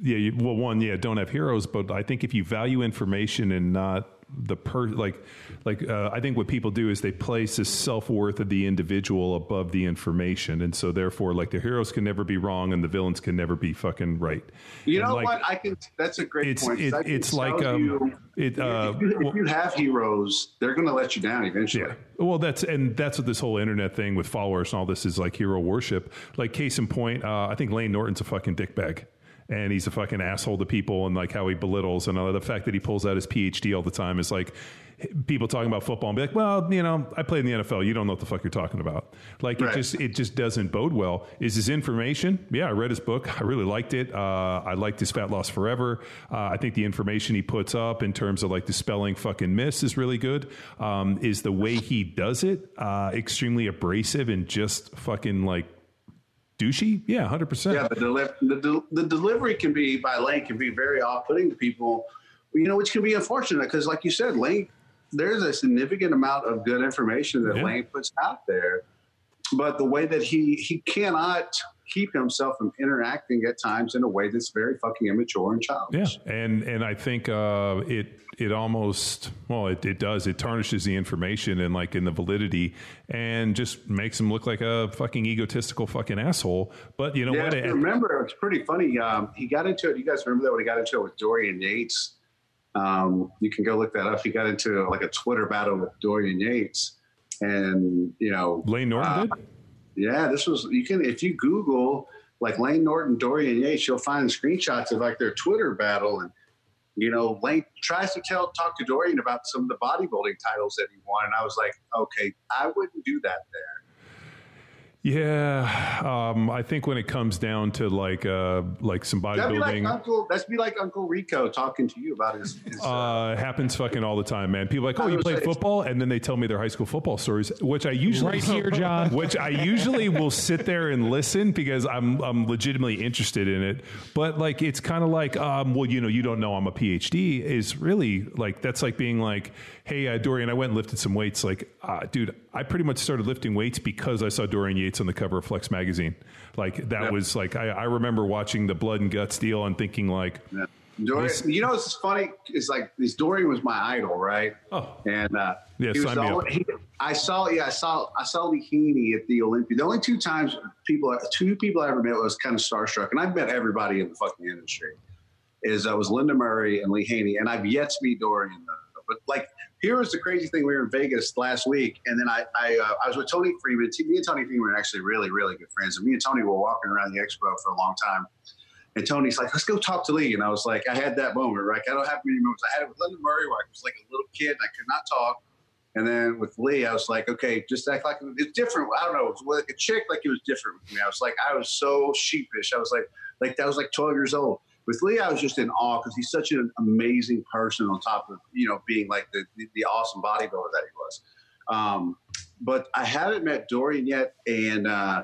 yeah, you, well, one, yeah, don't have heroes, but I think if you value information and not the per like like uh, I think what people do is they place the self worth of the individual above the information, and so therefore, like the heroes can never be wrong and the villains can never be fucking right. You And, know like, what? I can. That's a great It's point. it, it's like um you, it uh if, you, if you have heroes, they're going to let you down eventually. Yeah. Well, that's and that's what this whole internet thing with followers and all this is like hero worship. Like case in point, uh, I think Layne Norton's a fucking dickbag. And he's a fucking asshole to people, and like how he belittles, and uh, the fact that he pulls out his PhD all the time is like people talking about football and be like, "Well, you know, I played in the NFL. You don't know what the fuck you're talking about." Like Right. it just it just doesn't bode well. Is his information? Yeah, I read his book. I really liked it. Uh, I liked his Fat Loss Forever. Uh, I think the information he puts up in terms of like the spelling fucking miss is really good. Um, is the way he does it uh, extremely abrasive and just fucking like douchey? Yeah, hundred percent. Yeah, the, deli- the, del- the delivery can be by Layne can be very off-putting to people, you know, which can be unfortunate because, like you said, Layne, there's a significant amount of good information that Yeah. Layne puts out there, but the way that he he cannot keep himself from interacting at times in a way that's very fucking immature and childish. Yeah, and and I think uh, it it almost well it, it does it tarnishes the information and like in the validity and just makes him look like a fucking egotistical fucking asshole. But you know Yeah, what? I remember it's pretty funny. Um, he got into it. You guys remember that when he got into it with Dorian Yates? Um, you can go look that up. He got into like a Twitter battle with Dorian Yates, and you know, Layne Norton uh, did. Yeah, this was you can if you Google like Layne Norton, Dorian Yates, you'll find screenshots of like their Twitter battle, and you know Layne tries to tell talk to Dorian about some of the bodybuilding titles that he won, and I was like, okay, I wouldn't do that there. Yeah, um, I think when it comes down to like uh, like some That'd be like bodybuilding. Uncle. That's be like Uncle Rico talking to you about his. his uh, Uh, happens fucking all the time, man. People are like, oh, you was played football, and then they tell me their high school football stories, which I usually Right here, John. which I usually will sit there and listen because I'm I'm legitimately interested in it. But like, it's kind of like, um, well, you know, you don't know I'm a PhD. Is really like that's like being like, hey, uh, Dorian, I went and lifted some weights. Like, uh, dude, I pretty much started lifting weights because I saw Dorian Yates on the cover of Flex magazine. Like that Yeah. was like I, I remember watching the Blood and Guts deal and thinking like, yeah. Dorian, you know, what's funny? It's like this. Dorian was my idol, right? Oh. and uh, Yeah, he was the only, he, I saw. Yeah, I saw. I saw Lee Haney at the Olympia. The only two times people, two people I ever met was kind of starstruck, and I've met everybody in the fucking industry. Is uh, was Lenda Murray and Lee Haney, and I've yet to meet Dorian. Though. But like, here was the crazy thing: we were in Vegas last week, and then I I, uh, I was with Tony Freeman. Me and Tony Freeman are actually really really good friends, and me and Tony were walking around the expo for a long time. And Tony's like, let's go talk to Lee. And I was like, I had that moment, right? I don't have many moments. I had it with Lenda Murray where I was like a little kid and I could not talk. And then with Lee, I was like, okay, just act like it's different. I don't know. It was like a chick, like it was different with me. I was like, I was so sheepish. I was like, like that was like 12 years old. With Lee, I was just in awe because he's such an amazing person on top of, you know, being like the, the, the awesome bodybuilder that he was. Um, but I haven't met Dorian yet. And, uh,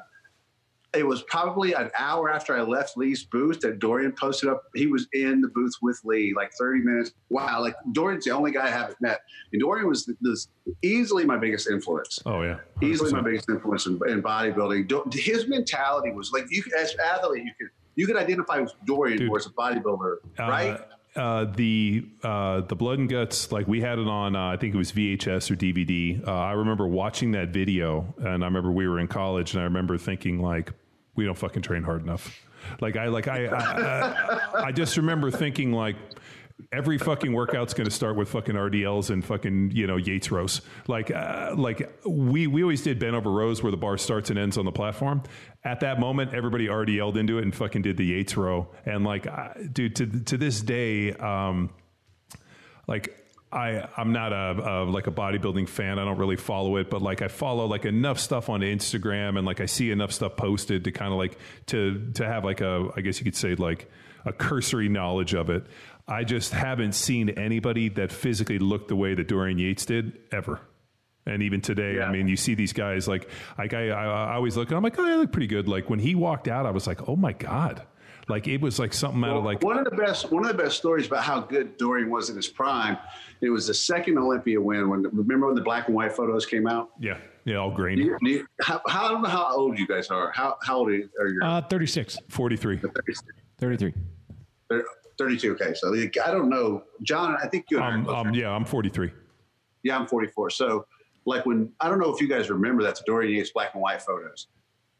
it was probably an hour after I left Lee's booth that Dorian posted up. He was in the booth with Lee, like 30 minutes. Wow, like Dorian's the only guy I haven't met. And Dorian was this easily my biggest influence. oh yeah, Easily my biggest influence in, in bodybuilding. Do- His mentality was like you as an athlete, you could you could identify with Dorian Dude. as a bodybuilder, right? Uh, uh, the uh, the blood and guts, like we had it on, uh, I think it was VHS or DVD. Uh, I remember watching that video, and I remember we were in college, and I remember thinking like, we don't fucking train hard enough. Like I like I I, I, I just remember thinking like. Every fucking workout's going to start with fucking RDLs and fucking you know Yates rows. Like uh, like we we always did bent over rows where the bar starts and ends on the platform. At that moment, everybody RDL'd into it and fucking did the Yates row. And like, I, dude, to to this day, um, like I I'm not a, a like a bodybuilding fan. I don't really follow it, but like I follow like enough stuff on Instagram and like I see enough stuff posted to kind of like to to have like a I guess you could say like a cursory knowledge of it. I just haven't seen anybody that physically looked the way that Dorian Yates did ever. And even today, I mean, you see these guys like, like I, I, I always look and I'm like, oh, they look pretty good. Like when he walked out, I was like, oh my god, like it was like something out of like, one of the best one of the best stories about how good Dorian was in his prime. It was the second Olympia win. When remember when the black and white photos came out? yeah, yeah, all Do grainy. you, do you, how, how, I don't know how old you guys are. How, how old are you? Are you Uh, 36. Forty three. 33. Thir- 32. Okay, so like, I don't know, John. I think you. I Um, um, yeah, I'm 43. Yeah, I'm 44. So, like when I don't know if you guys remember that to Dorian Yates black and white photos,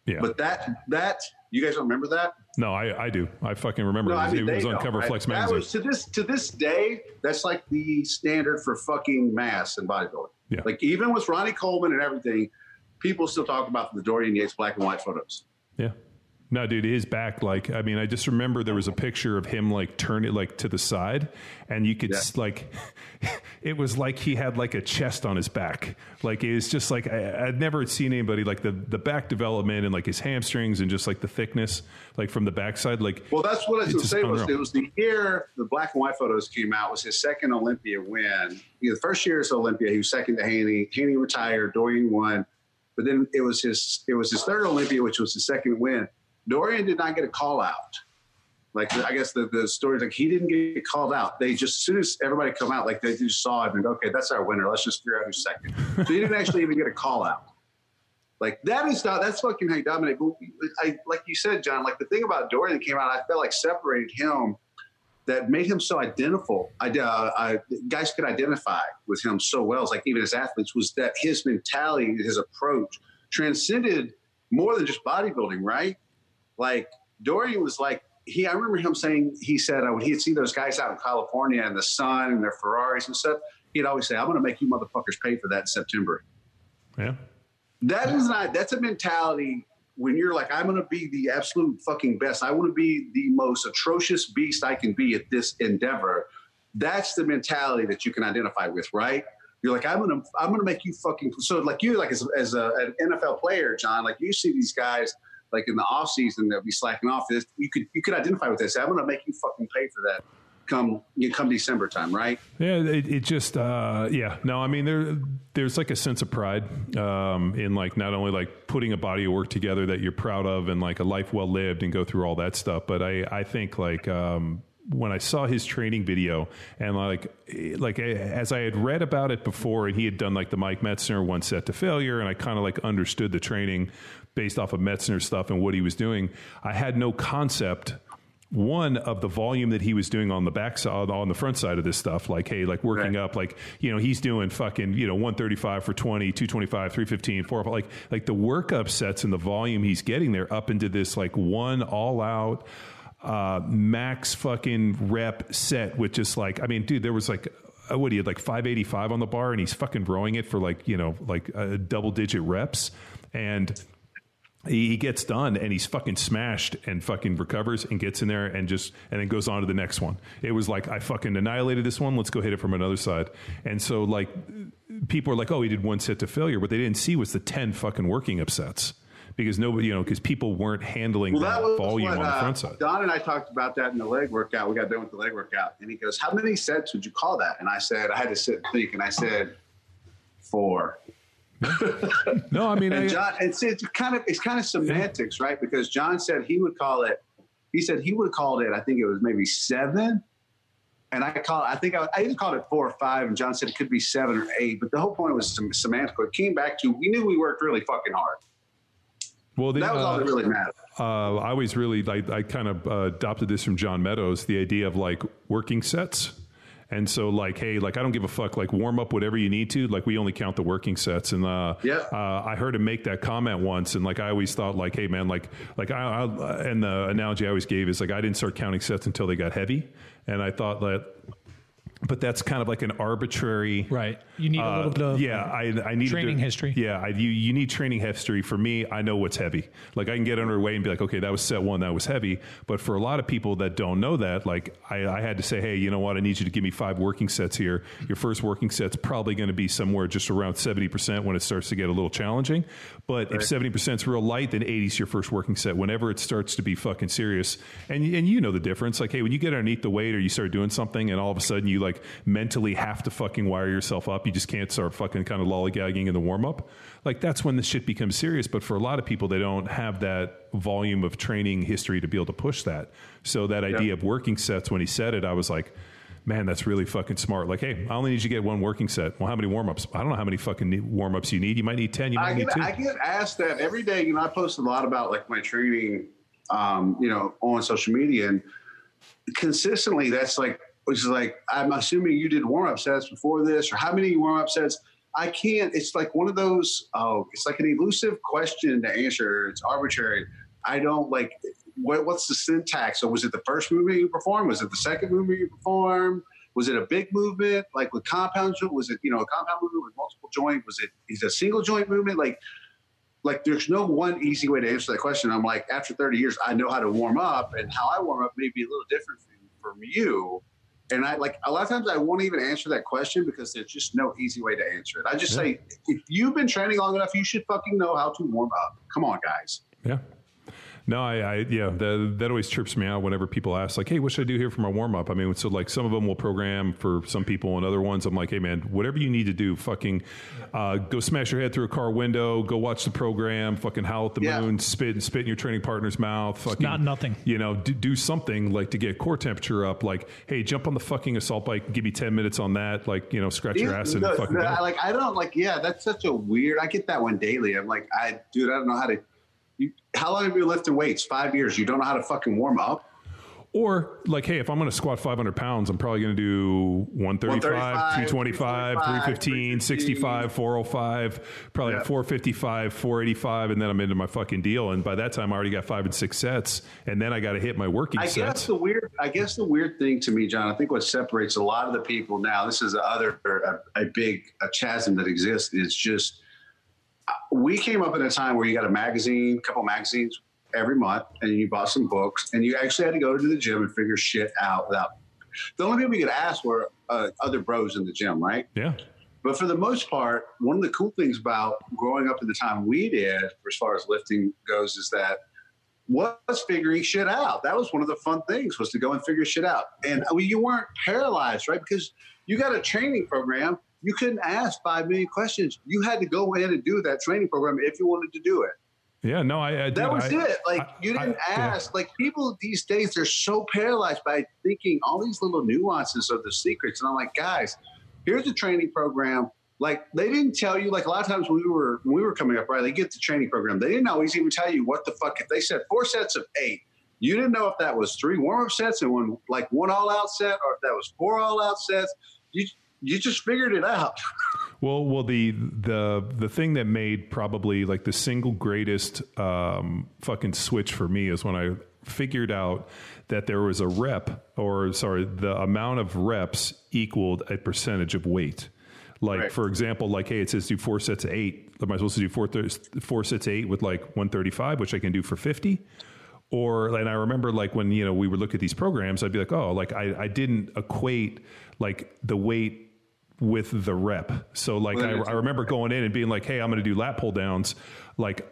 Yeah. but that that you guys don't remember that? no, I, I do. I fucking remember. No, it I was, mean, it was on Cover right? Flex That magazine. was to this to this day. That's like the standard for fucking mass and bodybuilding. Yeah. Like even with Ronnie Coleman and everything, people still talk about the Dorian Yates black and white photos. Yeah. No, dude, his back, like, I mean, I just remember there was a picture of him, like, turn it, like, to the side, and you could, Yeah. like, it was like he had, like, a chest on his back. Like, it was just like, I, I'd never seen anybody, like, the, the back development and, like, his hamstrings and just, like, the thickness, like, from the backside. Like, Well, that's what I was It's going to say. Was it was the year the black and white photos came out was his second Olympia win. You know, the first year as Olympia, he was second to Haney. Haney retired. Dorian won, but then it was his it was his third Olympia, which was his second win. Dorian did not get a call out. Like I guess the the story is like he didn't get called out. They just as soon as everybody come out, like they just saw him and go, okay, that's our winner. Let's just figure out who's second. So he didn't actually even get a call out. Like that is not that's fucking how you dominate. But I like you said, John. Like the thing about Dorian that came out, I felt like separated him, that made him so identifiable. I, uh, I, guys could identify with him so well. Like even as athletes was that his mentality, his approach transcended more than just bodybuilding, right? Like Dorian was like he. I remember him saying he said uh, when he'd see those guys out in California in the sun and their Ferraris and stuff, he'd always say, "I'm going to make you motherfuckers pay for that in September." yeah. That is not. That's a mentality when you're like, I'm going to be the absolute fucking best. I want to be the most atrocious beast I can be at this endeavor. That's the mentality that you can identify with, right? You're like, I'm gonna, I'm gonna make you fucking. So, like you, like as, as a, an NFL player, John, like you see these guys like in the off season that be slacking off. This you could, you could identify with this. I'm gonna make you fucking pay for that. Come, you come December time, right? Yeah, it, it just uh, yeah. No, I mean there there's like a sense of pride um, in like not only like putting a body of work together that you're proud of and like a life well lived and go through all that stuff, but I I think like um, when I saw his training video and like like eh, as I had read about it before and he had done like the Mike Mentzer one set to failure and I kind of like understood the training based off of Metzner stuff and what he was doing. I had no concept one of the volume that he was doing on the back side, on the front side of this stuff, like, hey, like working Right. up, like, you know, he's doing fucking, you know, 135 for 20, 225, 315, 4, like, like the workup sets and the volume he's getting there up into this like one all out, uh, max fucking rep set with just like, I mean, dude, there was like, uh, what he had like 585 on the bar and he's fucking rowing it for like, you know, like uh, double digit reps. And, he, gets done and he's fucking smashed and fucking recovers and gets in there and just and then goes on to the next one. It was like I fucking annihilated this one. Let's go hit it from another side. And so like people are like, oh, he did one set to failure. What they didn't see was the ten fucking working upsets because nobody, you know, because people weren't handling Well, that, that volume what, on the uh, front side. Don and I talked about that in the leg workout. We got done with the leg workout, and he goes, "How many sets would you call that?" And I said, I had to sit and think, and I said, four. No, I mean, And I, John, it's, it's kind of it's kind of semantics, right? Because John said he would call it. He said he would call it. I think it was maybe seven, and I call. I think I, I either called it four or five, and John said it could be seven or eight. But the whole point was sem- semantic. It came back to we knew we worked really fucking hard. Well, the, That was all uh, that really mattered. uh, I always really I, I kind of uh, adopted this from John Meadows, the idea of like working sets. And so like, hey, like I don't give a fuck. Like warm up whatever you need to. Like we only count the working sets. And uh, Yeah. uh, I heard him make that comment once, and like I always thought, like, hey man, like like I, I and the analogy I always gave is like I didn't start counting sets until they got heavy, and I thought that. But that's kind of like an arbitrary, Right. You need a uh, little bit of yeah. I I need training history. Yeah, I, you you need training history. For me, I know what's heavy. Like I can get underway and be like, okay, that was set one, that was heavy. But for a lot of people that don't know that, like I, I had to say, hey, you know what? I need you to give me five working sets here. Your first working set's probably going to be somewhere just around seventy percent when it starts to get a little challenging. But if seventy percent is real light, then eighty is your first working set. Whenever it starts to be fucking serious, and and you know the difference. Like, hey, when you get underneath the weight or you start doing something, and all of a sudden you like mentally have to fucking wire yourself up. You just can't start fucking kind of lollygagging in the warm up. Like that's when the shit becomes serious. But for a lot of people, they don't have that volume of training history to be able to push that. So that idea of working sets, when he said it, I was like, man, that's really fucking smart. Like, hey, I only need you to get one working set. Well, how many warm ups? I don't know how many fucking warm ups you need. You might need 10, you might I need get, two. I get asked that every day. You know, I post a lot about like my training, um, you know, on social media, and consistently, that's like, which is like, I'm assuming you did warm up sets before this, or how many warm up sets? I can't. It's like one of those. Oh, it's like an elusive question to answer. It's arbitrary. I don't like. What, what's the syntax? So was it the first movement you performed? Was it the second movement you performed? Was it a big movement like with compound? Was it you know a compound movement with multiple joint? Was it is a single joint movement? Like like there's no one easy way to answer that question. I'm like after 30 years, I know how to warm up, and how I warm up may be a little different from, from you. And I like a lot of times I won't even answer that question because there's just no easy way to answer it. I just say if you've been training long enough, you should fucking know how to warm up. Come on, guys. Yeah. No, I, I yeah, that, that always trips me out whenever people ask, like, hey, what should I do here for my warm up? I mean, so like some of them will program for some people, and other ones, I'm like, hey, man, whatever you need to do, fucking uh, go smash your head through a car window, go watch the program, fucking howl at the Yeah. moon, spit and spit in your training partner's mouth, fucking not nothing. You know, do, do something like to get core temperature up. Like, hey, jump on the fucking assault bike, give me ten minutes on that. Like, you know, scratch your ass and fucking. no, like I don't like. Yeah, that's such a weird. I get that one daily. I'm like, I dude, I don't know how to. You, how long have you lifted weights? Five years. You don't know how to fucking warm up. Or like, hey, if I'm going to squat 500 pounds, I'm probably going to do 135, 225, 315, 65, 405, probably Yeah. 455, 485, and then I'm into my fucking deal. And by that time, I already got five and six sets, and then I got to hit my working I guess sets. the weird. I guess the weird thing to me, John. I think what separates a lot of the people now. This is a other a, a big a chasm that exists. Is just we came up at a time where you got a magazine, a couple magazines every month, and you bought some books, and you actually had to go to the gym and figure shit out without. The only people you could ask were uh, other bros in the gym, right? yeah. But for the most part, one of the cool things about growing up in the time we did, as far as lifting goes, is that was figuring shit out. That was one of the fun things was to go and figure shit out. And I mean, you weren't paralyzed, right? Because you got a training program. You couldn't ask five million questions. You had to go in and do that training program if you wanted to do it. Yeah, no, I, I That was I- it. Like I- you didn't I- yeah. ask. Like people these days, they're so paralyzed by thinking all these little nuances of the secrets. And I'm like, guys, here's a training program. Like they didn't tell you. Like a lot of times when we were when we were coming up, right? They get the training program. They didn't always even tell you what the fuck. If they said four sets of eight, you didn't know if that was three warm up sets and one like one all out set, or if that was four all out sets. You you just figured it out. Well, well, the the the thing that made probably like the single greatest um, fucking switch for me is when I figured out that there was a rep, or sorry, the amount of reps equaled a percentage of weight. Like Right. for example, like hey, it says do four sets of eight. Am I supposed to do four thir- four sets of eight with like one thirty five, which I can do for fifty? or and I remember like when you know we would look at these programs, I'd be like, oh, like I, I didn't equate like the weight with the rep. So like I, I remember going in and being like, hey, I'm going to do lat pull downs. Like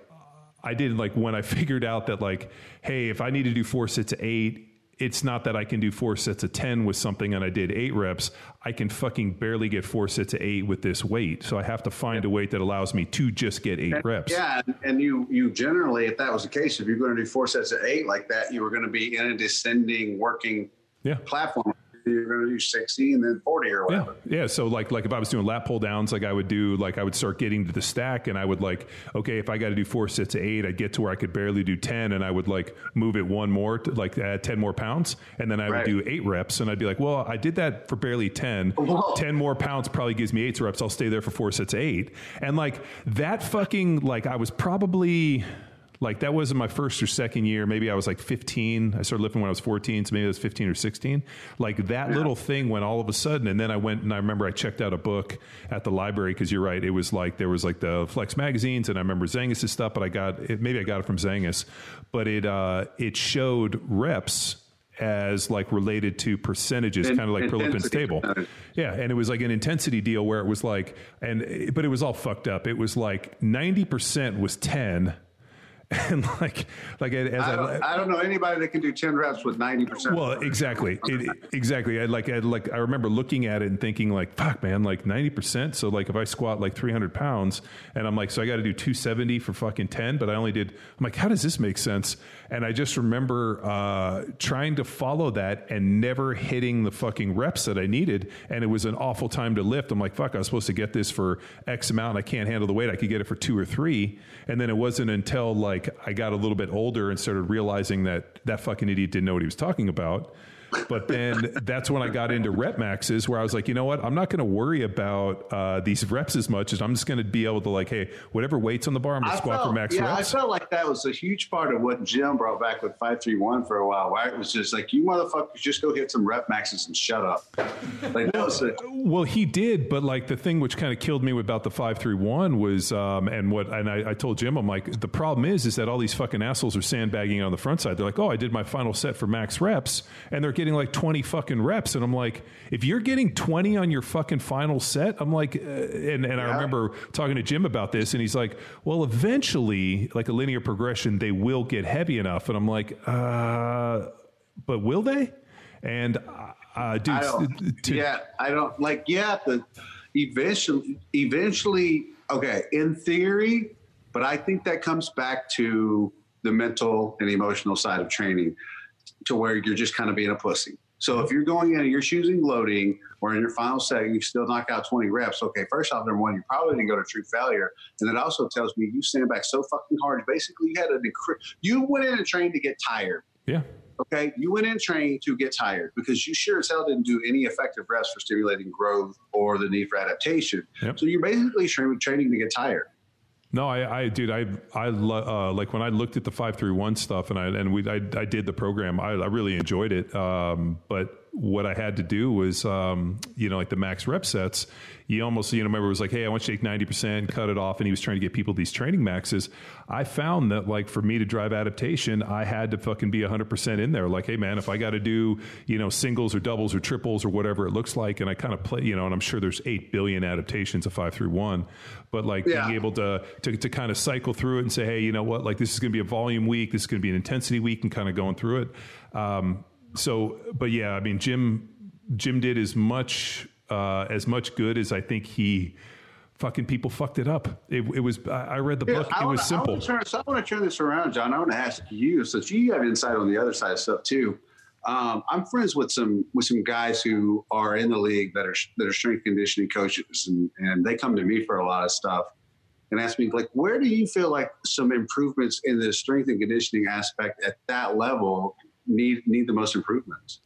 I did like when I figured out that like, hey, if I need to do four sets of eight. It's not that I can do four sets of 10 with something and I did eight reps. I can fucking barely get four sets of eight with this weight. So I have to find a weight that allows me to just get eight reps. Yeah, and- and you you generally, if that was the case, if you're going to do four sets of eight like that, you were going to be in a descending working Yeah. platform. You're going to do sixty and then forty or Yeah, whatever. yeah. So like like if I was doing lat pull downs, like I would do like I would start getting to the stack, and I would like okay, if I got to do four sets of eight, I'd get to where I could barely do ten, and I would like move it one more, to, like add ten more pounds, and then I Right. would do eight reps, and I'd be like, well, I did that for barely ten. Whoa. Ten more pounds probably gives me eight reps. I'll stay there for four sets of eight, and like that fucking like I was probably. Like that wasn't my first or second year. Maybe I was like 15. I started lifting when I was 14, so maybe I was 15 or 16. Like that little thing went all of a sudden, and then I went and I remember I checked out a book at the library because you're right. It was like there was like the Flex magazines, and I remember Zangas' stuff, but I got it. Maybe I got it from Zangas, but it uh, it showed reps as like related to percentages, In- kind of like Prilepin's table. percentage. Yeah, and it was like an intensity deal where it was like, and but it was all fucked up. It was like ninety percent was ten, and like like as I I, don't, I don't know anybody that can do ten reps with ninety percent. well, exactly, it, exactly. I like, I like, I remember looking at it and thinking, like, "Fuck, man!" Like ninety percent. So, like, if I squat like three hundred pounds, and I'm like, so I got to do two seventy for fucking ten, but I only did. I'm like, how does this make sense? And I just remember uh, trying to follow that and never hitting the fucking reps that I needed, and it was an awful time to lift. I'm like, fuck, I was supposed to get this for X amount, I can't handle the weight. I could get it for two or three, and then it wasn't until like I got a little bit older and started realizing that that fucking idiot didn't know what he was talking about. But then that's when I got into rep maxes where I was like, you know what? I'm not going to worry about uh, these reps as much as I'm just going to be able to like, hey, whatever weights on the bar, I'm going to squat felt, for max yeah, reps. I felt like that was a huge part of what Jim brought back with 531 for a while, right? It was just like, you motherfuckers just go hit some rep maxes and shut up. Like, that was a, Well, he did, but like the thing which kind of killed me about the five three one was, um, and what, and I, I told Jim, I'm like, the problem is, is that all these fucking assholes are sandbagging on the front side. They're like, oh, I did my final set for max reps, and they're getting like twenty fucking reps, and I'm like, if you're getting twenty on your fucking final set, I'm like, uh, and and I remember talking to Jim about this, and he's like, well, eventually, like a linear progression, they will get heavy enough, and I'm like, uh, but will they? And uh, dude, I don't, to- yeah, I don't like, yeah, the eventually, eventually, okay, in theory, but I think that comes back to the mental and emotional side of training to where you're just kind of being a pussy. So if you're going in and you're choosing loading or in your final set, you still knock out 20 reps. Okay, first off, number one, you probably didn't go to true failure. And it also tells me you stand back so fucking hard. Basically, you had a you went in and trained to get tired. yeah. Okay, you went in training to get tired because you sure as hell didn't do any effective reps for stimulating growth or the need for adaptation. Yep. So you're basically tra- training to get tired. No, I, I, dude, I, I, lo- uh, like when I looked at the five three one stuff, and I, and we, I, I did the program. I, I really enjoyed it. Um, but what I had to do was, um, you know, like the max rep sets. You almost, you know, remember it was like, hey, I want you to take ninety percent, cut it off, and he was trying to get people these training maxes. I found that, like, for me to drive adaptation, I had to fucking be hundred percent in there. Like, hey, man, if I got to do, you know, singles or doubles or triples or whatever it looks like, and I kind of play, you know, and I'm sure there's eight billion adaptations of five through one, but like Yeah. being able to, to to kind of cycle through it and say, hey, you know what, like this is going to be a volume week, this is going to be an intensity week, and kind of going through it. Um, so, but yeah, I mean, Jim Jim did as much uh, as much good as I think he fucking people fucked it up. It, it was I read the book. I it wanna, was simple. I want, turn, so I want to turn this around, John. I want to ask you, since you have insight on the other side of stuff too. Um, I'm friends with some with some guys who are in the league that are that are strength conditioning coaches, and, and they come to me for a lot of stuff and ask me like, where do you feel like some improvements in the strength and conditioning aspect at that level need need the most improvements?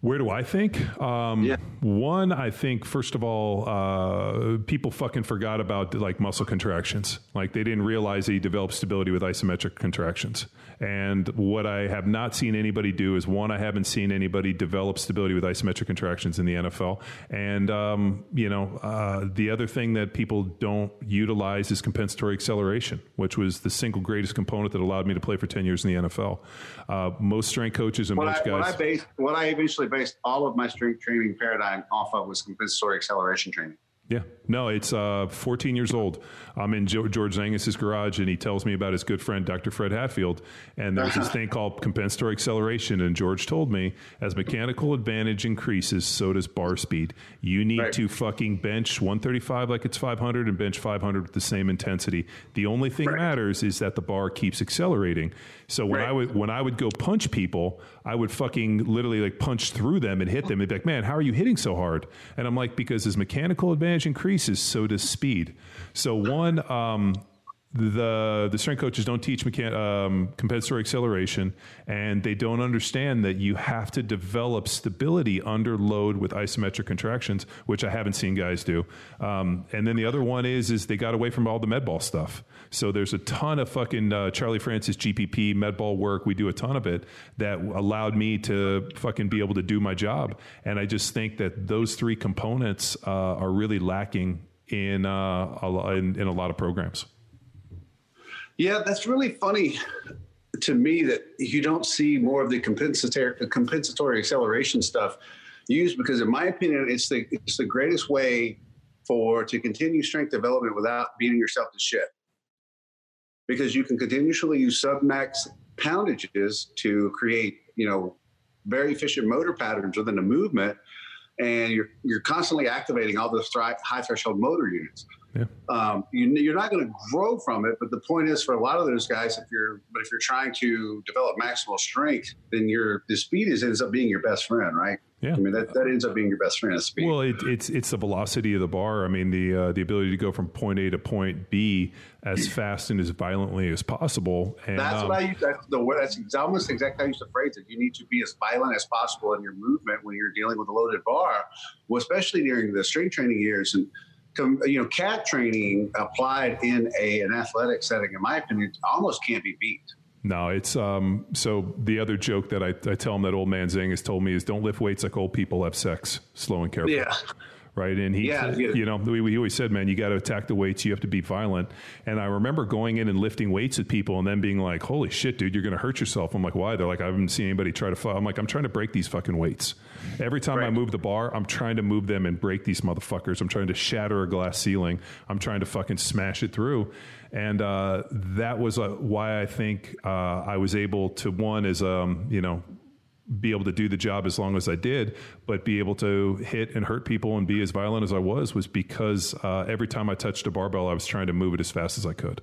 Where do I think? Um, Yeah. One, I think first of all, uh, people fucking forgot about like muscle contractions. Like they didn't realize that you develop stability with isometric contractions. And what I have not seen anybody do is one, I haven't seen anybody develop stability with isometric contractions in the NFL. And um, you know, uh, the other thing that people don't utilize is compensatory acceleration, which was the single greatest component that allowed me to play for ten years in the NFL. Uh, most strength coaches and What most I, what I guys. based what I eventually based all of my strength training paradigm off of was compensatory acceleration training. Yeah, no, it's uh, 14 years old. I'm in Jo- George Zangas's garage, and he tells me about his good friend Dr. Fred Hatfield. And there's this thing called compensatory acceleration. And George told me, as mechanical advantage increases, so does bar speed. You need Right. to fucking bench 135 like it's 500 and bench 500 with the same intensity. The only thing Right. matters is that the bar keeps accelerating. So when Right. I would when I would go punch people, I would fucking literally like punch through them and hit them. And be like, man, how are you hitting so hard? And I'm like, because as mechanical advantage increases, so does speed. So one, um, the the strength coaches don't teach mechan- um, compensatory acceleration, and they don't understand that you have to develop stability under load with isometric contractions, which I haven't seen guys do. Um, and then the other one is is they got away from all the med ball stuff. So there's a ton of fucking uh, Charlie Francis GPP med ball work. We do a ton of it that allowed me to fucking be able to do my job. And I just think that those three components uh, are really lacking in, uh, in in a lot of programs. Yeah, that's really funny to me that you don't see more of the compensatory compensatory acceleration stuff used because, in my opinion, it's the it's the greatest way for to continue strength development without beating yourself to shit. Because you can continuously use submax poundages to create, you know, very efficient motor patterns within a movement, and you're you're constantly activating all those thri- high threshold motor units Yeah. um, you, you're not going to grow from it. But the point is, for a lot of those guys, if you're but if you're trying to develop maximal strength, then your the speed is ends up being your best friend, right? Yeah. I mean, that, that ends up being your best friend at speed. Well, it, it's it's the velocity of the bar. I mean, the uh, the ability to go from point A to point B as fast and as violently as possible. And, that's um, what I use. That's the word. That's almost exactly how I used to phrase it. You need to be as violent as possible in your movement when you're dealing with a loaded bar, well, especially during the strength training years and. You know, cat training applied in a an athletic setting, in my opinion, almost can't be beat. No, it's um. So the other joke that I, I tell him that old man Zangas told me is don't lift weights like old people have sex, slow and careful. Yeah. Right. And he, Yeah, yeah. you know, we, we always said, man, you got to attack the weights. You have to be violent. And I remember going in and lifting weights with people and then being like, holy shit, dude, you're going to hurt yourself. I'm like, why? They're like, I haven't seen anybody try to. I'm like, I'm trying to break these fucking weights. Every time I move the bar, I'm trying to move them and break these motherfuckers. I'm trying to shatter a glass ceiling. I'm trying to fucking smash it through. And uh, that was uh, why I think uh, I was able to, one, is, um, you know, be able to do the job as long as I did, but be able to hit and hurt people and be as violent as I was was because uh, every time I touched a barbell, I was trying to move it as fast as I could.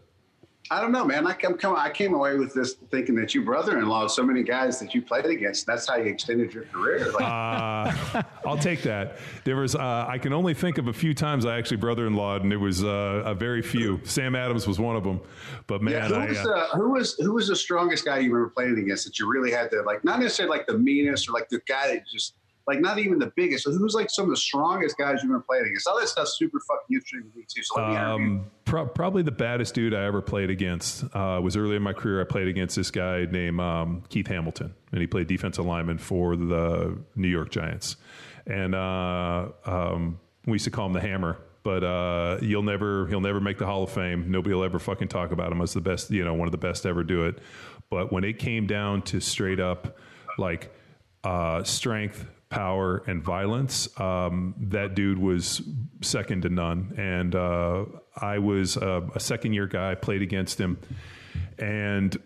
I don't know, man. I come, come, I came away with this thinking that your brother-in-law, so many guys that you played against, that's how you extended your career. Like, Uh, I'll take that. There was uh, I can only think of a few times I actually brother-in-lawed, and it was uh, a very few. Sam Adams was one of them, but man, yeah, who I, was, uh, uh, who was who was the strongest guy you remember playing against that you really had to like? Not necessarily like the meanest or like the guy that just like not even the biggest. So who was like some of the strongest guys you remember playing against? All that stuff's super fucking interesting to me too. So let me. Um, pro- probably the baddest dude I ever played against uh, was early in my career. I played against this guy named um, Keith Hamilton, and he played defensive lineman for the New York Giants. And uh, um, we used to call him the Hammer. But uh, you'll never, he'll never make the Hall of Fame. Nobody will ever fucking talk about him as the best, you know, one of the best to ever do it. But when it came down to straight up, like uh, strength, power, and violence, um, that dude was second to none. And uh, I was a, a second year guy, played against him, and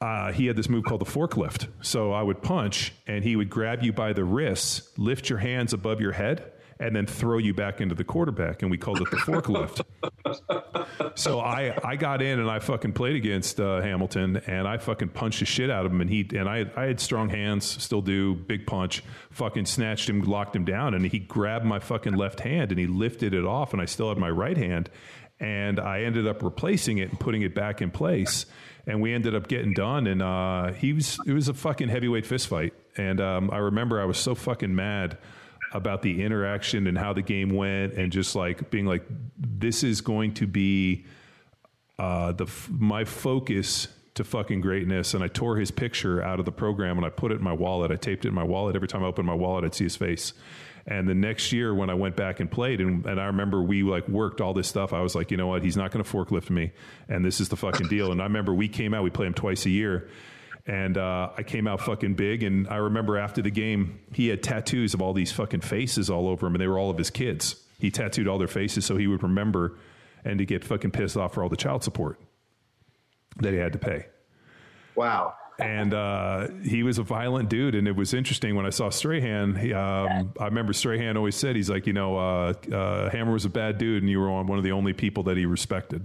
uh, he had this move called the forklift. So I would punch, and he would grab you by the wrists, lift your hands above your head. And then throw you back into the quarterback, and we called it the forklift. So I, I got in and I fucking played against uh, Hamilton and I fucking punched the shit out of him and he and I I had strong hands, still do, big punch, fucking snatched him, locked him down, and he grabbed my fucking left hand and he lifted it off and I still had my right hand and I ended up replacing it and putting it back in place and we ended up getting done and uh, he was it was a fucking heavyweight fist fight and um, I remember I was so fucking mad about the interaction and how the game went and just like being like this is going to be uh, the f- my focus to fucking greatness. And I tore his picture out of the program and I put it in my wallet. I taped it in my wallet. Every time I opened my wallet I'd see his face. And the next year when I went back and played and, and I remember we like worked all this stuff I was like you know what? He's not going to forklift me and this is the fucking deal. And I remember we came out we play him twice a year and uh, I came out fucking big. And I remember after the game, he had tattoos of all these fucking faces all over him, and they were all of his kids. He tattooed all their faces so he would remember and to get fucking pissed off for all the child support that he had to pay. wow. And uh, he was a violent dude, and it was interesting when I saw Strahan. He, um, I remember Strahan always said, "He's like, you know, uh, uh, Hammer was a bad dude, and you were one of the only people that he respected."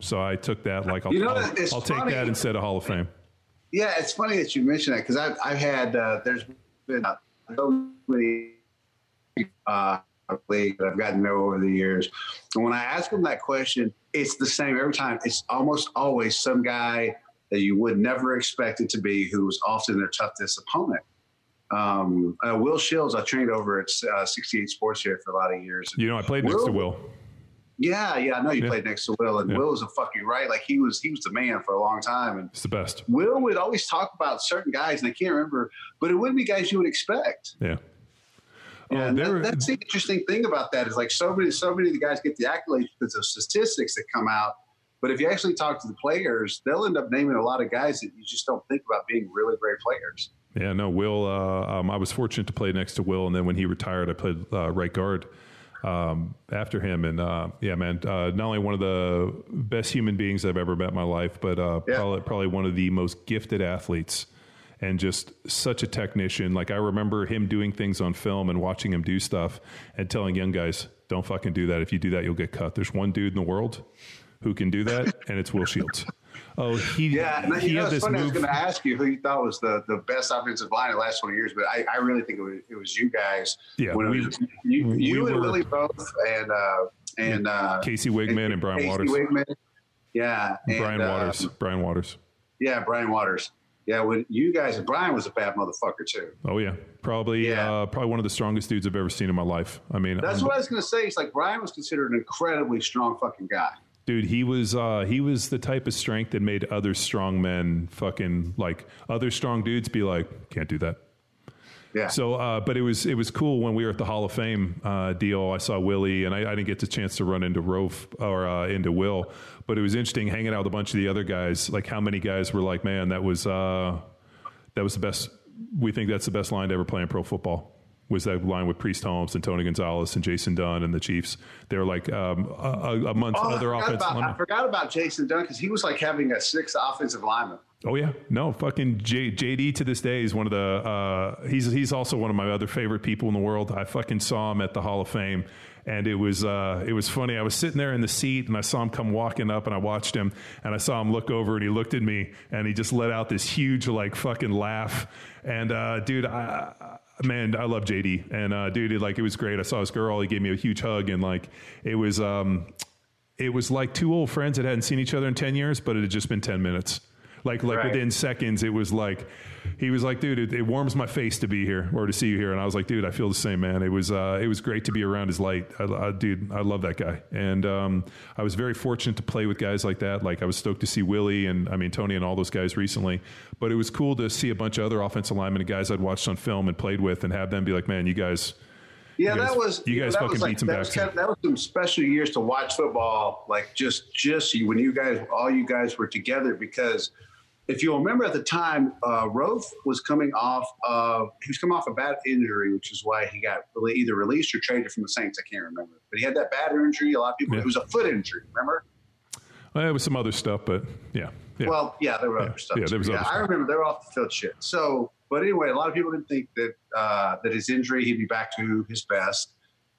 So I took that like I'll, You know, I'll, I'll take that instead of Hall of Fame. Yeah, it's funny that you mentioned that because I've, I've had uh, there's been uh, so many uh, that I've gotten to know over the years, and when I ask them that question, it's the same every time. It's almost always some guy that you would never expect it to be, who was often their toughest opponent. Um, uh, Will Shields, I trained over at uh, 68 Sports here for a lot of years. You know, I played next to Will. Yeah, yeah, I know you Yeah. played next to Will, and Yeah. Will was a fucking right. Like he was, he was the man for a long time, and It's the best. Will would always talk about certain guys, and I can't remember, but it wouldn't be guys you would expect. Yeah. Yeah, and there- that, that's the interesting thing about that is like so many, so many of the guys get the accolades because of statistics that come out. But if you actually talk to the players, they'll end up naming a lot of guys that you just don't think about being really great players. Yeah, no, Will. Uh, um, I was fortunate to play next to Will, and then when he retired, I played uh, right guard um, after him. And uh, yeah, man, uh, not only one of the best human beings I've ever met in my life, but uh, Yeah. probably, probably one of the most gifted athletes. And just such a technician. Like I remember him doing things on film and watching him do stuff and telling young guys, "Don't fucking do that. If you do that, you'll get cut." There's one dude in the world who can do that, and it's Will Shields. Oh, he Yeah, and he you know, had it's this funny. I was going to ask you who you thought was the, the best offensive line in the last twenty years, but I, I really think it was, it was you guys. Yeah, when we- was you, we you and were- Willie both, and uh, and uh, Casey Wiegmann and Brian Casey Waters. Wiegmann. Yeah, and, Brian uh, Waters. Brian Waters. Yeah, Brian Waters. Yeah, when you guys, Brian was a bad motherfucker too. Oh yeah, probably Yeah. Uh, probably one of the strongest dudes I've ever seen in my life. I mean, That's um, what I was going to say. It's like Brian was considered an incredibly strong fucking guy. Dude. He was uh, he was the type of strength that made other strong men fucking like other strong dudes be like, can't do that. Yeah. So, uh, but it was it was cool when we were at the Hall of Fame uh, deal. I saw Willie, and I, I didn't get the chance to run into Roaf or uh, into Will, but it was interesting hanging out with a bunch of the other guys. Like how many guys were like, "Man, that was uh, that was the best." We think that's the best line to ever play in pro football. Was that line with Priest Holmes and Tony Gonzalez and Jason Dunn and the Chiefs? They were like um, a, a month Oh, other offensive about, I forgot about Jason Dunn because he was like having a sixth offensive lineman. Oh yeah, no fucking J, JD to this day is one of the uh, he's he's also one of my other favorite people in the world. I fucking saw him at the Hall of Fame, and it was uh, it was funny. I was sitting there in the seat, and I saw him come walking up, and I watched him, and I saw him look over, and he looked at me, and he just let out this huge like fucking laugh. And uh, dude, I, I- man, I love JD, and uh, dude, it, like it was great. I saw his girl, he gave me a huge hug, and like it was. Um, it was like two old friends that hadn't seen each other in 10 years, but it had just been 10 minutes. Like, like Right. within seconds, it was like, he was like, dude, it, it warms my face to be here or to see you here. And I was like, dude, I feel the same, man. It was, uh, it was great to be around his light. I, I, dude, I love that guy. And, um, I was very fortunate to play with guys like that. Like I was stoked to see Willie and I mean, Tony and all those guys recently, but it was cool to see a bunch of other offensive linemen and guys I'd watched on film and played with and have them be like, man, you guys, Yeah, You guys- that was you know, guys that fucking was like, beat some that was, kind of- that was some special years to watch football. Like just just you when you guys all you guys were together because if you'll remember at the time, uh, Roaf was coming off of he was coming off a bad injury, which is why he got really either released or traded from the Saints. I can't remember, but he had that bad injury. A lot of people Yeah. it was a foot injury. Remember? well, it was some other stuff, but yeah. yeah. Well, yeah, there were Yeah. other stuff. Yeah, there was other I remember they were off the field shit. So, but anyway, a lot of people didn't think that uh, that his injury he'd be back to his best.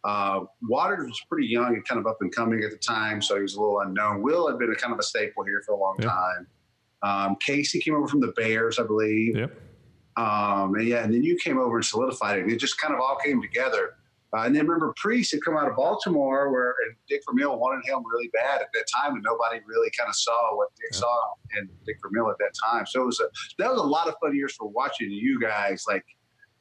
Uh, Waters was pretty young and kind of up and coming at the time, so he was a little unknown. Will had been a kind of a staple here for a long Yeah. time. Um, Casey came over from the Bears, I believe. Yep. Um, and yeah, and then you came over and solidified it. And it just kind of all came together. Uh, and then remember, Priest had come out of Baltimore, where Dick Vermeil wanted him really bad at that time, and nobody really kind of saw what Dick saw in Dick Vermeil at that time. So it was a that was a lot of fun years for watching you guys like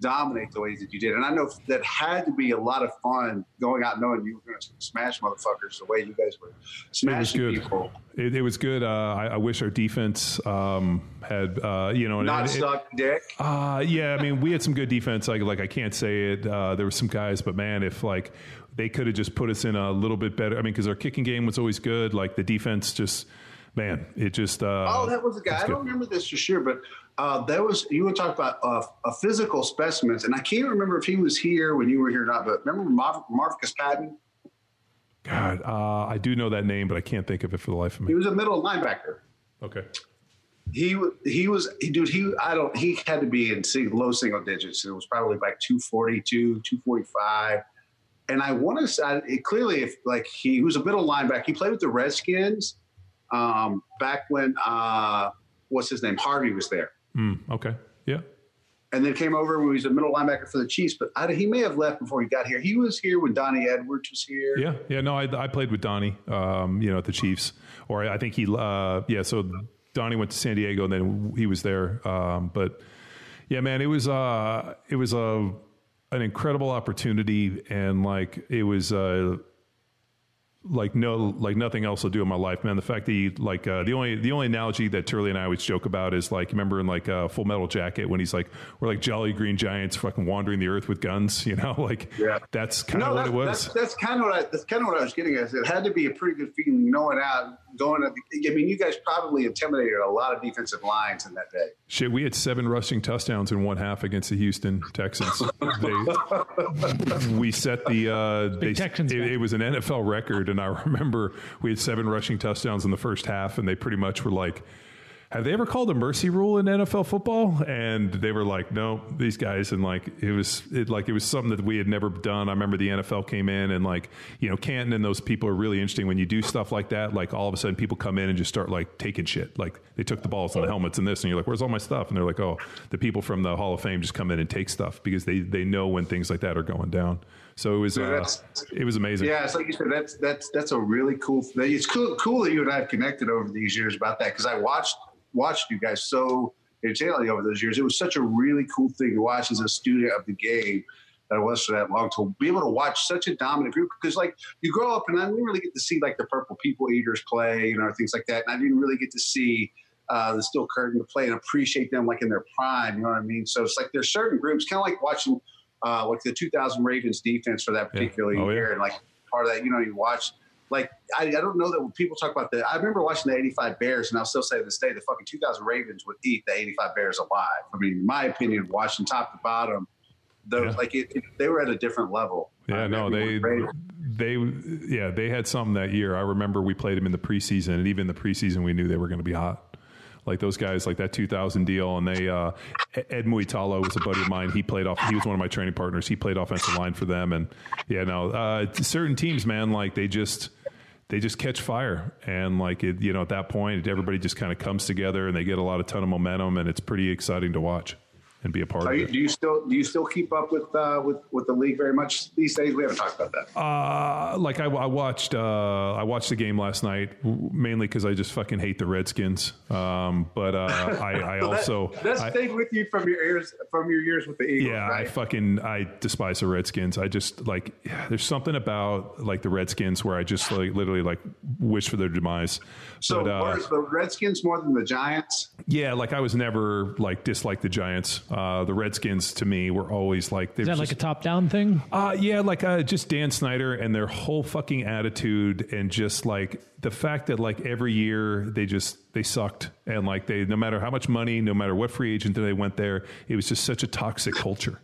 dominate the ways that you did. And I know that had to be a lot of fun going out knowing you were going to smash motherfuckers the way you guys were smashing good. people. It, it was good. Uh, I, I wish our defense um, had, uh, you know, Not it- suck, Dick. Uh, yeah, I mean, we had some good defense. Like, like I can't say it. Uh, there were some guys, but man, if like they could have just put us in a little bit better. I mean, because our kicking game was always good. Like the defense, just man, it just. Uh, Oh, that was a guy. I don't remember this for sure, but uh, that was you were talking about uh, a physical specimens, and I can't remember if he was here when you were here or not. But remember Marv- Marcus Patton? God, uh, I do know that name, but I can't think of it for the life of me. He was a middle linebacker. Okay. He he was he, dude. He I don't. He had to be in low single digits. It was probably like 242, 245. And I want to say it clearly if like he, was a middle linebacker. He played with the Redskins um, back when uh, what's his name Harvey was there. Mm, okay. Yeah. and then came over when he was a middle linebacker for the Chiefs. But I, he may have left before he got here. He was here when Donnie Edwards was here. Yeah, yeah. No, I, I played with Donnie, um, you know, at the Chiefs, or I think he, uh, yeah. So Donnie went to San Diego, and then he was there. Um, but yeah, man, it was, uh, it was a an incredible opportunity, and like it was. Uh, like no like nothing else I'll do in my life, man. The fact that you like uh, the only the only analogy that Turley and I always joke about is like remember in like uh, Full Metal Jacket when he's like we're like jolly green giants fucking wandering the earth with guns, you know, like Yeah. that's kind of No, what it was. that's that's kind of what I, that's kind of what I was getting at. It had to be a pretty good feeling knowing out going. At I mean, you guys probably intimidated a lot of defensive lines in that day. Shit, we had seven rushing touchdowns in one half against the Houston Texans. they, we set the uh, they, Texans it, it was an NFL record, and I remember we had seven rushing touchdowns in the first half, and they pretty much were like, have they ever called a mercy rule in NFL football? And they were like, no, these guys. And like, it was it, like, it was something that we had never done. I remember the NFL came in and like, you know, Canton and those people are really interesting when you do stuff like that. Like all of a sudden people come in and just start like taking shit. Like they took the balls and the helmets and this, and you're like, where's all my stuff? And they're like, oh, the people from the Hall of Fame just come in and take stuff because they, they know when things like that are going down. So it was yeah, uh, it was amazing. Yeah, it's like you said. That's that's that's a really cool. Thing. It's cool. Cool that you and I have connected over these years about that because I watched watched you guys so intently over those years. It was such a really cool thing to watch as a student of the game that I was for that long to be able to watch such a dominant group because like you grow up and I didn't really get to see like the Purple People Eaters play, you know, things like that, and I didn't really get to see. Uh, the Steel Curtain to play and appreciate them like in their prime, you know what I mean? So it's like there's certain groups, kind of like watching uh, like the 2000 Ravens defense for that Yeah. particular Oh, yeah. year, and like part of that, you know, you watch. Like I, I don't know that when people talk about the. I remember watching the '85 Bears, and I'll still say to this day, the fucking 2000 Ravens would eat the '85 Bears alive. I mean, in my opinion, watching top to bottom, those Yeah. like it, it- they were at a different level. Yeah, Uh, no, they they yeah they had something that year. I remember we played them in the preseason, and even the preseason, we knew they were going to be hot. Like those guys, like that 2000 deal, and they uh, Ed Mulitalo was a buddy of mine. He played off. He was one of my training partners. He played offensive line for them, and yeah, no, uh, certain teams, man, like they just they just catch fire, and like it, you know, at that point, everybody just kind of comes together, and they get a lot of ton of momentum, and it's pretty exciting to watch and be a part Are of you, it. do you still do you still keep up with uh, with with the league very much these days? We haven't talked about that. Uh, like I, I watched, uh, I watched the game last night mainly because I just fucking hate the Redskins. Um, but uh, I, I So that- also, that I- stayed with you from your ears from your years with the Eagles, yeah, I fucking, I despise the Redskins. I just like, there's something about like the Redskins where I just like literally like wish for their demise. so but, uh, the Redskins more than the Giants. yeah, like I was never like disliked the Giants. Uh, the Redskins to me were always like, Is that like a top down thing? Uh, yeah, like uh, just Dan Snyder and their whole fucking attitude, and just like the fact that like every year they just they sucked, and like they no matter how much money, no matter what free agent they went there, it was just such a toxic culture.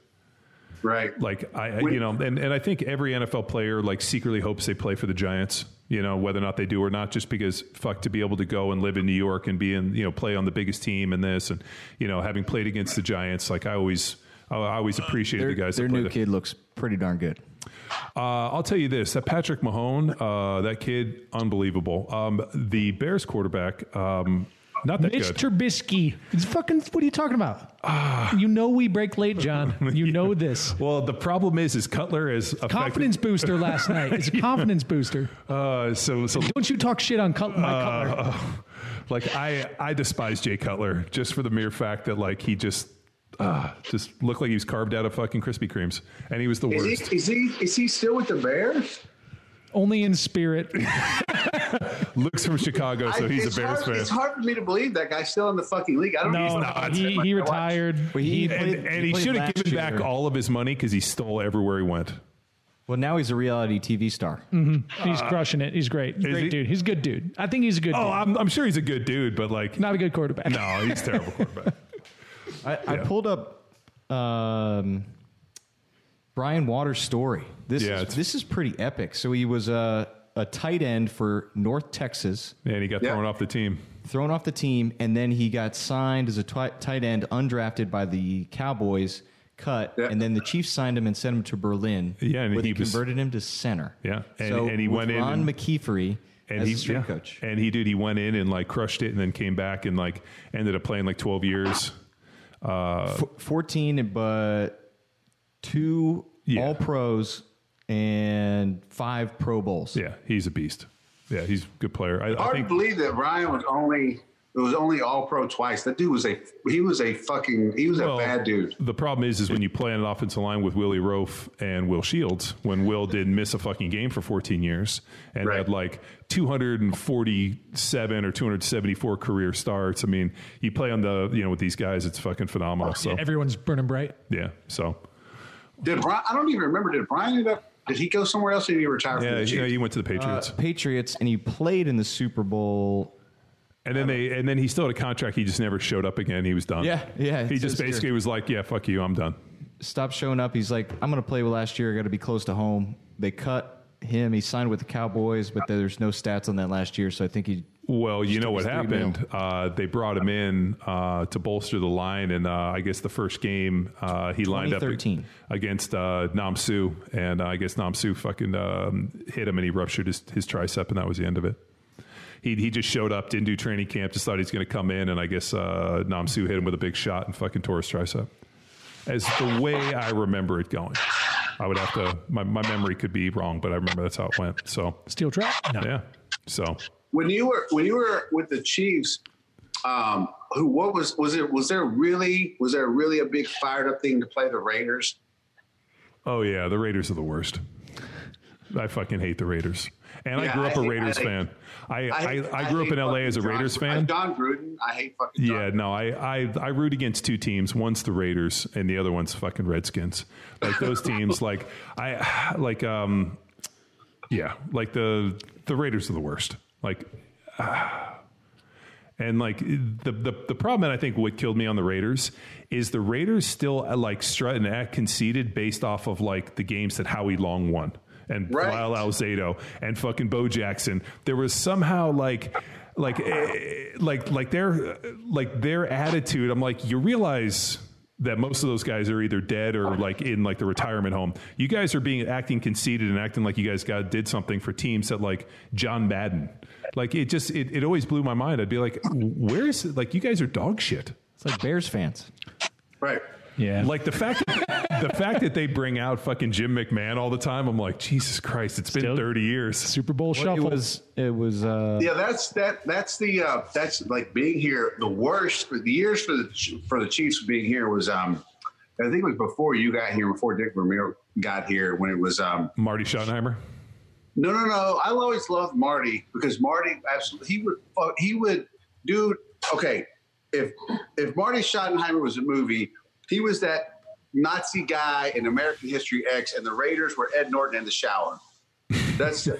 Right. Like I, I- you know, and, and I think every NFL player like secretly hopes they play for the Giants. You know, whether or not they do or not, just because fuck to be able to go and live in New York and be in, you know, play on the biggest team and this, and you know, having played against the Giants, like I always, I always appreciated Their, the guys. their new the- kid looks pretty darn good. uh, I'll tell you this: that Patrick Mahone, uh, that kid, unbelievable. Um, the Bears quarterback, um, not that Mitch good. Trubisky. It's fucking. What are you talking about? you know we break late, John. You know this. well, the problem is, is Cutler is affected- Confidence booster last night. It's a confidence booster. Uh, so, so Don't you talk shit on Cut- my Cutler. like I, I despise Jay Cutler just for the mere fact that like he just. Uh, just looked like he was carved out of fucking Krispy Kremes, and he was the Is worst. he, is he is he still with the Bears? Only in spirit. Luke's from Chicago, so he's it's a Bears hard, fan. It's hard for me to believe that guy's still in the fucking league. I don't No, know. he, he retired. But he, and played- and he played should have last given back all of his money because he stole everywhere he went. Well, now he's a reality TV star. He's crushing it. He's great. He's a Uh, great he? dude. He's a good dude. I think he's a good Oh, dude. I'm, I'm sure he's a good dude, but like, Not a good quarterback. no, he's a terrible quarterback. I, I pulled up um, Brian Waters' story. This Yeah, is, this is pretty epic. So he was a, a tight end for North Texas, And he got Yeah. thrown off the team. thrown off the team, and then he got signed as a tight end, undrafted by the Cowboys, cut, Yeah. and then the Chiefs signed him and sent him to Berlin. Yeah, and where he they was- converted him to center. Yeah, and- so and he with went in Ron and- McKeefery And as he, a yeah. coach. And he did. He went in and like crushed it, and then came back and like ended up playing like 12 years. Uh, F- 14, but two Yeah. All Pros and five Pro Bowls. yeah, he's a beast. Yeah, he's a good player. I, I Hard to believe that Ryan was only it was only All Pro twice. That dude was a he was a fucking he was well, a bad dude. The problem is, is when you play on an offensive line with Willie Roaf and Will Shields, when Will didn't miss a fucking game for 14 years and Right. had like 247 or 274 career starts. I mean, you play on the, you know, with these guys, it's fucking phenomenal. So, Everyone's burning bright. yeah. So, Did Brian? I don't even remember. Did Brian end up? Did he go somewhere else? or Did he retire from yeah, the you he went to the Uh, Patriots. Patriots, and he played in the Super Bowl. And then they, and then he still had a contract. He just never showed up again. He was done. Yeah, yeah, He just says here. basically was like, "Yeah, fuck you, I'm done." Stop showing up. He's like, I'm going to play last year. I got to be close to home. They cut him. He signed with the Cowboys, but there's no stats on that last year, so I think he Well, you know what happened? Uh, they brought him in uh, to bolster the line, and uh, I guess the first game uh, he lined up against uh, Nam Su, and uh, I guess Nam Su fucking um, hit him, and he ruptured his, his tricep, and that was the end of it. He, he just showed up, didn't do training camp, just thought he's going to come in, and I guess uh, Nam Su hit him with a big shot and fucking tore his tricep. As the way I remember it going, I would have to. My, my memory could be wrong, but I remember that's how it went. So Steel trap? No. yeah, so when you were when you were with the Chiefs, um, who what was was it was there really was there really a big fired up thing to play the Raiders? Oh yeah, the Raiders are the worst. I fucking hate the Raiders, and I grew up I a Raiders I hate- fan. I I, I, grew up in LA as a fucking Raiders John, fan. Jon Gruden, I hate fucking. John Yeah, no, I, I I root against two teams. One's the Raiders, and the other one's fucking Redskins. Like those teams, like I like um, yeah, like the the Raiders are the worst. Like. ah. And like the, the the problem that I think what killed me on the Raiders is the Raiders still uh, like strut and act conceited based off of like the games that Howie Long won and Right. Lyle Alzado and fucking Bo Jackson. There was somehow like like eh, like like their like their attitude. I'm like you realize that most of those guys are either dead or like in like the retirement home. You guys are being acting conceited and acting like you guys got did something for teams that like John Madden. Like it just it, it always blew my mind. I'd be like, where is it? like you guys are dog shit. It's like Bears fans. right. Yeah. Like the fact the fact that they bring out fucking Jim McMahon all the time, I'm like, Jesus Christ, it's been Still- 30 years. Super Bowl It shuffle. was. It was. Uh, Yeah, that's that. That's the uh, that's like being here. The worst for the years for the for the Chiefs being here was um, I think it was before you got here, before Dick Vermeil got here, when it was um, Marty Schottenheimer. No, no, no. I always loved Marty because Marty absolutely he would he would do okay. If if Marty Schottenheimer was a movie, he was that Nazi guy in American History X, and the Raiders were Ed Norton in the shower. That's the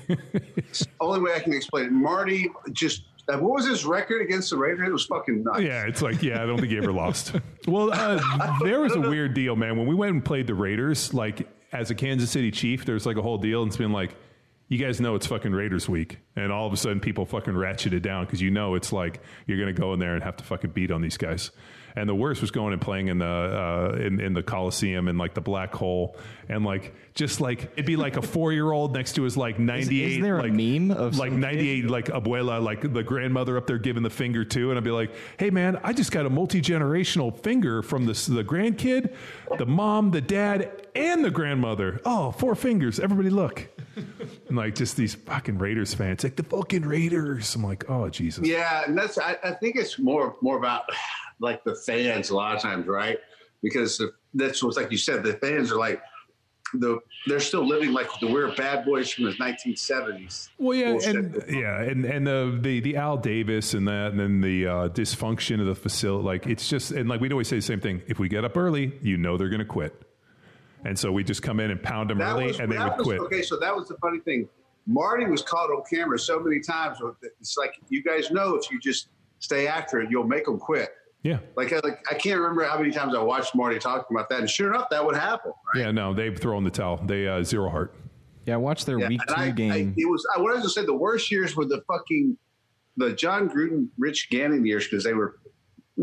only way I can explain it. Marty just uh, what was his record against the Raiders? It was fucking nuts. Yeah, it's like, yeah, I don't think he ever lost. Well, uh, there was a weird deal, man. When we went and played the Raiders, like as a Kansas City Chief, there's like a whole deal, and it's been like, you guys know it's fucking Raiders week, and all of a sudden people fucking ratchet it down because you know it's like you're gonna go in there and have to fucking beat on these guys. And the worst was going and playing in the uh, in, in the Coliseum and like the black hole, and like just like it'd be like a four year old next to his like ninety eight. isn't there a like, meme of like ninety eight like abuela, like the grandmother up there giving the finger too, and I'd be like, "Hey man, I just got a multi generational finger from the the grandkid, the mom, the dad, and the grandmother. Oh, four fingers. Everybody look." and like just these fucking Raiders fans, like the fucking Raiders. I'm like, oh Jesus. Yeah, and that's I, I think it's more more about like the fans a lot of times, right? Because the, that's what's like you said, the fans are like the they're still living like the we're bad boys from the 1970s. Well, yeah, Bullshit. and yeah, and and the, the the Al Davis and that, and then the uh, dysfunction of the facility. Like it's just, and like we'd always say the same thing. If we get up early, you know they're going to quit, and so we just come in and pound them That early, was, and they would was- quit. Okay, so that was the funny thing. Marty was caught on camera so many times. It's like you guys know if you just stay after it, you'll make them quit. Yeah, Like I, like I can't remember how many times I watched Marty talking about that, and sure enough, that would happen. Right? yeah. No, they've thrown the towel. They uh, zero heart. yeah, I watched their Yeah, week two I, game. I, it was I, what I was gonna say. The worst years were the fucking the Jon Gruden, Rich Gannon years because they were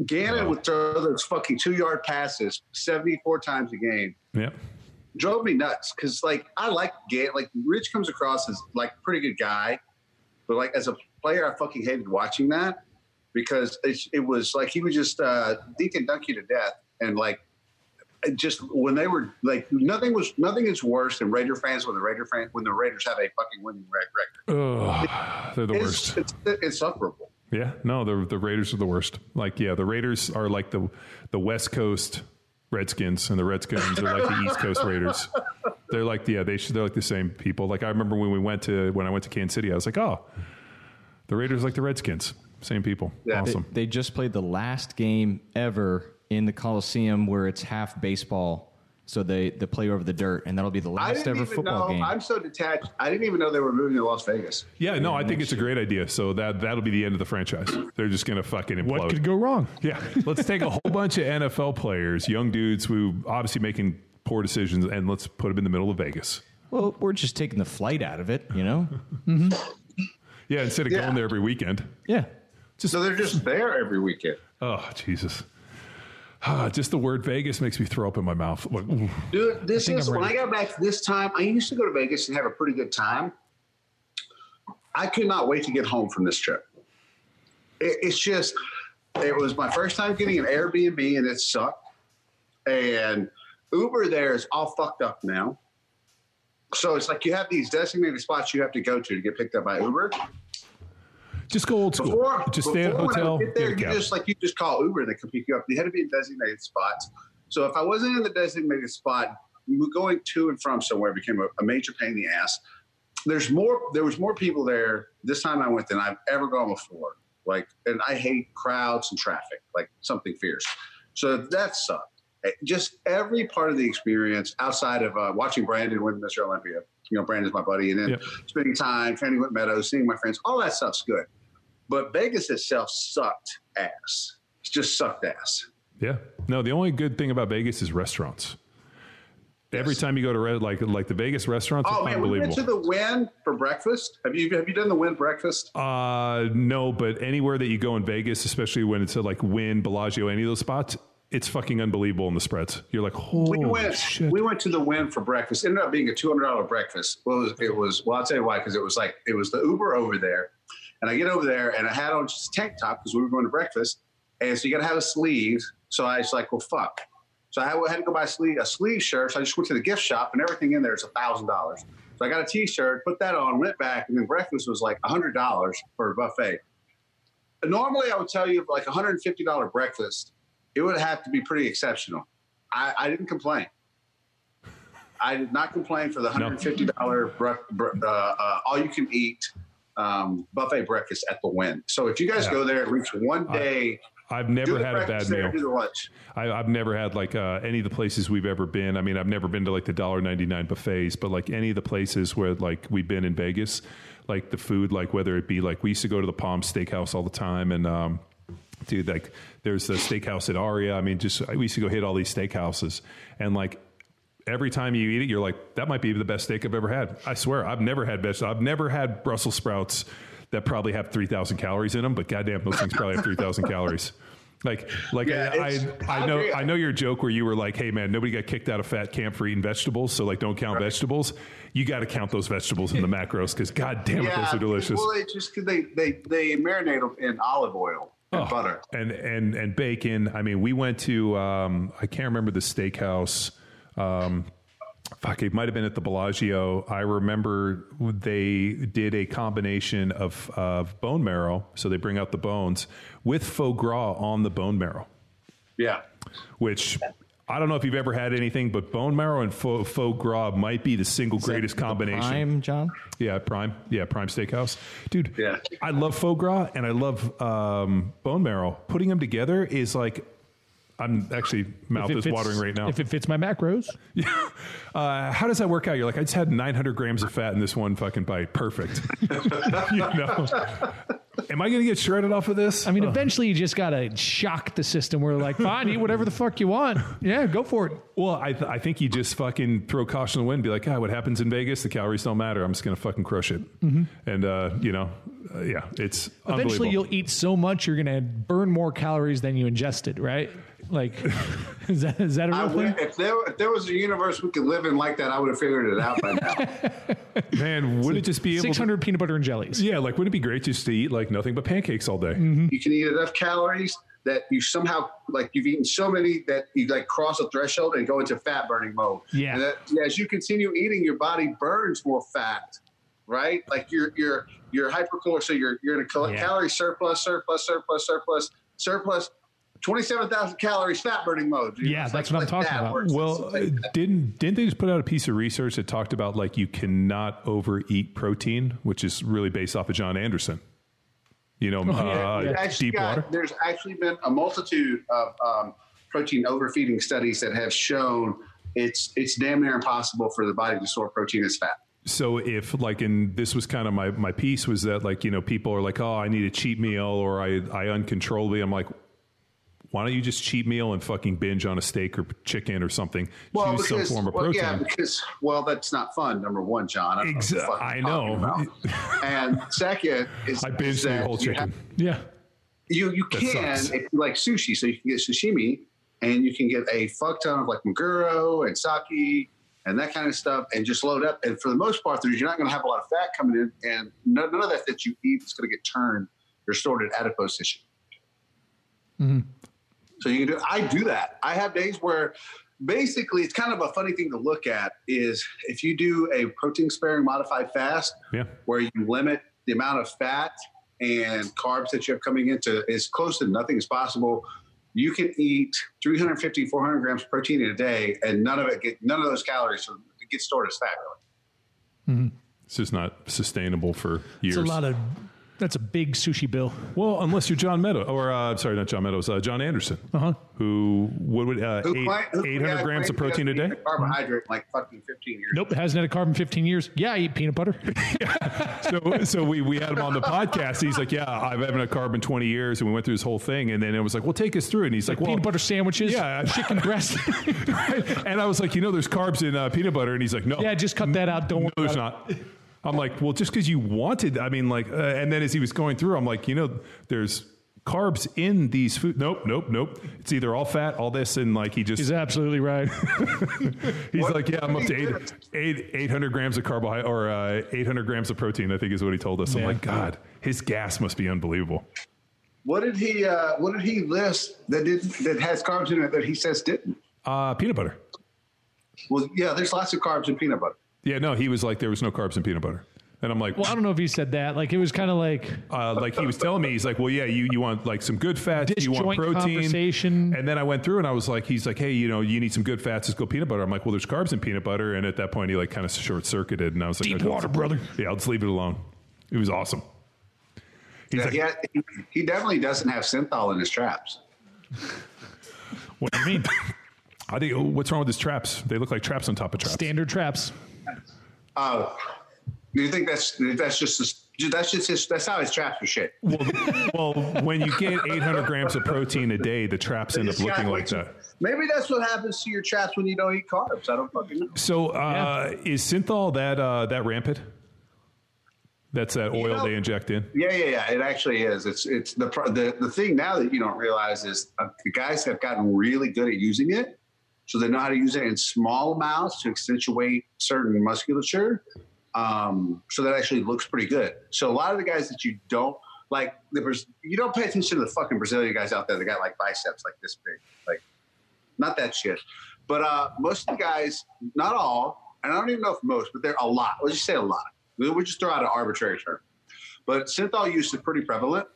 Gannon would throw those fucking two yard passes seventy four times a game. Yeah, Drove me nuts because like I like Gannon. Like Rich comes across as like a pretty good guy, but like as a player, I fucking hated watching that because it, it was like he would just uh, dink and dunk you to death and like just when they were like nothing was nothing is worse than Raider fans when the Raider fan when the Raiders have a fucking winning record. Ugh, they're the It's, worst. it's insufferable. Yeah, no, the the Raiders are the worst. Like, yeah, the Raiders are like the the West Coast Redskins, and the Redskins are like the East Coast Raiders. They're like, yeah, they should, they're like the same people. Like, I remember when we went to when I went to Kansas City, I was like, oh, the Raiders like the Redskins, same people. Yeah. They, Awesome. they just played the last game ever in the Coliseum where it's half baseball. So they, they play over the dirt, and that'll be the last ever football know. game. I'm so detached. I didn't even know they were moving to Las Vegas. yeah, no, I think it's a great idea. So that that'll be the end of the franchise. They're just gonna fucking implode. what could go wrong? Yeah, let's take a whole bunch of NFL players, young dudes who obviously making poor decisions, and let's put them in the middle of Vegas. well, we're just taking the flight out of it, you know? Mm-hmm. Yeah, instead of Yeah. going there every weekend. Yeah. so they're just there every weekend. Oh Jesus. Ah, just the word Vegas makes me throw up in my mouth. Like. Dude, this is I'm when I got back this time. I used to go to Vegas and have a pretty good time. I could not wait to get home from this trip. It, it's just, it was my first time getting an Airbnb and it sucked. And Uber there is all fucked up now. So it's like you have these designated spots you have to go to to get picked up by Uber. Just go old school. Before, just stay at a before when I hotel. get there, you just like you just call Uber. and They can pick you up. They had to be in designated spots. So if I wasn't in the designated spot, going to and from somewhere became a, a major pain in the ass. There's more. There was more people there this time I went than I've ever gone before. Like, and I hate crowds and traffic, like something fierce. So that sucked. Eh, Just every part of the experience outside of uh, watching Brandon win Mr. Olympia. You know, Brandon's my buddy, and then Yep. spending time training with Meadows, seeing my friends, all that stuff's good. But Vegas itself sucked ass. It just sucked ass. Yeah. No, the only good thing about Vegas is restaurants. Every time you go to re- like like the Vegas restaurants, Oh man, we went to the Wynn for breakfast. Have you have you done the Wynn breakfast? Uh, no, but anywhere that you go in Vegas, especially when it's at like Wynn, Bellagio, any of those spots, it's fucking unbelievable in the spreads. You're like, holy we went shit. we went to the Wynn for breakfast. It ended up being a two hundred dollar breakfast. Well, it was, it was well, I'll tell you why because it was like it was the Uber over there, and I get over there and I had on just a tank top because we were going to breakfast, and so you got to have a sleeve. So I was like, well, fuck. So I had to go buy a sleeve, a sleeve shirt. So I just went to the gift shop and everything in there is a thousand dollars. So I got a T-shirt, put that on, went back, and then breakfast was like a hundred dollars for a buffet. Normally, I would tell you like a hundred and fifty dollar breakfast. It would have to be pretty exceptional. I, I didn't complain. I did not complain for the hundred and fifty dollar bre- bre- uh, uh, all you can eat um, buffet breakfast at the Wynn. So if you guys Yeah. go there at least one day, I've do never had a bad meal. do the lunch. I, I've never had like uh, any of the places we've ever been. I mean, I've never been to like the dollar ninety nine buffets, but like any of the places where like we've been in Vegas, like the food, like whether it be like we used to go to the Palm Steakhouse all the time, and um, dude, like there's the steakhouse at Aria. I mean, just we used to go hit all these steakhouses, and like every time you eat it, you're like, that might be the best steak I've ever had. I swear, I've never had best. I've never had Brussels sprouts that probably have three thousand calories in them, but goddamn, those things probably have three thousand calories. Like, like Yeah, I, I, I know. I know your joke where you were like, "Hey, man, nobody got kicked out of fat camp for eating vegetables, so like, don't count vegetables. You got to count those vegetables in the macros because, god damn it, those are delicious." Well, they just they they they marinate them in olive oil and Oh, butter. and and and bacon. I mean, we went to um, I can't remember the steakhouse. Um, fuck, it might have been at the Bellagio. I remember they did a combination of of bone marrow, so they bring out the bones with foie gras on the bone marrow, Yeah. which. I don't know if you've ever had anything, but bone marrow and foie, foie gras might be the single greatest The combination. Prime, John. Yeah, Prime. Yeah, Prime Steakhouse. Dude, Yeah. I love foie gras and I love um, bone marrow. Putting them together is like, I'm actually, mouth is fits- watering right now. If it fits my macros. Uh, how does that work out? You're like, I just had 900 grams of fat in this one fucking bite. Perfect. you know? Am I going to get shredded off of this? I mean, eventually you just got to shock the system where like, fine, eat whatever the fuck you want. Yeah, go for it. well, I, th- I think you just fucking throw caution to the wind. Be like, ah, what happens in Vegas? The calories don't matter. I'm just going to fucking crush it. And, uh, you know, uh, yeah, it's Mm-hmm. Eventually you'll eat so much you're going to burn more calories than you ingested, right? Like, is that, is that a real would, thing? if there if there was a universe we could live in like that, I would have figured it out by now. Man, would it just be able to 600 peanut butter and jellies. Yeah, like wouldn't it be great just to eat like nothing but pancakes all day? Mm-hmm. you can eat enough calories that you somehow like you've eaten so many that you like cross a threshold and go into fat burning mode. Yeah. And that, as you continue eating, your body burns more fat, right? Like you're you're you're hypercaloric, so you're you're in a cal- Yeah. calorie surplus, surplus, surplus, surplus, surplus. Twenty-seven thousand calories, fat burning mode. You Yeah, it's that's what I'm talking about. Well, uh, didn't didn't they just put out a piece of research that talked about like you cannot overeat protein, which is really based off of Jon Andersen. You know, uh, yeah. We've deep got- water. There's actually been a multitude of um, protein overfeeding studies that have shown it's it's damn near impossible for the body to store protein as fat. So if like, and this was kind of my my piece was that like you know people are like, oh, I need a cheat meal or I I uncontrollably. I'm like, why don't you just cheat meal and fucking binge on a steak or chicken or something? Well, Choose because, some form of well, protein. yeah, because well, that's not fun. Number one, John. I, don't know what the Exa- fuck I know. and second is I binge the whole chicken. have- Yeah. you you That can sucks. if you like sushi, so you can get sashimi, and you can get a fuck ton of like maguro and sake and that kind of stuff, and just load up. And for the most part, there's you're not going to have a lot of fat coming in, and none, none of that that you eat is going to get turned or stored in adipose tissue. Mm-hmm. So you can do. I do that. I have days where basically it's kind of a funny thing to look at is if you do a protein sparing modified fast yeah. where you limit the amount of fat and carbs that you have coming into as close to nothing as possible you can eat 350 400 grams of protein in a day and none of it get none of those calories so it stored as fat really mm-hmm. It's just not sustainable for years. It's a lot of. That's a big sushi bill. well, unless you're John Meadows, or uh, sorry, not John Meadows, uh, Jon Andersen, Uh-huh. who what would uh, Who eight, claim- who- 800 yeah, grams of protein a day? eaten carbohydrate in like fucking 15 years Nope, hasn't had a carb in 15 years. Yeah, I eat peanut butter. so so we, we had him on the podcast. He's like, yeah, I've haven't had a carb in 20 years, and we went through this whole thing, and then it was like, well, take us through it. And he's like, well, peanut butter sandwiches. Yeah. chicken breast. and I was like, you know, there's carbs in uh, peanut butter, and he's like, no, yeah, just cut that out. Don't no, worry there's about not. I'm like, well, just because you wanted, I mean, like, uh, and then as he was going through, I'm like, you know, there's carbs in these food. Nope, nope, nope. It's either all fat, all this, and like he just He's absolutely right. he's What- like, yeah, I'm up to eight, eight, 800 grams of carbohydrate or uh, 800 grams of protein. I think is what he told us. I'm like, God, his gas must be unbelievable. what did he uh, what did he list that didn't, that has carbs in it that he says didn't Uh, peanut butter. well yeah there's lots of carbs in peanut butter Yeah, no, he was like, there was no carbs in peanut butter. And I'm like, well, I don't know if he said that. Like it was kind of like uh, like he was telling me, he's like, well, yeah, you, you want like some good fats, you want disjoint protein. conversation. And then I went through and I was like, he's like, hey, you know, you need some good fats. Let's go peanut butter. I'm like, well, there's carbs in peanut butter. And at that point, he like kind of short circuited. And I was like, Deep water, brother. Yeah, I'll just leave it alone. It was awesome. He's yeah, like, he, he, he definitely doesn't have synthol in his traps what do you mean? I think, oh, what's wrong with his traps? They look like traps on top of traps. Standard traps. Oh do you think that's that's just that's just his, that's how his traps are shaped well, well, when you get 800 grams of protein a day, the traps end up looking like that. Maybe that's what happens to your traps when you don't eat carbs. I don't fucking know. So, uh, is synthol that uh, that rampant? That's that oil know- they inject in. Yeah, yeah, yeah. It actually is. It's it's the the the thing now that you don't realize is uh, the guys have gotten really good at using it, so they know how to use it in small amounts to accentuate certain musculature. Um, so that actually looks pretty good. So a lot of the guys that you don't like, the you don't pay attention to the fucking Brazilian guys out there that got like biceps like this big, like not that shit. But uh, most of the guys, not all, and I don't even know if most, but they're a lot. Let's just say a lot. We'll just throw out an arbitrary term. But synthol use is pretty prevalent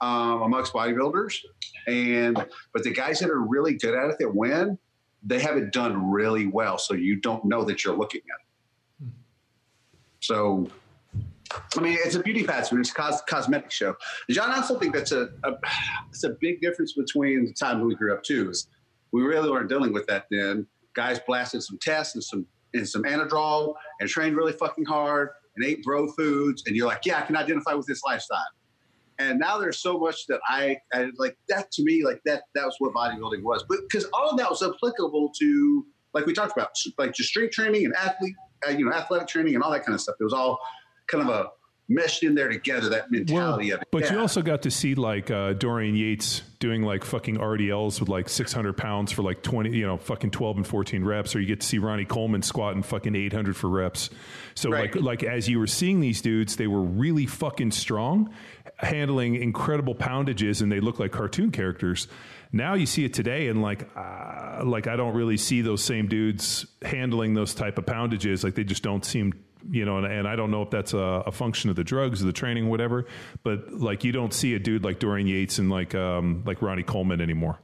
um, amongst bodybuilders, and but the guys that are really good at it that win, they have it done really well, so you don't know that you're looking at it. Hmm. So, I mean, it's a beauty pageant. It's a cos- cosmetic show. John, I also think that's a, a it's a big difference between the time we grew up too. Is we really weren't dealing with that then. Guys blasted some tests and some and some anadrol and trained really fucking hard and ate bro foods, and you're like, yeah, I can identify with this lifestyle. And now there's so much that I, I like that to me, like that that was what bodybuilding was. But because all of that was applicable to, like we talked about, like just strength training and athlete, uh, you know, athletic training and all that kind of stuff. It was all kind of a meshed in there together. That mentality of it. But you also got to see like uh, Dorian Yates doing like fucking RDLs with like 600 pounds for like 20, you know, fucking 12 and 14 reps, or you get to see Ronnie Coleman squatting fucking 800 for reps. So Right. like, like as you were seeing these dudes, they were really fucking strong, handling incredible poundages, and they look like cartoon characters. Now you see it today, and like, uh, like I don't really see those same dudes handling those type of poundages. Like they just don't seem you know, and, and I don't know if that's a, a function of the drugs or the training, whatever. But like, you don't see a dude like Dorian Yates and like um, like Ronnie Coleman anymore.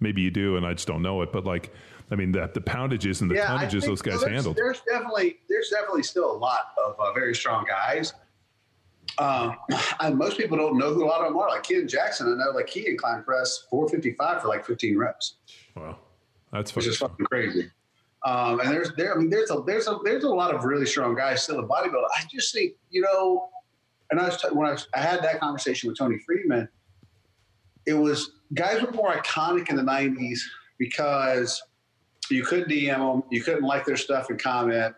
Maybe you do, and I just don't know it. But like, I mean, the, the poundages and the I tonnages those guys there's, handled. There's definitely there's definitely still a lot of uh, very strong guys. Um, and most people don't know who a lot of them are. Like Ken Jackson, I know like he incline press 455 for like 15 reps, Wow, that's which fucking is fucking crazy. Um, and there's there I mean there's a there's a there's a lot of really strong guys still in bodybuilding. I just think you know, and I was t- when I, was, I had that conversation with Tony Friedman. it was guys were more iconic in the '90s because you couldn't DM them, you couldn't like their stuff and comment.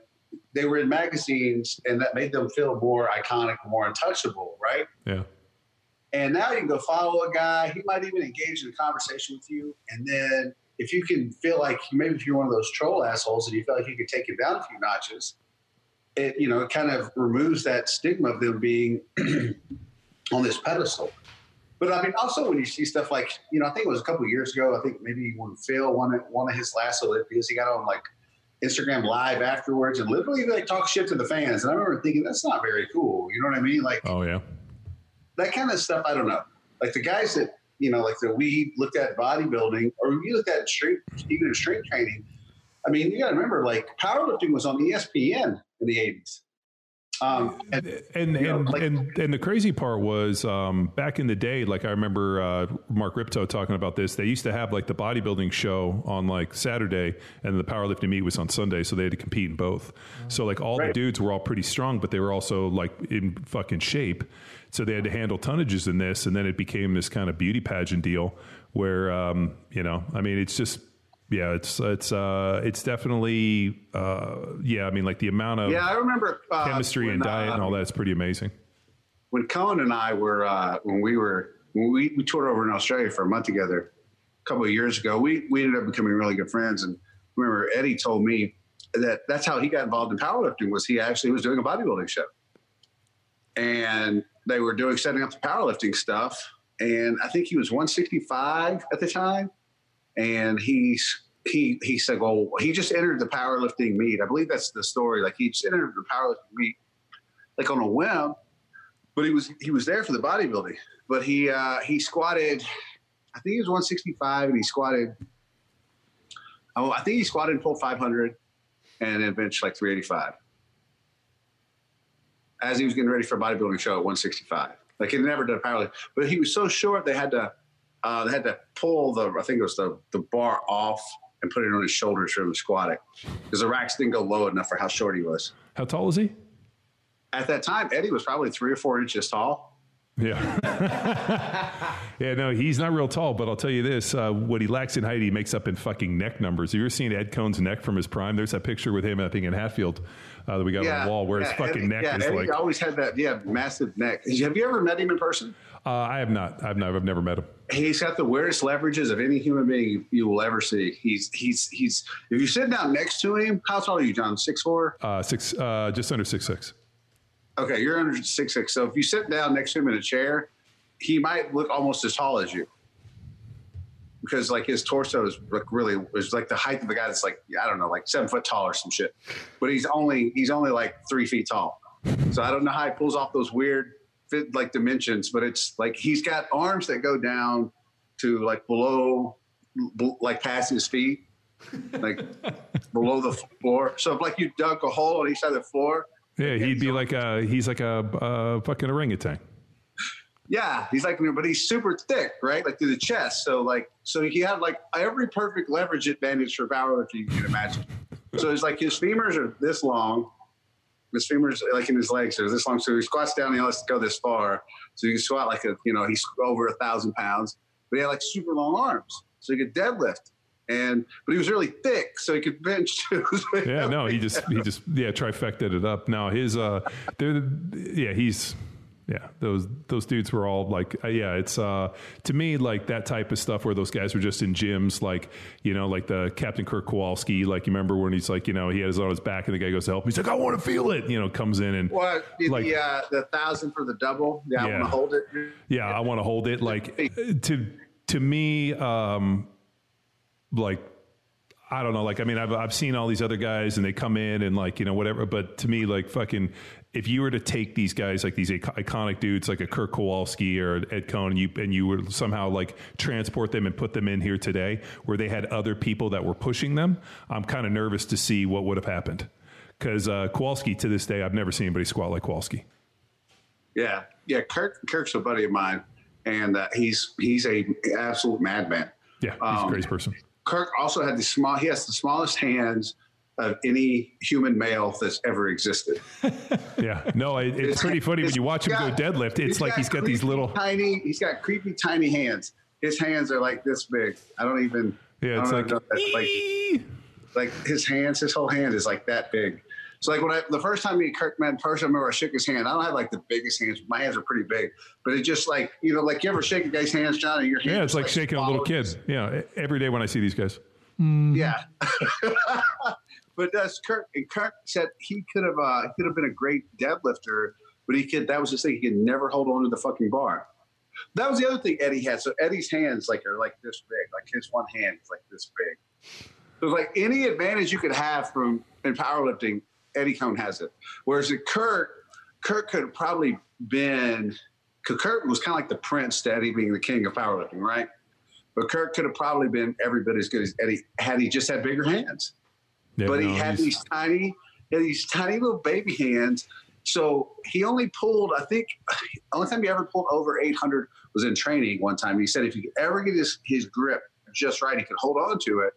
They were in magazines, and that made them feel more iconic, more untouchable, right? Yeah. And now you can go follow a guy. He might even engage in a conversation with you. And then if you can feel like maybe if you're one of those troll assholes and you feel like you could take him down a few notches, it you know it kind of removes that stigma of them being on this pedestal. But I mean, also when you see stuff like you know, I think it was a couple of years ago. I think maybe when Phil won one of his last Olympias, he got on like Instagram Live afterwards and literally like talk shit to the fans. And I remember thinking that's not very cool. You know what I mean? Like, oh yeah, that kind of stuff. I don't know. Like the guys that you know, like that we looked at bodybuilding or we looked at strength, even in strength training. I mean, you got to remember, like powerlifting was on ESPN in the '80s. Um, and and and, know, like, and, and the crazy part was um, back in the day, like I remember uh, Mark Rippetoe talking about this. They used to have like the bodybuilding show on like Saturday, and the powerlifting meet was on Sunday, so they had to compete in both. So like all right. the dudes were all pretty strong, but they were also like in fucking shape. So they had to handle tonnages in this, and then it became this kind of beauty pageant deal where um, you know, I mean, it's just yeah, it's it's uh, it's definitely uh, yeah. I mean, like the amount of yeah, I remember uh, chemistry when, and diet and all that is pretty amazing. When Coan and I were uh, when we were when we, we toured over in Australia for a month together a couple of years ago, we we ended up becoming really good friends. And remember, Eddie told me that that's how he got involved in powerlifting was he actually was doing a bodybuilding show, and they were doing setting up the powerlifting stuff. And I think he was 165 at the time and he's he he said, well, he just entered the powerlifting meet. I believe that's the story. Like he just entered the powerlifting meet, like on a whim, but he was he was there for the bodybuilding. But he uh, he squatted, I think he was 165, and he squatted. Oh, I think he squatted pulled 500, and then benched like 385. As he was getting ready for a bodybuilding show at 165, like he'd never a powerlifting, but he was so short they had to uh, they had to pull the, I think it was the, the bar off and put it on his shoulders for him to squat it because the racks didn't go low enough for how short he was. How tall is he? At that time, Eddie was probably three or four inches tall. Yeah. yeah, no, he's not real tall, but I'll tell you this uh, what he lacks in height, he makes up in fucking neck numbers. Have you ever seen Ed Coan's neck from his prime? There's that picture with him, I think, in Hatfield uh, that we got yeah, on the wall where yeah, his fucking Eddie, neck yeah, is Eddie like. always had that, yeah, massive neck. Have you ever met him in person? Uh, I have not. I've never, I've never met him. He's got the weirdest leverages of any human being you will ever see. He's he's he's. If you sit down next to him, how tall are you, John? Six four. Uh, six. Uh, just under six six. Okay, you're under six six. So if you sit down next to him in a chair, he might look almost as tall as you. Because like his torso is like really is like the height of a guy that's like I don't know like seven foot tall or some shit, but he's only he's only like three feet tall. So I don't know how he pulls off those weird fit like dimensions, but it's like he's got arms that go down to like below, like past his feet, like below the floor. So if like you dug a hole on each side of the floor. Yeah, he'd be like a he's like a, a fucking orangutan. Yeah, he's like, but he's super thick, right? Like through the chest. So like, so he had like every perfect leverage advantage for powerlifting you can imagine. so it's like his femurs are this long, his femurs like in his legs are this long. So he squats down, And he has to go this far. So you can squat like a, you know, he's over a thousand pounds, but he had like super long arms. So he could deadlift. And but he was really thick, so he could bench too. yeah, no, he just he just yeah trifected it up. Now his uh, yeah, he's yeah, those those dudes were all like, uh, yeah, it's uh, to me like that type of stuff where those guys were just in gyms, like you know, like the Captain Kirk Karwoski, like you remember when he's like, you know, he has on his back and the guy goes to help, him he's like, I want to feel it, you know, comes in and what like, the uh, the thousand for the double, yeah, yeah. I want to hold it, yeah, I want to hold it, like to to me, um, like I don't know. Like, I mean, I've, I've seen all these other guys and they come in and like, you know, whatever. But to me, like fucking, if you were to take these guys, like these iconic dudes, like a Kirk Karwoski or Ed Coan, and you, and you would somehow like transport them and put them in here today where they had other people that were pushing them, I'm kind of nervous to see what would have happened. Cause, uh, Karwoski to this day, I've never seen anybody squat like Karwoski. Yeah. Yeah. Kirk, Kirk's a buddy of mine and uh, he's, he's a absolute madman. Yeah. He's um, a crazy person Kirk also had the small. He has the smallest hands of any human male that's ever existed. yeah, no, it, it's, it's, pretty funny when you watch him got, go deadlift. It's like he's got these little tiny. He's got creepy tiny hands, his hands are like this big. I don't even. Yeah, it's like, don't know if that's like like his hands, his whole hand is like that big. So like when I the first time me and Kirk met, first I remember I shook his hand. I don't have like the biggest hands. My hands are pretty big, but it just like you know, like you ever shake a guy's hands, John, and your hand yeah, it's just, like shaking a little kid. Yeah, every day when I see these guys. Yeah. but that's Kirk. And Kirk said he could have uh, could have been a great deadlifter, but he could. That was his thing. He could never hold on to the fucking bar. That was the other thing Eddie had. So Eddie's hands like are like this big. Like his one hand is like this big. So like any advantage you could have from in powerlifting, Eddie Coan has it. Whereas at Kirk, Kirk could have probably been. Kirk was kind of like the prince to Eddie being the king of powerlifting, right? But Kirk could have probably been every bit as good as Eddie had he just had bigger hands Yeah, but he had these tiny, had these tiny little baby hands. So he only pulled, I think, only time he ever pulled over 800 was in training one time. He said if he could ever get his, his grip just right, he could hold on to it.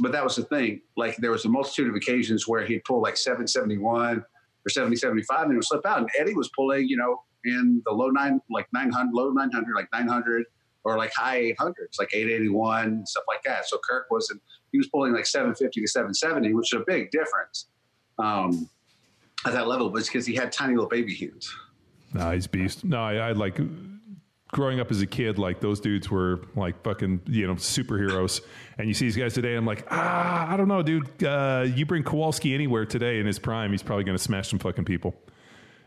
But that was the thing. Like there was a multitude of occasions where he'd pull like 771 or 70, 75 and it would slip out. And Eddie was pulling, you know, in the low nine, like 900, low 900, like 900 or like high 800s, like 881, stuff like that. So Kirk wasn't, he was pulling like 750 to 770, which is a big difference um, at that level, but it's because he had tiny little baby hands. No, he's beast. No, I, I like growing up as a kid. Like those dudes were like fucking you know superheroes. And you see these guys today. I'm like, ah, I don't know, dude. Uh, you bring Karwoski anywhere today in his prime, he's probably going to smash some fucking people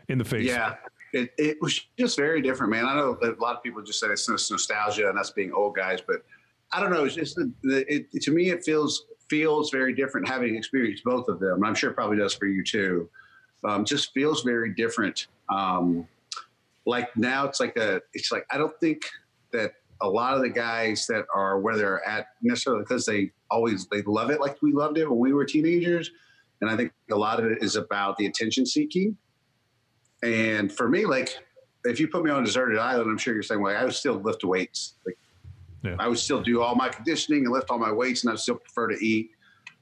in the face. Yeah. It, it was just very different, man. I know that a lot of people just say it's nostalgia and us being old guys, but I don't know. It's just the, the, it, to me, it feels feels very different having experienced both of them. I'm sure it probably does for you too. Um, just feels very different. Um, like now, it's like a. It's like I don't think that a lot of the guys that are where they're at necessarily because they always they love it like we loved it when we were teenagers, and I think a lot of it is about the attention seeking. And for me, like if you put me on a deserted island, I'm sure you're saying, well, I would still lift weights. Like Yeah. I would still do all my conditioning and lift all my weights, and I still prefer to eat,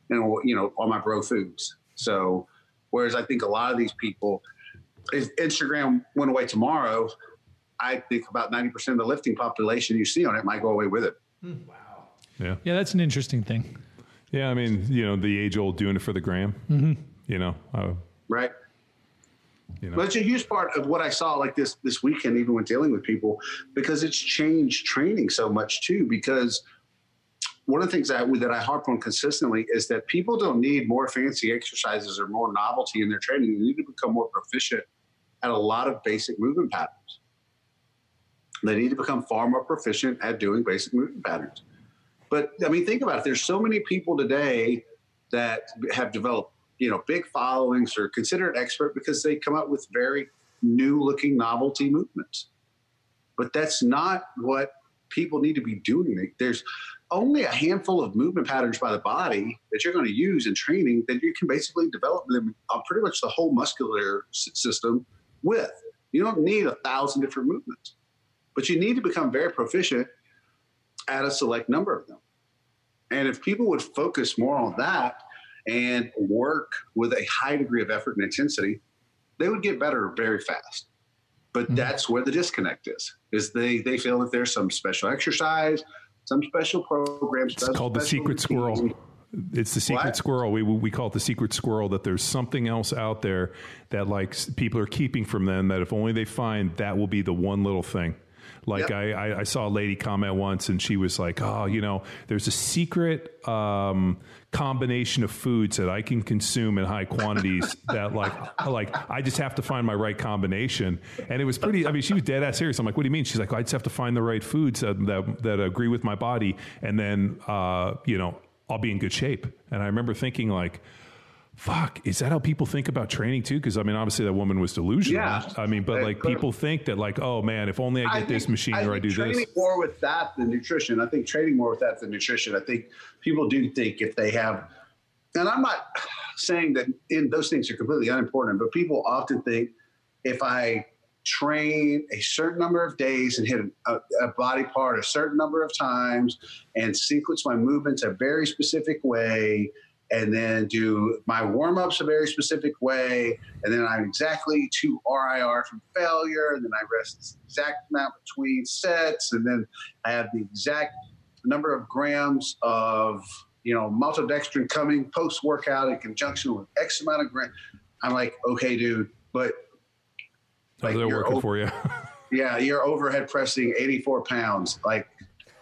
and you know, all my bro foods. So, whereas I think a lot of these people, if Instagram went away tomorrow, I think about 90% of the lifting population you see on it might go away with it. Wow. Yeah, Yeah, that's an interesting thing. yeah. I mean, you know, the age old doing it for the gram. Mm-hmm. You know, uh, Right. You know. But it's a huge part of what I saw like this this weekend, even when dealing with people, because it's changed training so much too. Because one of the things that that I harp on consistently is that people don't need more fancy exercises or more novelty in their training. They need to become more proficient at a lot of basic movement patterns. They need to become far more proficient at doing basic movement patterns. But I mean, think about it. There's so many people today that have developed, you know, big followings or considered expert because they come up with very new looking novelty movements. But that's not what people need to be doing. There's only a handful of movement patterns by the body that you're going to use in training that you can basically develop them on pretty much the whole muscular system with. You don't need a thousand different movements, but you need to become very proficient at a select number of them. And if people would focus more on that and work with a high degree of effort and intensity, they would get better very fast. But mm-hmm. that's where the disconnect is. Is they they feel that there's some special exercise, some special programs. It's called the secret squirrel. It's the secret What? squirrel. We we call it the secret squirrel. That there's something else out there that like people are keeping from them. That if only they find that will be the one little thing. Like Yep. I, I, I saw a lady comment once, and she was like, "Oh, you know, there's a secret um, combination of foods that I can consume in high quantities that like like I just have to find my right combination." And it was pretty. I mean, she was dead ass serious. I'm like, "What do you mean?" She's like, "I just have to find the right foods that that, that agree with my body, and then uh, you know I'll be in good shape." And I remember thinking like. Fuck, is that how people think about training too? Because I mean, obviously that woman was delusional. Yeah. I mean, but like people think that like, oh man, if only I get this think- machine or I do this. training more with that than nutrition. I think training more with that than nutrition. I think people do think if they have, and I'm not saying that in those things are completely unimportant, but people often think if I train a certain number of days and hit a, a body part a certain number of times and sequence my movements a very specific way and then do my warm ups a very specific way, and then I'm exactly to RIR from failure, and then I rest the exact amount between sets, and then I have the exact number of grams of you know maltodextrin coming post workout in conjunction with X amount of grams. I'm like, okay, dude, but Like, they're working over- for you. yeah, you're overhead pressing 84 pounds. Like,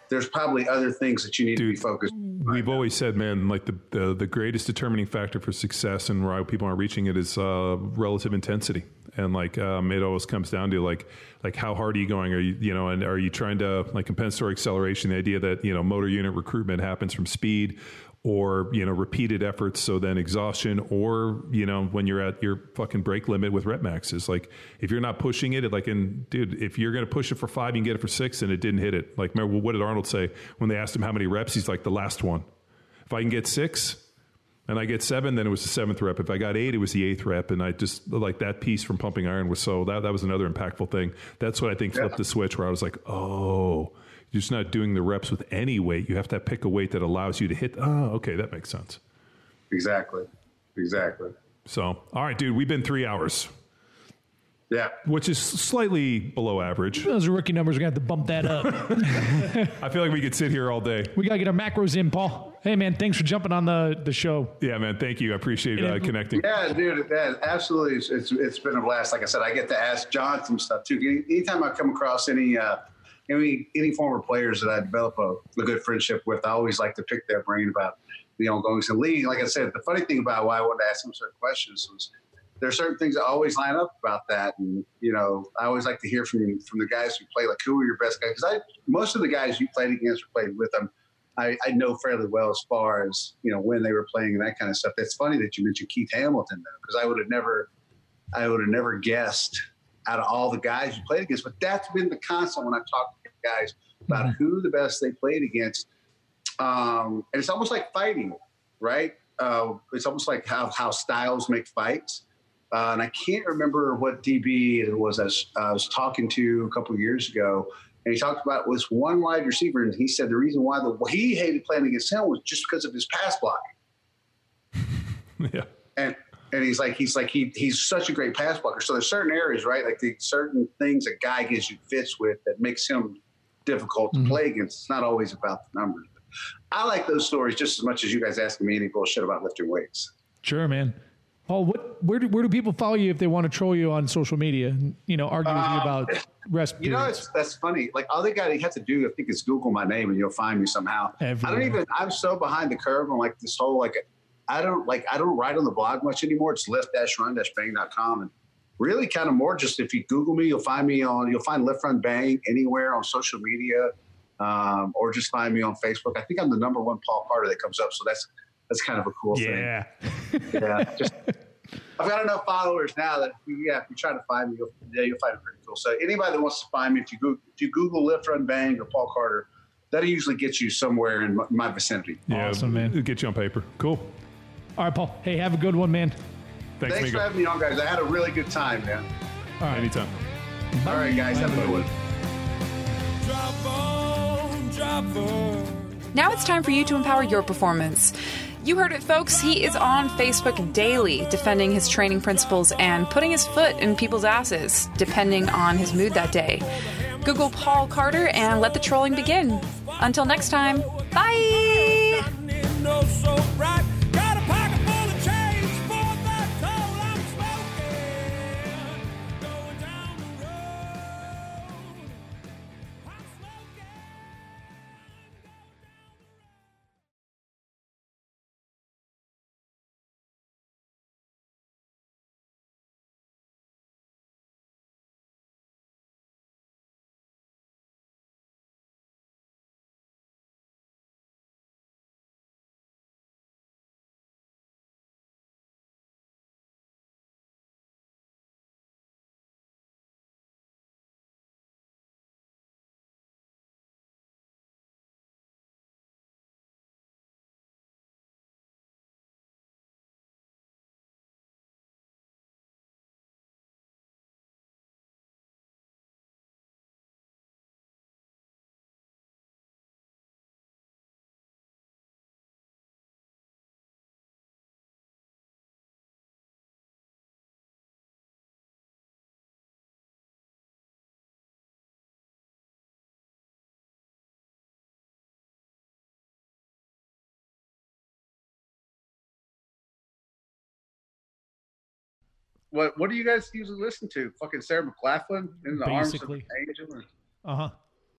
there's probably other things that you need to be Dude. focused. We've always said, man, like the, the the greatest determining factor for success and why people aren't reaching it is uh, relative intensity, and like um, it always comes down to like like how hard are you going? Are you you know, and are you trying to like compensatory acceleration? The idea that you know motor unit recruitment happens from speed or you know repeated efforts, so then exhaustion, or you know when you're at your fucking break limit with rep maxes. Like if you're not pushing it, like in dude, if you're going to push it for five, you can get it for six, and it didn't hit it. Like remember what did Arnold say when they asked him how many reps? He's like the last one. If I can get six and I get seven, then it was the seventh rep. If I got eight, it was the eighth rep. And I just like that piece from pumping iron was so that that was another impactful thing. That's what I think flipped the switch where I was like, oh, you're just not doing the reps with any weight. You have to pick a weight that allows you to hit. Oh, okay, that makes sense. Exactly. Exactly. So, all right, dude, we've been three hours, Yeah. which is slightly below average. Those rookie numbers are gonna have to bump that up. I feel like we could sit here all day. we gotta get our macros in, Paul. Hey man, thanks for jumping on the the show. Yeah, man. Thank you. I appreciate uh, connecting. Yeah, dude, that absolutely. It's, it's it's been a blast. Like I said, I get to ask John some stuff too. Any- Anytime I come across any uh, any any former players that I develop a, a good friendship with, I always like to pick their brain about the going to league. Like I said, the funny thing about why I wanted to ask them certain questions was there are certain things that always line up about that, and you know I always like to hear from from the guys who play. Like, who are your best guys? Because I most of the guys you played against or played with them. I, I know fairly well as far as you know when they were playing and that kind of stuff. It's funny that you mentioned Keith Hamilton though, because I would have never, I would have never guessed out of all the guys you played against. But that's been the constant when I talk to guys about who the best they played against. Um, and it's almost like fighting, right? Uh, it's almost like how how styles make fights. Uh, and I can't remember what DB it was I was, I was talking to a couple of years ago, and he talked about was one wide receiver, and he said the reason why the he hated playing against him was just because of his pass blocking. yeah. And and he's like he's like he he's such a great pass blocker. So there's certain areas, right? Like the certain things a guy gives you fits with that makes him difficult to mm-hmm. play against. It's not always about the numbers. But I like those stories just as much as you guys asking me any bullshit about lifting weights. Sure, man. Paul, what where do where do people follow you if they want to troll you on social media and you know argue with you um, about rest You know, it's, that's funny. Like all they got you have to do, I think, is Google my name and you'll find me somehow. I don't even. I'm so behind the curve on like this whole like. I don't like. I don't write on the blog much anymore. It's lift-run-bang.com and really kind of more just if you Google me, you'll find me on. You'll find Lift Run Bang anywhere on social media, um, or just find me on Facebook. I think I'm the number one Paul Carter that comes up. So that's that's kind of a cool thing. yeah. Yeah, just I've got enough followers now that yeah, if you try to find me, you'll, yeah, you'll find it pretty cool. So anybody that wants to find me, if you Google, if you Google Lift Run Bang or Paul Carter, that'll usually get you somewhere in my, my vicinity. Yeah. Awesome, man. It'll get you on paper. Cool. All right, Paul. Hey, have a good one, man. Thanks, Thanks for having me on, guys. I had a really good time, man. All right. Anytime. All right, guys, have a good one. Drop on, drop on. Now it's time for you to empower your performance. You heard it, folks. He is on Facebook daily, defending his training principles and putting his foot in people's asses, depending on his mood that day. Google Paul Carter and let the trolling begin. Until next time, bye! Oh, what what do you guys usually listen to? Fucking Sarah McLachlan in the arms of Basically. an angel. Uh huh.